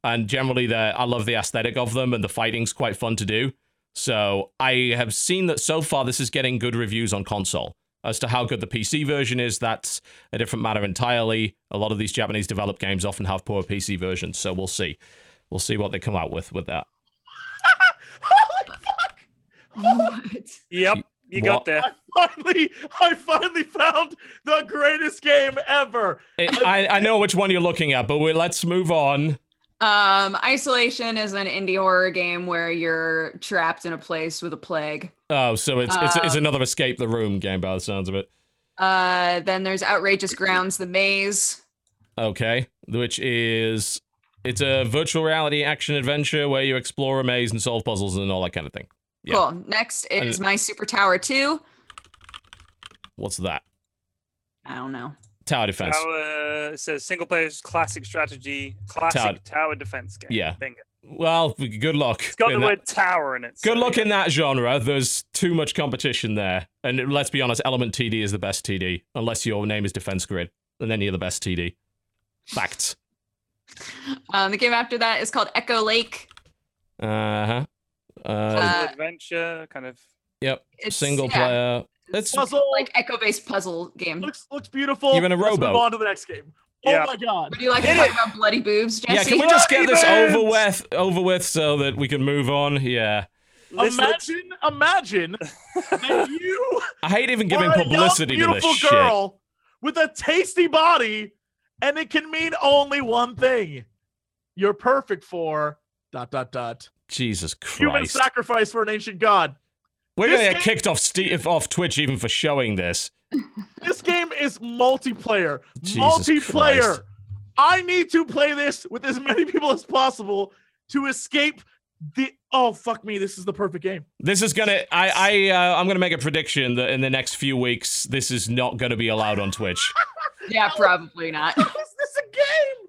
Speaker 1: and generally they I love the aesthetic of them, and the fighting's quite fun to do. So I have seen that so far this is getting good reviews on console. As to how good the PC version is, that's a different matter entirely. A lot of these Japanese developed games often have poor PC versions, so we'll see. We'll see what they come out with with that.
Speaker 2: Holy fuck!
Speaker 4: What?
Speaker 3: Yep, you
Speaker 1: What?
Speaker 3: got there.
Speaker 2: I finally, I finally found the greatest game ever.
Speaker 1: It, I, I know which one you're looking at, but we, let's move on.
Speaker 4: Um, Isolation is an indie horror game where you're trapped in a place with a plague.
Speaker 1: Oh, so it's it's, it's
Speaker 4: Um,
Speaker 1: another escape the room game by the sounds of it.
Speaker 4: Uh, then there's Outrageous Grounds, The Maze.
Speaker 1: Okay, which is it's a virtual reality action adventure where you explore a maze and solve puzzles and all that kind of thing. Yeah.
Speaker 4: Cool. Next is My Super Tower 2.
Speaker 1: What's that?
Speaker 4: I don't know.
Speaker 1: Tower defense.
Speaker 3: Tower, it says single player classic strategy, classic
Speaker 1: Tower-
Speaker 3: tower, defense game.
Speaker 1: Yeah.
Speaker 3: Bingo.
Speaker 1: Well, good luck.
Speaker 3: It's got
Speaker 1: in
Speaker 3: the
Speaker 1: that-
Speaker 3: word tower in it.
Speaker 1: Good
Speaker 3: so
Speaker 1: luck
Speaker 3: yeah.
Speaker 1: in that genre. There's too much competition there. And let's be honest, Element TD is the best TD, unless your name is Defense Grid. And then you're the best TD. Facts.
Speaker 4: Um, the game after that is called Echo Lake.
Speaker 1: Uh-huh. Uh
Speaker 4: Uh,
Speaker 3: adventure, kind of.
Speaker 1: Yep.
Speaker 4: It's
Speaker 1: Single
Speaker 4: yeah,
Speaker 1: player. It's
Speaker 2: Puzzle
Speaker 4: like echo-based puzzle game.
Speaker 2: looks looks beautiful.
Speaker 1: You're in a
Speaker 2: Let's move on to the next game. Oh
Speaker 3: Yeah.
Speaker 2: my god!
Speaker 4: Would you like to
Speaker 3: Hit
Speaker 4: talk about bloody boobs, Jesse?
Speaker 1: yeah, can we just get this
Speaker 3: Bloody
Speaker 1: over with over with so that we can move on? Yeah.
Speaker 3: This looks-
Speaker 2: Imagine, imagine that you
Speaker 1: I hate even giving
Speaker 2: are a young,
Speaker 1: publicity to this
Speaker 2: beautiful
Speaker 1: shit.
Speaker 2: girl with a tasty body, and it can mean only one thing: you're perfect for dot dot dot
Speaker 1: Jesus Christ.
Speaker 2: human sacrifice for an ancient god.
Speaker 1: We're
Speaker 2: This
Speaker 1: gonna get
Speaker 2: game-
Speaker 1: kicked off Ste off Twitch even for showing this.
Speaker 2: This game is multiplayer.
Speaker 1: Jesus
Speaker 2: multiplayer.
Speaker 1: Christ.
Speaker 2: I need to play this with as many people as possible to escape the. Oh fuck me! This is the perfect game.
Speaker 1: This is gonna. I. I. Uh, I'm gonna make a prediction that in the next few weeks, this is not gonna be allowed on Twitch.
Speaker 4: Yeah, probably not.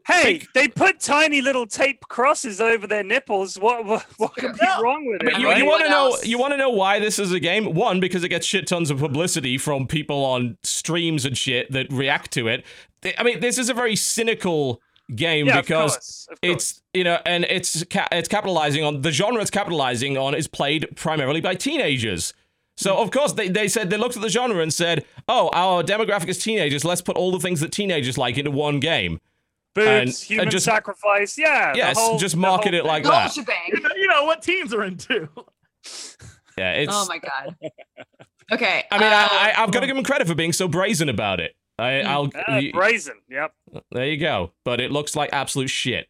Speaker 2: How is this a game?
Speaker 3: Hey, they put tiny little tape crosses over their nipples. What what, what could be
Speaker 2: Yeah.
Speaker 3: wrong with
Speaker 1: I mean,
Speaker 3: it?
Speaker 1: you,
Speaker 3: right?
Speaker 1: you want to know? You want to know why this is a game? One, because it gets shit tons of publicity from people on streams and shit that react to it. I mean, this is a very cynical game
Speaker 3: yeah,
Speaker 1: because
Speaker 3: of course, of course.
Speaker 1: it's you know, and it's ca- it's capitalizing on the genre it's capitalizing on is played primarily by teenagers. So of course they, they said they looked at the genre and said, "Oh, our demographic is teenagers. Let's put all the things that teenagers like into one game."
Speaker 3: Boobs,
Speaker 1: and-
Speaker 3: human
Speaker 1: and just-
Speaker 3: sacrifice. Yeah. the
Speaker 1: Yes,
Speaker 3: whole-
Speaker 1: just market it like
Speaker 3: thing.
Speaker 4: The whole
Speaker 1: that.
Speaker 2: You know, you know what teens are into.
Speaker 1: Yeah, it's.
Speaker 4: Oh my god. Okay.
Speaker 1: I mean,
Speaker 4: uh,
Speaker 1: I, I, I've got to give him credit for being so brazen about it. I, I'll.
Speaker 3: Ah,
Speaker 1: y-
Speaker 3: brazen. Yep,
Speaker 1: there you go. But it looks like absolute shit.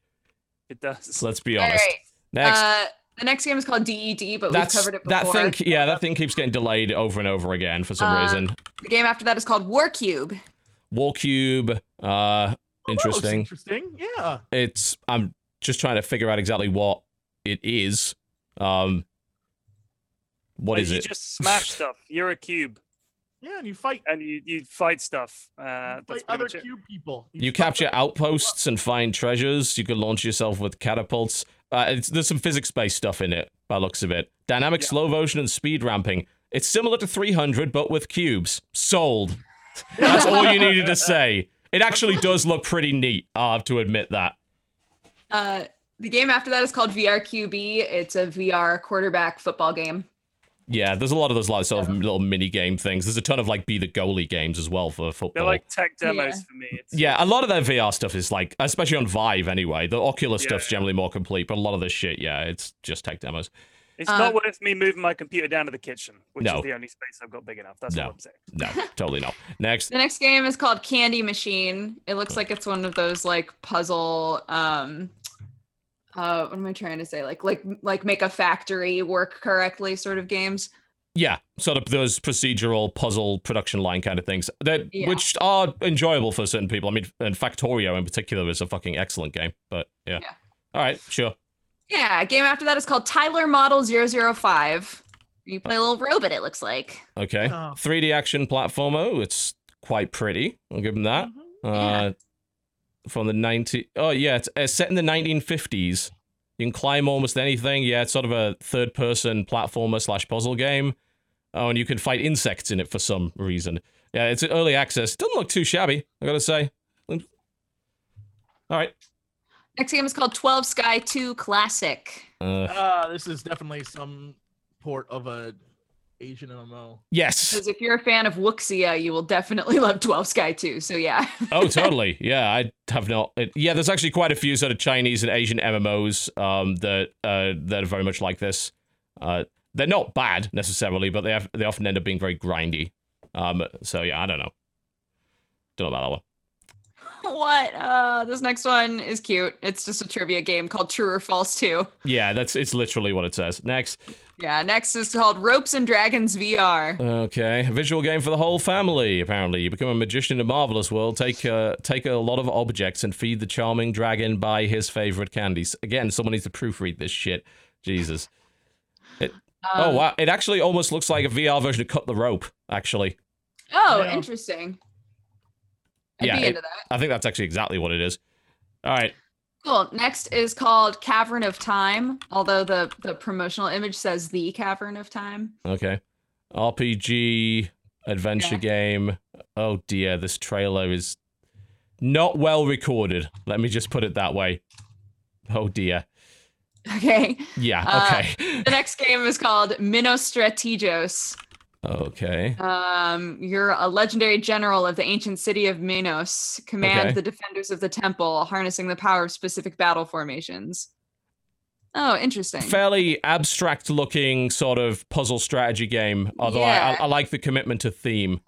Speaker 3: it does.
Speaker 1: Let's be honest.
Speaker 4: right.
Speaker 1: Next,
Speaker 4: Uh, the next game is called DED, but we've covered it before.
Speaker 1: that thing. Yeah, that thing keeps getting delayed over and over again for some
Speaker 4: Uh,
Speaker 1: reason.
Speaker 4: The game after that is called War Cube.
Speaker 1: War Cube. Uh,
Speaker 2: Oh,
Speaker 1: interesting.
Speaker 2: interesting. Yeah.
Speaker 1: It's. I'm just trying to figure out exactly what it is. Um, what
Speaker 3: Like,
Speaker 1: is
Speaker 3: you
Speaker 1: it?
Speaker 3: just smash stuff. You're a cube,
Speaker 2: Yeah, and you fight,
Speaker 3: and you, you fight stuff. Uh,
Speaker 2: you fight other
Speaker 3: much it.
Speaker 2: cube people.
Speaker 1: You
Speaker 2: fight
Speaker 1: capture
Speaker 2: them.
Speaker 1: outposts and find treasures. You can launch yourself with catapults. Uh, it's, there's some physics-based stuff in it, by looks of it. Dynamic
Speaker 3: Yeah.
Speaker 1: slow motion and speed ramping. It's similar to 300, but with cubes. Sold. That's all you needed to say. It actually does look pretty neat. I'll have to admit that.
Speaker 4: Uh, the game after that is called VRQB. It's a VR quarterback football game.
Speaker 1: Yeah, there's a lot of those like sort of little mini game things. There's a ton of like be the goalie games as well for football.
Speaker 3: They're like tech demos
Speaker 4: Yeah.
Speaker 3: for me. It's,
Speaker 1: yeah, a lot of their VR stuff is like, especially on Vive anyway. The Oculus
Speaker 3: Yeah,
Speaker 1: stuff's generally more complete, but a lot of this shit, yeah, it's just tech demos.
Speaker 3: It's
Speaker 4: Uh,
Speaker 3: not worth me moving my computer down to the kitchen, which
Speaker 1: No.
Speaker 3: is the only space I've got big enough. That's
Speaker 1: No.
Speaker 3: what I'm saying.
Speaker 1: No, totally not. Next.
Speaker 4: The next game is called Candy Machine. It looks like it's one of those like puzzle um uh what am I trying to say? Like like like make a factory work correctly sort of games.
Speaker 1: Yeah, sort of those procedural puzzle production line kind of things that
Speaker 4: Yeah.
Speaker 1: which are enjoyable for certain people. I mean, and Factorio in particular is a fucking excellent game. But yeah,
Speaker 4: Yeah.
Speaker 1: all right, sure.
Speaker 4: Yeah, game after that is called Tyler Model 005. You play a little robot, it looks like.
Speaker 1: Okay,
Speaker 2: Oh.
Speaker 1: 3D action platformer. It's quite pretty. I'll give them that. Uh, from the 90. Oh yeah, it's, it's set in the 1950s. You can climb almost anything. Yeah, it's sort of a third-person platformer slash puzzle game. Oh, and you can fight insects in it for some reason. Yeah, it's early access. Doesn't look too shabby. I gotta say. All right.
Speaker 4: Next game is called 12 Sky 2 Classic.
Speaker 1: Uh,
Speaker 2: Ah, this is definitely some port of a Asian MMO.
Speaker 1: yes.
Speaker 4: Because if you're a fan of Wuxia, you will definitely love 12 Sky 2. So yeah.
Speaker 1: oh, totally. Yeah, I have not. It, yeah, there's actually quite a few sort of Chinese and Asian MMOs um, that uh, that are very much like this. Uh, they're not bad necessarily, but they have they often end up being very grindy. Um, so yeah, I don't know. Don't know about that one.
Speaker 4: What? Uh, this next one is cute. It's just a trivia game called True or False 2.
Speaker 1: Yeah, that's it's literally what it says. Next,
Speaker 4: Yeah, next is called Ropes and Dragons VR.
Speaker 1: okay, a visual game for the whole family. Apparently, you become a magician in a marvelous world. Take uh, take a lot of objects and feed the charming dragon by his favorite candies. Again, someone needs to proofread this shit. Jesus. oh
Speaker 4: Um,
Speaker 1: wow! It actually almost looks like a VR version of Cut the Rope. Actually,
Speaker 4: Oh,
Speaker 2: Yeah.
Speaker 4: interesting. I'd
Speaker 1: Yeah, it-. I think that's actually exactly what it is. All right.
Speaker 4: Cool. Next is called Cavern of Time, although the, the promotional image says the Cavern of Time.
Speaker 1: Okay. RPG adventure
Speaker 4: Yeah.
Speaker 1: game. Oh dear, this trailer is not well recorded. Let me just put it that way. Oh dear.
Speaker 4: Okay.
Speaker 1: Yeah.
Speaker 4: Uh,
Speaker 1: Okay.
Speaker 4: The next game is called Minostrategos.
Speaker 1: Okay.
Speaker 4: Um, you're a legendary general of the ancient city of Minos. Command
Speaker 1: Okay.
Speaker 4: the defenders of the temple, harnessing the power of specific battle formations. Oh, interesting.
Speaker 1: Fairly abstract looking sort of puzzle strategy game. Although I, I, I like the commitment to theme.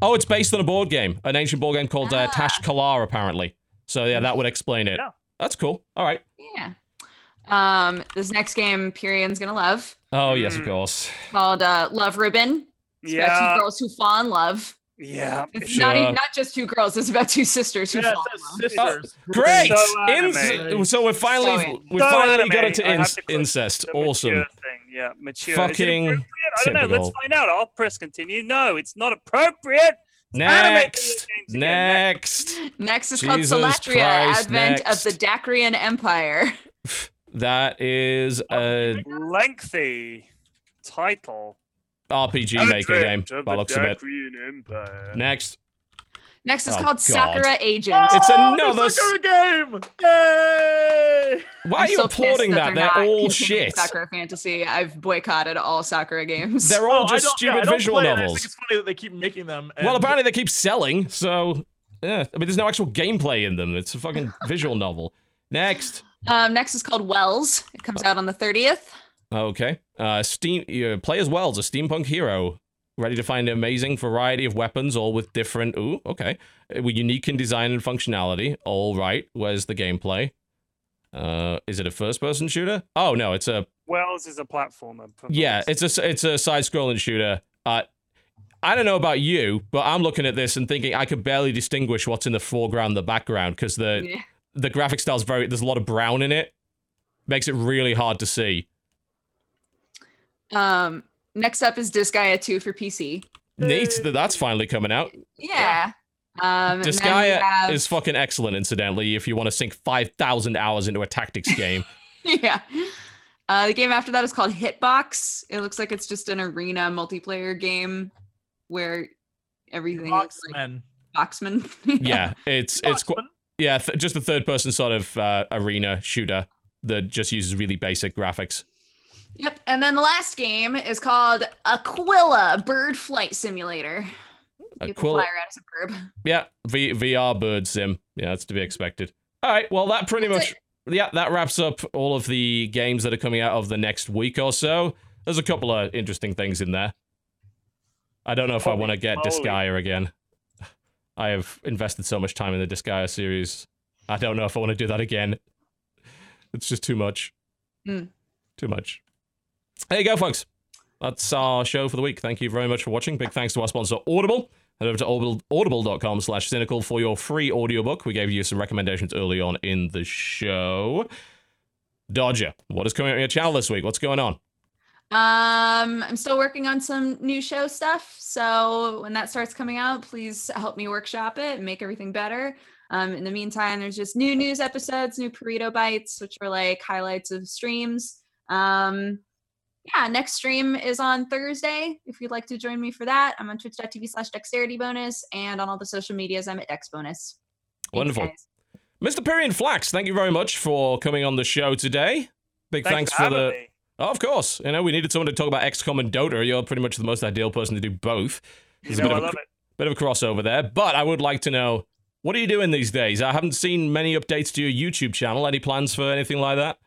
Speaker 1: Oh, it's based on a board game, an ancient board game called uh,
Speaker 4: Ah.
Speaker 1: Tash Kalar, apparently. So yeah, that would explain it.
Speaker 3: Yeah.
Speaker 1: That's cool. All right.
Speaker 4: yeah. Um, this next game, Pyrion's gonna love,
Speaker 1: Oh yes, of
Speaker 3: Mm.
Speaker 1: course.
Speaker 4: called uh, Love Ribbon. It's about
Speaker 3: Yeah.
Speaker 4: two girls who fall in love.
Speaker 3: Yeah.
Speaker 4: It's not even not just two girls. It's about two sisters who
Speaker 2: Yeah,
Speaker 4: fall in
Speaker 2: says
Speaker 4: love.
Speaker 2: sisters.
Speaker 1: Great.
Speaker 3: So
Speaker 1: Inc- so we're finally
Speaker 4: So
Speaker 1: we
Speaker 3: So
Speaker 1: finally got
Speaker 3: anime.
Speaker 1: it to
Speaker 3: I have
Speaker 1: inc-
Speaker 3: to
Speaker 1: incest.
Speaker 3: The
Speaker 1: Awesome.
Speaker 3: Mature thing. Yeah, mature.
Speaker 1: Fucking?
Speaker 3: I don't know. Let's find out. I'll press continue. No, it's not appropriate.
Speaker 1: Next.
Speaker 3: video games again.
Speaker 1: Next.
Speaker 4: Next is
Speaker 1: Jesus
Speaker 4: called Salatria,
Speaker 1: Christ,
Speaker 4: Advent
Speaker 1: next.
Speaker 4: of the Dacrian Empire.
Speaker 1: That is a
Speaker 3: Lengthy title.
Speaker 1: RPG maker game
Speaker 3: Advent of
Speaker 1: by looks of it. Next.
Speaker 4: Next is
Speaker 1: Oh,
Speaker 4: called
Speaker 1: God.
Speaker 4: Sakura Agent.
Speaker 1: Oh, it's
Speaker 2: Oh,
Speaker 1: another
Speaker 2: Sakura game! Yay!
Speaker 1: Why
Speaker 4: I'm
Speaker 1: are you
Speaker 4: so
Speaker 1: applauding that?
Speaker 4: they're
Speaker 1: They're all shit.
Speaker 4: Sakura Fantasy. I've boycotted all Sakura games.
Speaker 1: They're all
Speaker 2: Oh,
Speaker 1: just
Speaker 2: don't- yeah, I
Speaker 1: stupid
Speaker 2: don't
Speaker 1: visual
Speaker 2: play it. I
Speaker 1: novels.
Speaker 2: think it's funny that they keep making them. And
Speaker 1: Well, apparently they keep selling, so yeah. I mean, there's no actual gameplay in them. It's a fucking visual novel. Next.
Speaker 4: Um, next is called Wells. It comes out on the 30th.
Speaker 1: Okay. Uh, Steam uh, play as Wells, a steampunk hero, ready to find an amazing variety of weapons, all with different. Ooh, okay. Uh, with unique in design and functionality. All right. Where's the gameplay? Uh, is it a first-person shooter? Oh no, it's a
Speaker 3: Wells is a platformer.
Speaker 1: yeah, it's a it's a side-scrolling shooter. Uh, I don't know about you, but I'm looking at this and thinking I could barely distinguish what's in the foreground, the background, because the
Speaker 4: Yeah.
Speaker 1: The graphic style's very. There's a lot of brown in it. Makes it really hard to see.
Speaker 4: Um, next up is Disgaea 2 for PC.
Speaker 1: Neat that that's finally coming out.
Speaker 4: Yeah. Um, and then we
Speaker 1: Disgaea
Speaker 4: have-
Speaker 1: is fucking excellent, incidentally, if you want to sink 5,000 hours into a tactics game.
Speaker 4: yeah. Uh, the game after that is called Hitbox. It looks like it's just an arena multiplayer game where everything is like
Speaker 2: Boxman.
Speaker 4: boxman.
Speaker 1: yeah, it's it's qu-
Speaker 2: Boxman.
Speaker 1: Yeah, th- just a third person sort of uh, arena shooter that just uses really basic graphics.
Speaker 4: Yep. And then the last game is called Aquila Bird Flight Simulator. You can
Speaker 1: Aquila-
Speaker 4: fly around as a bird.
Speaker 1: Yeah, v- VR bird sim. Yeah, that's to be expected. All right, well that pretty
Speaker 4: That's
Speaker 1: much yeah, that wraps up all of the games that are coming out of the next week or so. There's a couple of interesting things in there. I don't know if I want to get
Speaker 3: moly.
Speaker 1: Disgaea again. I have invested so much time in the Disgaea series. I don't know if I want to do that again. It's just too much.
Speaker 4: Mm.
Speaker 1: Too much. There you go, folks. That's our show for the week. Thank you very much for watching. Big thanks to our sponsor, Audible. Head over to audible, audible.com slash cynical for your free audiobook. We gave you some recommendations early on in the show. Dodger, what is coming up on your channel this week? What's going on?
Speaker 4: Um, I'm still working on some new show stuff. So when that starts coming out, please help me workshop it and make everything better. Um, in the meantime, there's just new news episodes, new Burrito Bites, which are like highlights of streams. Um, yeah, next stream is on Thursday. If you'd like to join me for that, I'm on twitch.tv slash dexterity bonus and on all the social medias, I'm at dex bonus.
Speaker 1: Wonderful.
Speaker 4: guys.
Speaker 1: Mr. Pyrion Flax, thank you very much for coming on the show today. Big thanks,
Speaker 3: Thanks, for,
Speaker 1: for the.
Speaker 3: me.
Speaker 1: Oh, of course. You know, we needed someone to talk about XCOM and Dota. You're pretty much the most ideal person to do both.
Speaker 3: You
Speaker 1: There's a bit
Speaker 3: I
Speaker 1: of a
Speaker 3: love it.
Speaker 1: bit of a crossover there, but I would like to know what are you doing these days? I haven't seen many updates to your YouTube channel. Any plans for anything like that?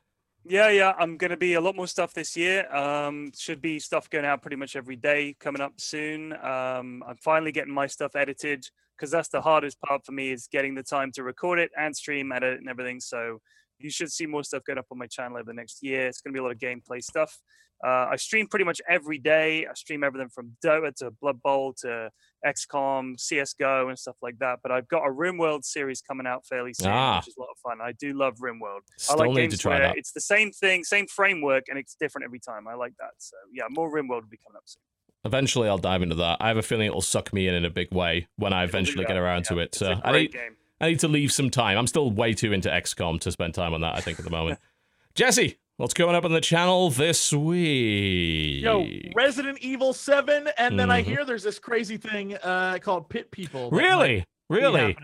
Speaker 3: Yeah, yeah. I'm going to be a lot more stuff this year. Um, should be stuff going out pretty much every day coming up soon. Um, I'm finally getting my stuff edited because that's the hardest part for me is getting the time to record it and stream, edit, and everything. So you should see more stuff going up on my channel over the next year. It's going to be a lot of gameplay stuff. Uh, I stream pretty much every day. I stream everything from Dota to Blood Bowl to XCOM, CS:GO, and stuff like that. But I've got a RimWorld series coming out fairly soon,
Speaker 1: Ah.
Speaker 3: which is a lot of fun. I do love RimWorld.
Speaker 1: Still
Speaker 3: I like
Speaker 1: need
Speaker 3: games
Speaker 1: to try that.
Speaker 3: it's the same thing, same framework, and it's different every time. I like that. So yeah, more RimWorld will be coming up soon.
Speaker 1: Eventually, I'll dive into that. I have a feeling it'll suck me in in a big way when I eventually get around
Speaker 3: yeah.
Speaker 1: to it.
Speaker 3: It's
Speaker 1: So
Speaker 3: a
Speaker 1: I
Speaker 3: great
Speaker 1: need,
Speaker 3: game.
Speaker 1: I need to leave some time. I'm still way too into XCOM to spend time on that, I think, at the moment. Jesse, what's going up on the channel this week?
Speaker 2: Yo, Resident Evil 7, and then I
Speaker 1: Mhm.
Speaker 2: hear there's this crazy thing uh, called Pit People.
Speaker 1: really? Really?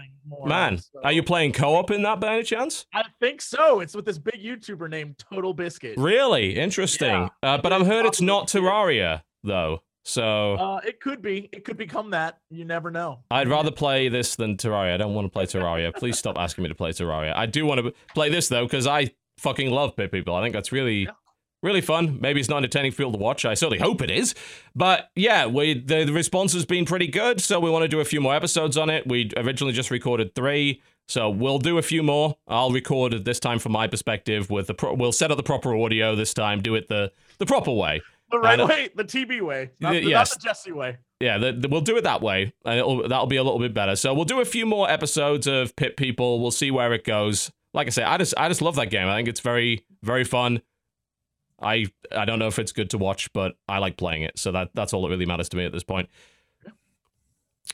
Speaker 1: Man,
Speaker 2: of,
Speaker 1: are you playing co op in that by any chance?
Speaker 2: I think so. It's with this big YouTuber named Total Biscuit.
Speaker 1: Really? Interesting. Uh, but I've heard it's not Terraria, though. So
Speaker 2: Uh, it could be. It could become that. You never know.
Speaker 1: I'd rather play this than Terraria. I don't want to play Terraria. Please stop asking me to play Terraria. I do want to play this, though, because I fucking love Pit People. I think that's really.
Speaker 2: Yeah.
Speaker 1: Really fun. Maybe it's not entertaining for you to watch. I certainly hope it is. But yeah, we the, the response has been pretty good, so we want to do a few more episodes on it. We originally just recorded three, so we'll do a few more. I'll record it this time from my perspective with the pro- we'll set up the proper audio this time. Do it the the proper way.
Speaker 2: The right way, the TB way, not, the,
Speaker 1: yes.
Speaker 2: not the Jesse way.
Speaker 1: Yeah, the, the- we'll do it that way, and it'll, that'll be a little bit better. So we'll do a few more episodes of Pit People. We'll see where it goes. Like I say, I just I just love that game. I think it's very very fun. I I don't know if it's good to watch, but I like playing it. So that that's all that really matters to me at this point.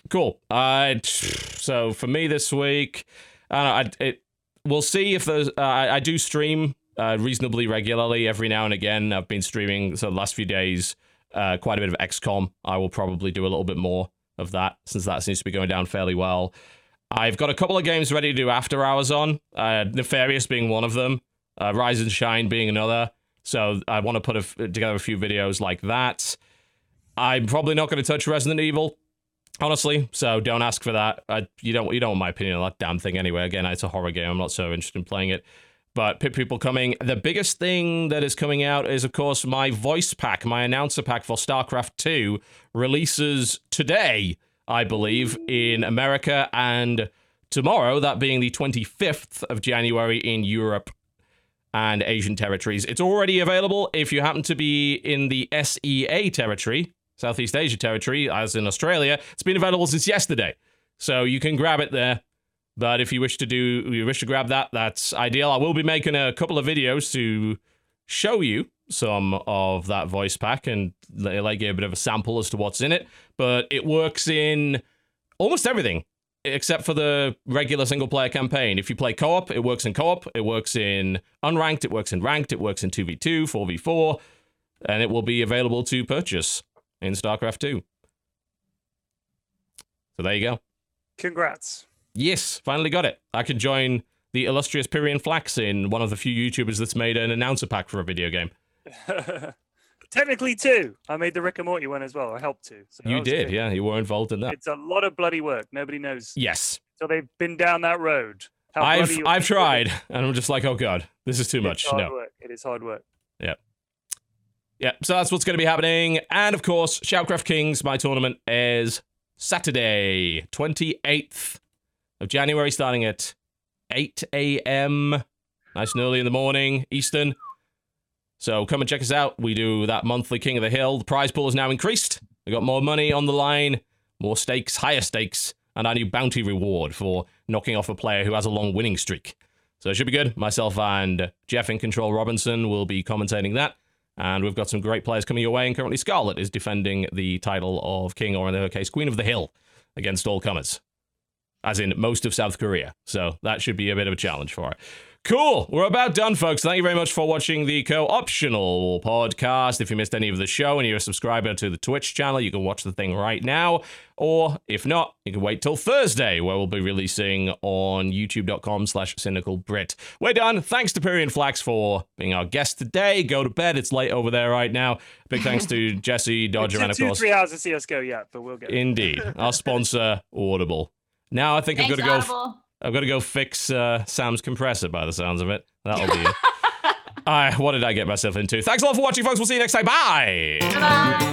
Speaker 1: Cool. Uh, so for me this week, I know, I, it we'll see if there's. Uh, I, I do stream uh, reasonably regularly every now and again. I've been streaming so the last few days uh, quite a bit of XCOM. I will probably do a little bit more of that since that seems to be going down fairly well. I've got a couple of games ready to do after hours on. Uh, Nefarious being one of them. Uh, Rise and Shine being another. So I want to put together a few videos like that. I'm probably not going to touch Resident Evil, honestly. So don't ask for that. I, you don't you don't want my opinion on that damn thing anyway. Again, it's a horror game. I'm not so interested in playing it. But Pit People coming. The biggest thing that is coming out is, of course, my voice pack, my announcer pack for StarCraft 2 releases today, I believe, in America and tomorrow, that being the 25th of January in Europe and Asian territories. It's already available if you happen to be in the SEA territory, Southeast Asia territory, as in Australia. It's been available since yesterday. So you can grab it there. But if you wish to do you wish to grab that, that's ideal. I will be making a couple of videos to show you some of that voice pack and like you a bit of a sample as to what's in it. But it works in almost everything except for the regular single player campaign. If you play co op, it works in co op, it works in unranked, it works in ranked, it works in 2v2, 4v4, and it will be available to purchase in StarCraft 2. So there you go.
Speaker 3: Congrats.
Speaker 1: Yes, finally got it. I can join the illustrious Pyrion Flax in one of the few YouTubers that's made an announcer pack for a video game.
Speaker 3: Technically, two. I made the Rick and Morty one as well. I helped to. So
Speaker 1: You did,
Speaker 3: good.
Speaker 1: yeah. You were involved in that.
Speaker 3: It's a lot of bloody work. Nobody knows.
Speaker 1: Yes.
Speaker 3: So they've been down that road. How
Speaker 1: I've I've tried, and I'm just like, oh god, this is too
Speaker 3: It's
Speaker 1: much.
Speaker 3: hard
Speaker 1: No.
Speaker 3: work. It is hard work.
Speaker 1: Yeah. Yeah, so that's what's going to be happening. And of course, Shoutcraft Kings, my tournament, is Saturday, 28th of January, starting at 8 a.m. nice and early in the morning, Eastern. So come and check us out. We do that monthly King of the Hill. The prize pool has now increased. We got more money on the line, more stakes, higher stakes, and our new bounty reward for knocking off a player who has a long winning streak. So it should be good. Myself and Geoff iNcontroL Robinson will be commentating that. And we've got some great players coming your way. And currently, Scarlet is defending the title of King, or in her case, Queen of the Hill, against all comers, as in most of South Korea. So that should be a bit of a challenge for it. Cool. We're about done, folks. Thank you very much for watching the co optional podcast. If you missed any of the show and you're a subscriber to the Twitch channel, you can watch the thing right now. Or if not, you can wait till Thursday, where we'll be releasing on youtube.com slash cynicalbrit. We're done. Thanks to Pyrion Flax for being our guest today. Go to bed. It's late over there right now. Big thanks to Jesse Dodger
Speaker 3: Two-
Speaker 1: and, of
Speaker 3: two,
Speaker 1: course,
Speaker 3: three hours of CSGO yet, but we'll get
Speaker 1: indeed, our sponsor, Audible. Now I think
Speaker 5: Thanks,
Speaker 1: I've got to go. f-
Speaker 5: Audible.
Speaker 1: I've got to go fix uh, Sam's compressor by the sounds of it. That'll be right, what did I get myself into? Thanks a lot for watching, folks. We'll see you next time. Bye.
Speaker 5: Bye.